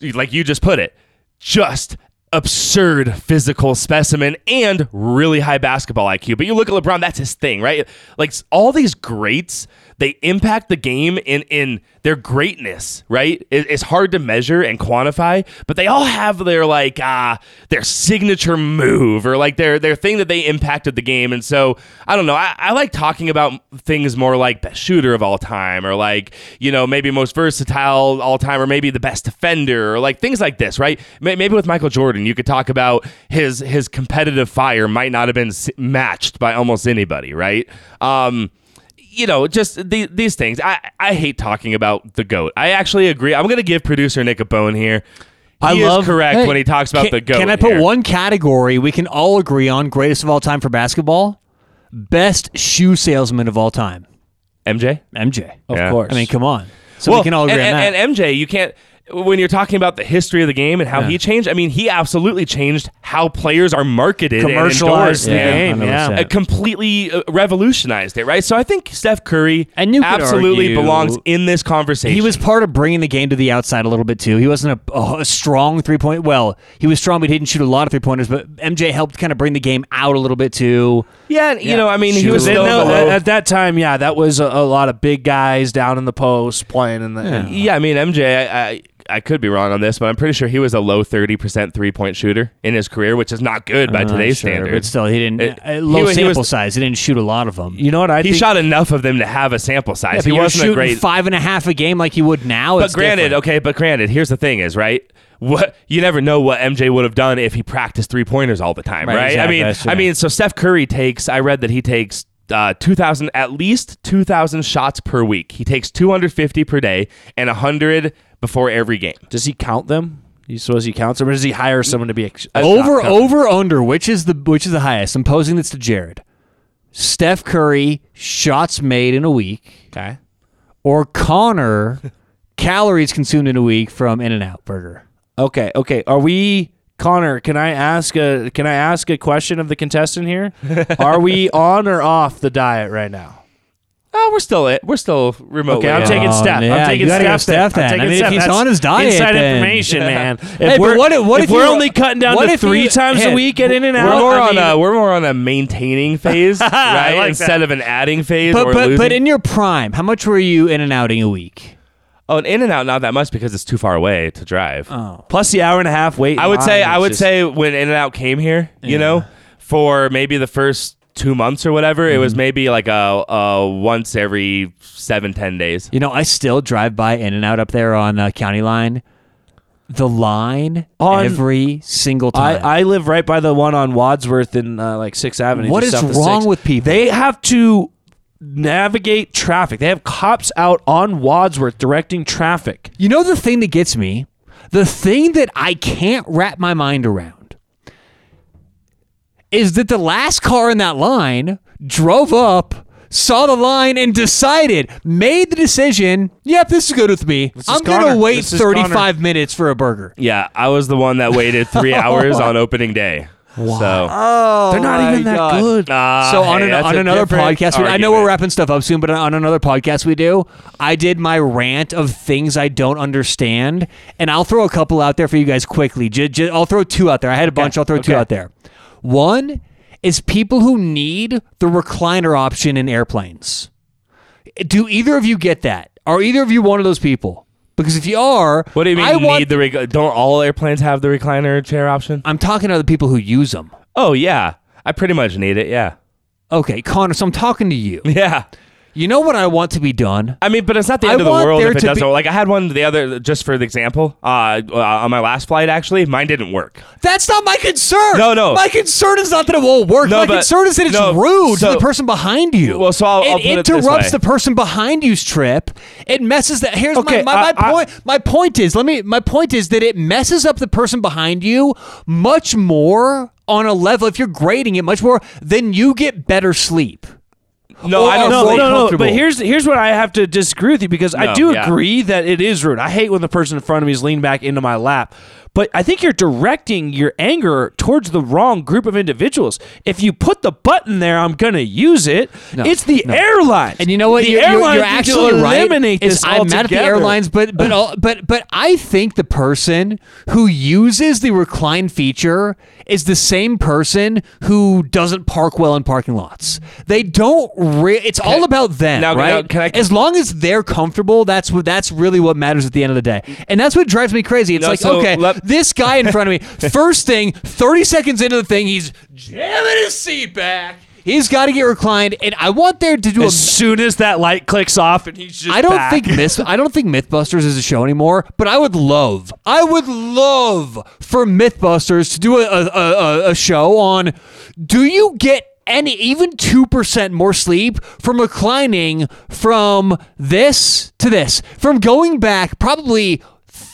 Like you just put it, just absurd physical specimen and really high basketball IQ. But you look at LeBron, that's his thing, right? Like all these greats, they impact the game in in their greatness, right? It- it's hard to measure and quantify, but they all have their like uh their signature move or like their their thing that they impacted the game. And so I don't know. I, I like talking about things more like best shooter of all time or like, you know, maybe most versatile all time or maybe the best defender or like things like this, right? Maybe with Michael Jordan, you could talk about his his competitive fire might not have been matched by almost anybody, right? Um you know, just the, these things. I, I hate talking about the goat. I actually agree. I'm going to give producer Nick a bone here. He I is love- correct Hey, when he talks about can, the goat. Can I put here. one category we can all agree on greatest of all time for basketball? Best shoe salesman of all time. MJ? MJ. Of Yeah. course. I mean, come on. So we can all agree and, on that. and, and MJ, you can't. When you're talking about the history of the game and how Yeah. he changed, I mean, he absolutely changed how players are marketed, Commercialized and the endorsed. game, yeah. 100%. Uh, completely uh, revolutionized it, right? So I think Steph Curry And you absolutely argue- belongs in this conversation. He was part of bringing the game to the outside a little bit too. He wasn't a, a strong three point. Well, he was strong, but he didn't shoot a lot of three pointers. But MJ helped kind of bring the game out a little bit too. yeah, you know, I mean, he was They still know- at, at that time, yeah, that was a, a lot of big guys down in the post playing in the. Yeah. Yeah, I mean MJ. I, I I could be wrong on this, but I'm pretty sure he was a low thirty percent three point shooter in his career, which is not good by Uh, today's sure, standards. but still, he didn't. It- uh, he low he was- sample size. He didn't shoot a lot of them. You know what I he think? shot enough of them to have a sample size. Yeah, he wasn't a shooting great. five and a half a game like he would now. but it's granted, different. okay, but granted, here's the thing: is right. What you never know what MJ would have done if he practiced three pointers all the time, Right, right? exactly, I mean, I mean, so Steph Curry takes. I read that he takes. Uh, 2000 at least 2000 shots per week. He takes 250 per day and 100 before every game. Does he count them? You suppose he counts them, or does he hire someone to be a, a over over under which is the which is the highest? I'm posing this to Jared. Steph Curry shots made in a week, Okay. or Connor calories consumed in a week from In and Out Burger. Okay. Okay. Are we Connor? Can I ask a Can I ask a question of the contestant here? Are we on or off the diet right now? Oh, we're still it. We're still remotely. Okay, I'm in. taking Oh, Steph. yeah, I'm taking you gotta go Steph. Steph then. then. I'm I taking mean, if Steph. he's That's on his diet, inside then- information, man. If Hey, but we're, what if- what if if we're you- only cutting down what to if three you- times hey, a week at In and We're more I on mean, a we're more on a maintaining phase, right? like Instead that. of an adding phase But or but losing. but in your prime, how much were you in and outing a week? oh, an in and out not that much because it's too far away to drive. Oh, plus the hour and a half wait. I would say I would say when In and Out came here, you know, for maybe the first two months or whatever, it Mm-hmm. was maybe like a, a once every seven ten days. you know, I still drive by In and Out up there on uh, County Line. The line On- every single I, time. I live right by the one on Wadsworth in uh, like Sixth Avenue. What just is south of wrong Sixth. with people? They have to navigate traffic. They have cops out on Wadsworth directing traffic. You know the thing that gets me? The thing that I can't wrap my mind around is that the last car in that line drove up, saw the line, and decided, made the decision, yep, this is good with me. is I'm going to Connor. wait This is 35 minutes for a burger. Yeah, I was the one that waited three hours on opening day. So Oh, They're not even that good. Ah, so on, hey, an, that's on a another different podcast, we, I know we're argument. wrapping stuff up soon, but on another podcast we do, I did my rant of things I don't understand, and I'll throw a couple out there for you guys quickly. J- j- I'll throw two out there. I had a bunch. I'll throw two Okay. out there. One is people who need the recliner option in airplanes. Do either of you get that? Are either of you one of those people? Because if you are, What do you mean? I want, need the rec- don't all airplanes have the recliner chair option? I'm talking to the people who use them. Oh yeah, I pretty much need it. Yeah, Okay, Connor. So I'm talking to you. yeah. You know what I want to be done? I mean, but it's not the I end of the world if it doesn't. be- Like I had one the other, just for the example, uh, uh, on my last flight. Actually, mine didn't work. That's not my concern. No, no. My concern is not that it won't work. No, my but- concern is that it's no, rude to the person behind you. Well, so I'll- it I'll it interrupts way. the person behind you's trip. It messes that. Here's Okay, my, my, my I- I- point. My point is, let me. My point is that it messes up the person behind you much more on a level. If you're grading it much more, then you get better sleep. No, I don't. Oh, no, no, no. But here's here's what I have to disagree with you because I No, do yeah. agree that it is rude. I hate when the person in front of me is leaning back into my lap. But I think you're directing your anger towards the wrong group of individuals. If you put the button there, I'm going to use it. No, it's the no. airlines. And you know what? The you're, you're- you're to actually right. eliminate Is this I'm mad at the airlines, but but all- but but I think the person who uses the recline feature is the same person who doesn't park well in parking lots. They don't. Re- it's all about them, now- right? now, can I- as long as they're comfortable, that's what that's really what matters at the end of the day. And that's what drives me crazy. It's No, like, so okay, let- this guy in front of me, first thing, 30 seconds into the thing, he's jamming his seat back. He's got to get reclined, and I want there to do a As soon as that light clicks off and he's just I don't back. think Myth, I don't think MythBusters is a show anymore. But I would love, I would love for MythBusters to do a a, a, a show on. Do you get any even two percent more sleep from reclining from this to this? From going back probably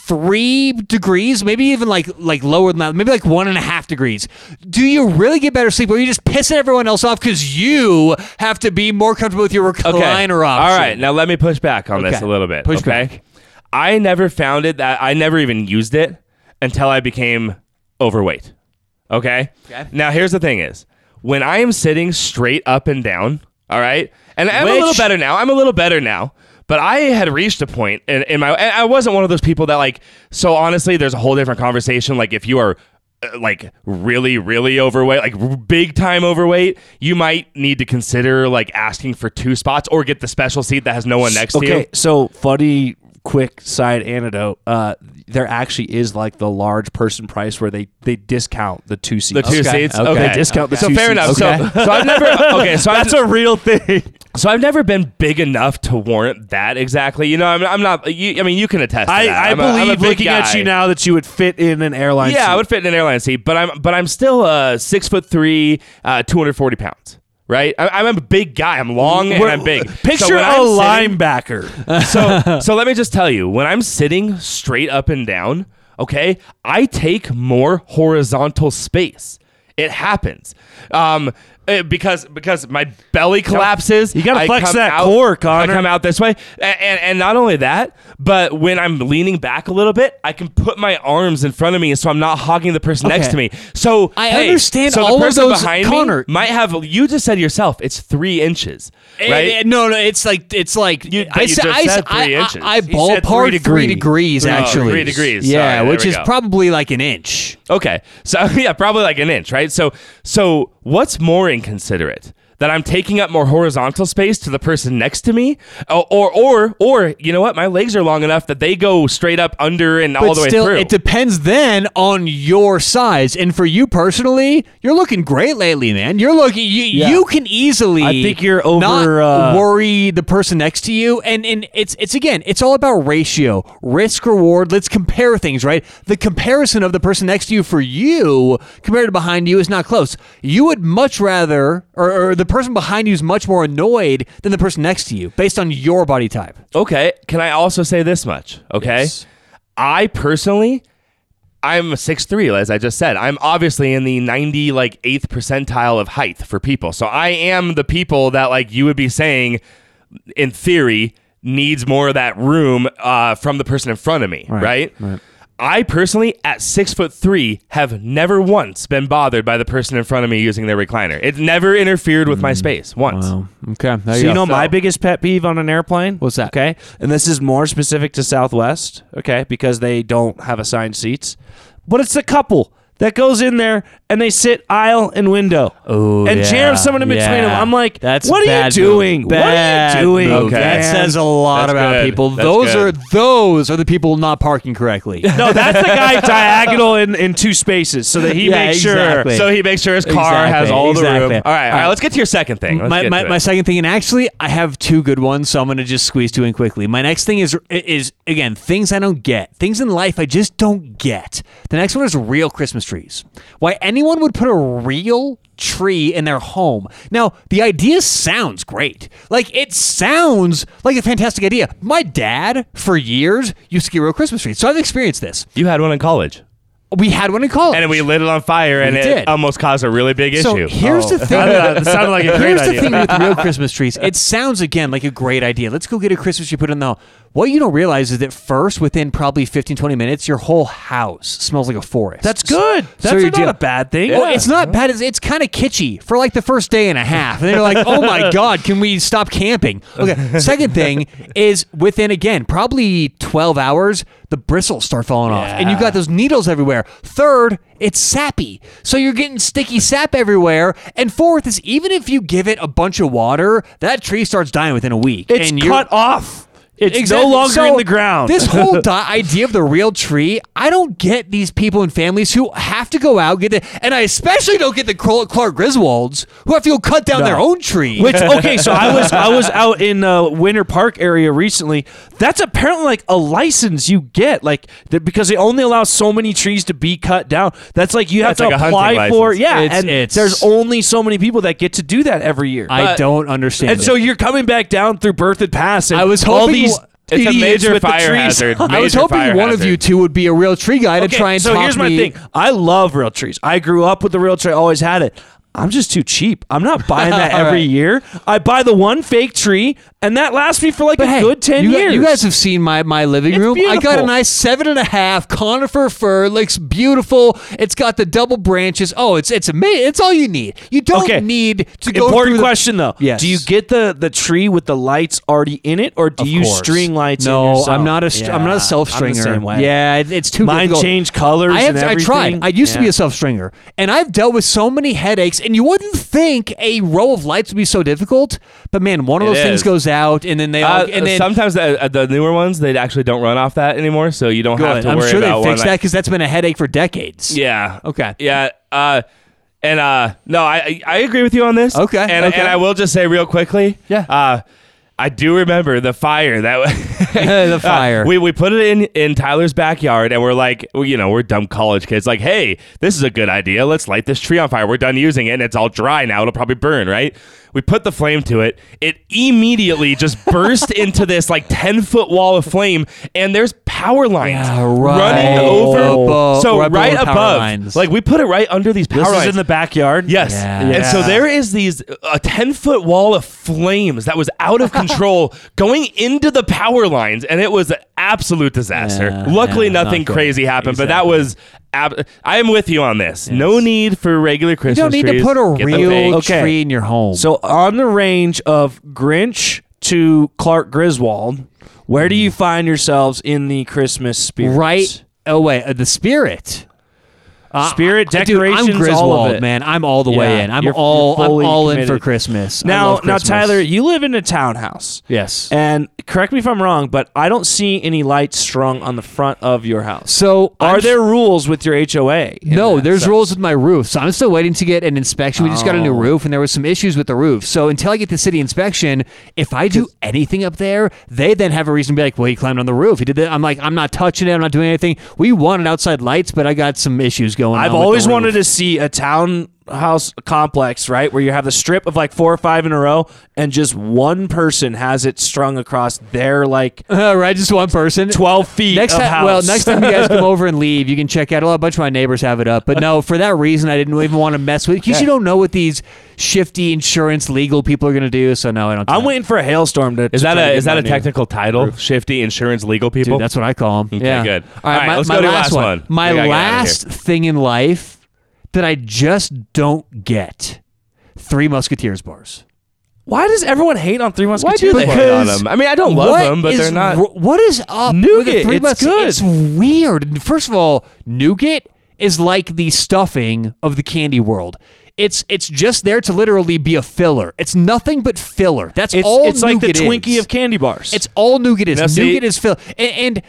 three degrees, maybe even like like lower than that, maybe like one and a half degrees. Do you really get better sleep, or are you just pissing everyone else off because you have to be more comfortable with your recliner option? All right, now let me push back on this a little bit. Push okay? back. I never found it that I never even used it until I became overweight. Okay? Okay. Now here's the thing is when I am sitting straight up and down, all right? And I'm a little better now. I'm a little better now. But I had reached a point in, in my and I wasn't one of those people that like so honestly there's a whole different conversation. Like if you are uh, like really really overweight like big time overweight you might need to consider like asking for two spots or get the special seat that has no one next to you. Okay, so funny, quick side anecdote. Uh, there actually is like the large person price where they they discount the two seats. the two Okay, seats okay. okay, They discount the so two fair seats. enough Okay. so, so I've never okay so That's I've, a real thing. so I've never been big enough to warrant that exactly you know I'm, I'm not you, I mean you can attest to I, that. I a- a believe big looking at you now that you would fit in an airline. Yeah, seat. I would fit in an airline seat, but I'm but I'm still uh, six foot three, uh, two hundred forty pounds. Right, I, I'm a big guy. I'm long and We're- I'm big. Picture So when a I'm sitting- linebacker. so so let me just tell you, when I'm sitting straight up and down, okay, I take more horizontal space. It happens. Um because because my belly collapses. You gotta I flex that out- core, Connor. I come out this way, and, and and not only that, but when I'm leaning back a little bit, I can put my arms in front of me, so I'm not hogging the person next to me. So I hey, understand so all the person those- behind Connor. me might have. You just said yourself, it's three inches, right? Eh, eh, no, no, it's like it's like You- I, you sa- just I, said three I- inches. I You said ballpark three three degrees Oh, actually. three degrees. Yeah, Sorry, which is go. probably like an inch. Okay. So yeah, probably like an inch, right? So so what's more inconsiderate? That I'm taking up more horizontal space to the person next to me, or or or, or you know what? My legs are long enough that they go straight up under and all But the way still, through. it depends then on your size. And for you personally, you're looking great lately, man. You're looking. You, you can easily. I think you're over, Not uh, worry the person next to you, and and it's it's again, it's all about ratio, risk reward. Let's compare things, right? The comparison of the person next to you for you compared to behind you is not close. You would much rather, or, or the person behind you is much more annoyed than the person next to you, based on your body type. Okay. Can I also say this much? Okay. Yes. I personally, I'm a six three, as I just said. I'm obviously in the 90 like eighth percentile of height for people. So I am the people that like you would be saying, in theory, needs more of that room uh, from the person in front of me, right? I personally, at six foot three, have never once been bothered by the person in front of me using their recliner. It never interfered with my mm. space once. Okay. There So you know So- my biggest pet peeve on an airplane? What's that? Okay. And this is more specific to Southwest, okay, because they don't have assigned seats. But it's a couple that goes in there and they sit aisle and window Oh, and yeah, jam someone in between them. I'm like, That's what are you doing? move. What are you doing? Okay. That says a lot That's about good. people. That's those good. are those are the people not parking correctly. No, that's the guy diagonal in, in two spaces so that he Yeah, makes sure. So he makes sure his car has Exactly, all the room. exactly. All right, all All right. right. Let's get to your second thing. Let's my, my, my second thing, and actually, I have two good ones, so I'm going to just squeeze two in quickly. My next thing is is again things I don't get, things in life I just don't get. The next one is real Christmas trees. Why anyone would put a real tree in their home? Now, the idea sounds great. Like it sounds like a fantastic idea. My dad, for years, used to get real Christmas trees, so I've experienced this. you had one in college, We had one in college, and we lit it on fire, and We it did. almost caused a really big So issue. here's the oh. thing. That sounded like a great Here's the thing with real Christmas trees. It sounds again like a great idea. Let's go get a Christmas tree put in the. What you don't realize is that first, within probably 15, 20 minutes, your whole house smells like a forest. That's good. So That's you're not deal- a bad thing. Oh, it's not bad. It's, it's kind of kitschy for like the first day and a half. And they're like, oh my God, can we stop camping? Okay. Second thing is within, again, probably 12 hours, the bristles start falling off. And you've got those needles everywhere. Third, it's sappy. So you're getting sticky sap everywhere. And fourth is even if you give it a bunch of water, that tree starts dying within a week. It's and cut off. It's Exactly. no longer So, in the ground. This whole di- idea of the real tree, I don't get these people and families who have to go out get it, and I especially don't get the Clark Griswolds who have to go cut down No. their own tree. Which okay, so I was I was out in uh, Winter Park area recently. That's apparently like a license you get, like that because they only allow so many trees to be cut down. That's like you have That's to like apply for. license. Yeah, It's- and it's- there's only so many people that get to do that every year. I But- don't understand. and it. so you're coming back down through Berthoud Pass, and I was all hoping these w- It's a major fire hazard. I was hoping one of you two would be a real tree guy to try and so talk here's my me. thing. I love real trees. I grew up with the real tree. I Always had it. I'm just too cheap. I'm not buying that every right. year. I buy the one fake tree, and that lasts me for like But a hey, good ten you, years. you guys have seen my, my living It's room. I got a nice seven and a half conifer fir. Looks beautiful. It's got the double branches. Oh, it's it's amazing. It's all you need. You don't Okay. need to go. Important through the- question though. Yes. Do you get the the tree with the lights already in it, or do Of you course. string lights? No? I'm not a str- I'm not a self stringer. I'm the same way. Yeah, it, it's too Mine difficult. change colors I have. I tried. I used to be a self stringer, and I've dealt with so many headaches. And you wouldn't think a row of lights would be so difficult, but man, one of It those things is. goes out, and then they all. Uh, and then sometimes the, uh, the newer ones they actually don't run off that anymore, so you don't have good. to I'm worry sure they about one fixed that because that's been a headache for decades. Yeah. Okay. Yeah. Uh, and uh, no, I I I agree with you on this. Okay, And okay. and I will just say real quickly. Yeah. Uh, I do remember the fire that was. the uh, fire. we we put it in in Tyler's backyard, and we're like, well, you know, we're dumb college kids. Like, hey, this is a good idea. Let's light this tree on fire. We're done using it, and it's all dry now. It'll probably burn, right? We put the flame to it. It immediately just burst into this like ten foot wall of flame, and there's power lines Yeah, right running over. above- so right right below power above, lines. like we put it right under these power This lines. is in the backyard. Yes. Yeah. And so Yeah. there is these a 10 foot wall of flames that was out of control going into the power lines and it was an absolute disaster. Yeah, Luckily yeah, nothing not good. crazy happened, but that Exactly. was ab- I am with you on this. No need for regular Christmas. You don't need trees. to put a Get real fake. Okay. tree in your home. So on the range of Grinch to Clark Griswold, where do you find yourselves in the Christmas spirit? right away, uh, the spirit. Uh, Spirit, I- dude, decorations, I'm all of it. man. I'm all the way in. I'm you're- all. you're I'm all in for committed. Christmas. Now, love now, Tyler, you live in a townhouse. Yes. And correct me if I'm wrong, but I don't see any lights strung on the front of your house. So Are I'm- there rules with your HOA? No, there's sense? rules with my roof. So I'm still waiting to get an inspection. We just got a new Oh. roof and there was some issues with the roof. So until I get the city inspection, if I do anything up there, they then have a reason to be like, well, he climbed on the roof. He did that. I'm like, I'm not touching it. I'm not doing anything. We wanted outside lights, but I got some issues going I've always wanted to see a townhouse complex, right, where you have the strip of like four or five in a row, and just one person has it strung across their like Uh, right, just one person. twelve feet Next of time, house. well, next time you guys come over and leave, you can check out. A bunch of my neighbors have it up, but no, for that reason, I didn't even want to mess with. Because you don't know what these shifty insurance legal people are going to do. So no, I don't. I'm waiting for a hailstorm to. Is to that a is that a new- technical title? Shifty insurance legal people? Dude, that's what I call them. yeah, good. All right, All right, my, let's my go to last last one. My We gotta get outta last thing in life that I just don't get: Three Musketeers bars. Why does everyone hate on Three Musketeers? Why Musketeers? do they hate on them? I mean, I don't love them, but is they're not. what is up? Nougat, Three it's Mus- good. It's weird. First of all, nougat is like the stuffing of the candy world. It's it's just there to literally be a filler. It's nothing but filler. That's It's, all. it's like the Twinkie is. of candy bars. It's all nougat is. Now, see- nougat is fill, and, and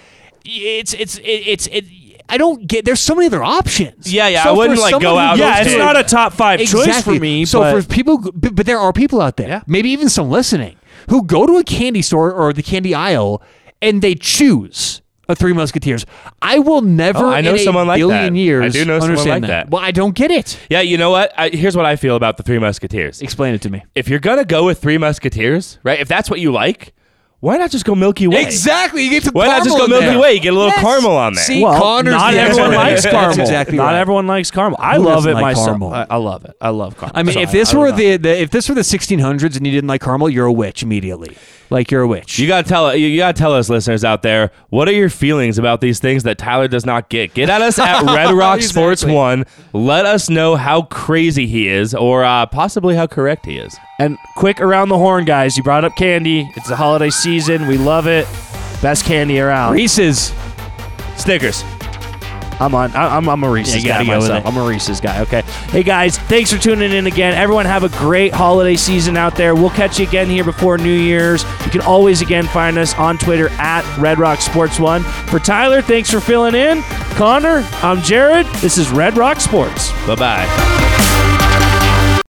it's it's it, it's it. I don't get. There's so many other options. Yeah, yeah, So I wouldn't, like, someone go out yeah, it's two. not a top five choice for me. So but for people, but, but there are people out there, Yeah. maybe even some listening, who go to a candy store or the candy aisle and they choose a Three Musketeers. I will never. Oh, I know in a someone like billion that. Years I do know someone understand like that. Well, I don't get it. Yeah, you know what? I, here's what I feel about the Three Musketeers. Explain it to me. If you're gonna go with Three Musketeers, right? If that's what you like, why not just go Milky Way? Exactly. You get the Why not just go Milky there. Way? You get a little Yes. caramel on there. See, well, Connor's not the everyone answer. likes That's caramel. exactly not right. everyone likes caramel. I Who love doesn't it like myself. caramel? I, I love it. I love caramel. I mean, So if this I don't were know. the, the if this were the 1600s and you didn't like caramel, you're a witch immediately. Like you're a witch. You gotta tell you gotta tell us, listeners out there, what are your feelings about these things that Tyler does not get? Get at us at Red Rock Sports Exactly. One. Let us know how crazy he is, or uh, possibly how correct he is. And quick around the horn, guys. You brought up candy. It's the holiday season. We love it. Best candy around. Reese's. Snickers. I'm on. I- I'm, I'm a Reese's Yeah, you gotta guy go with myself. it. I'm a Reese's guy. Okay. Hey guys, thanks for tuning in again. Everyone have a great holiday season out there. We'll catch you again here before New Year's. You can always again find us on Twitter at Red Rock Sports One. For Tyler, thanks for filling in. Connor, I'm Jared. This is Red Rock Sports. Bye bye.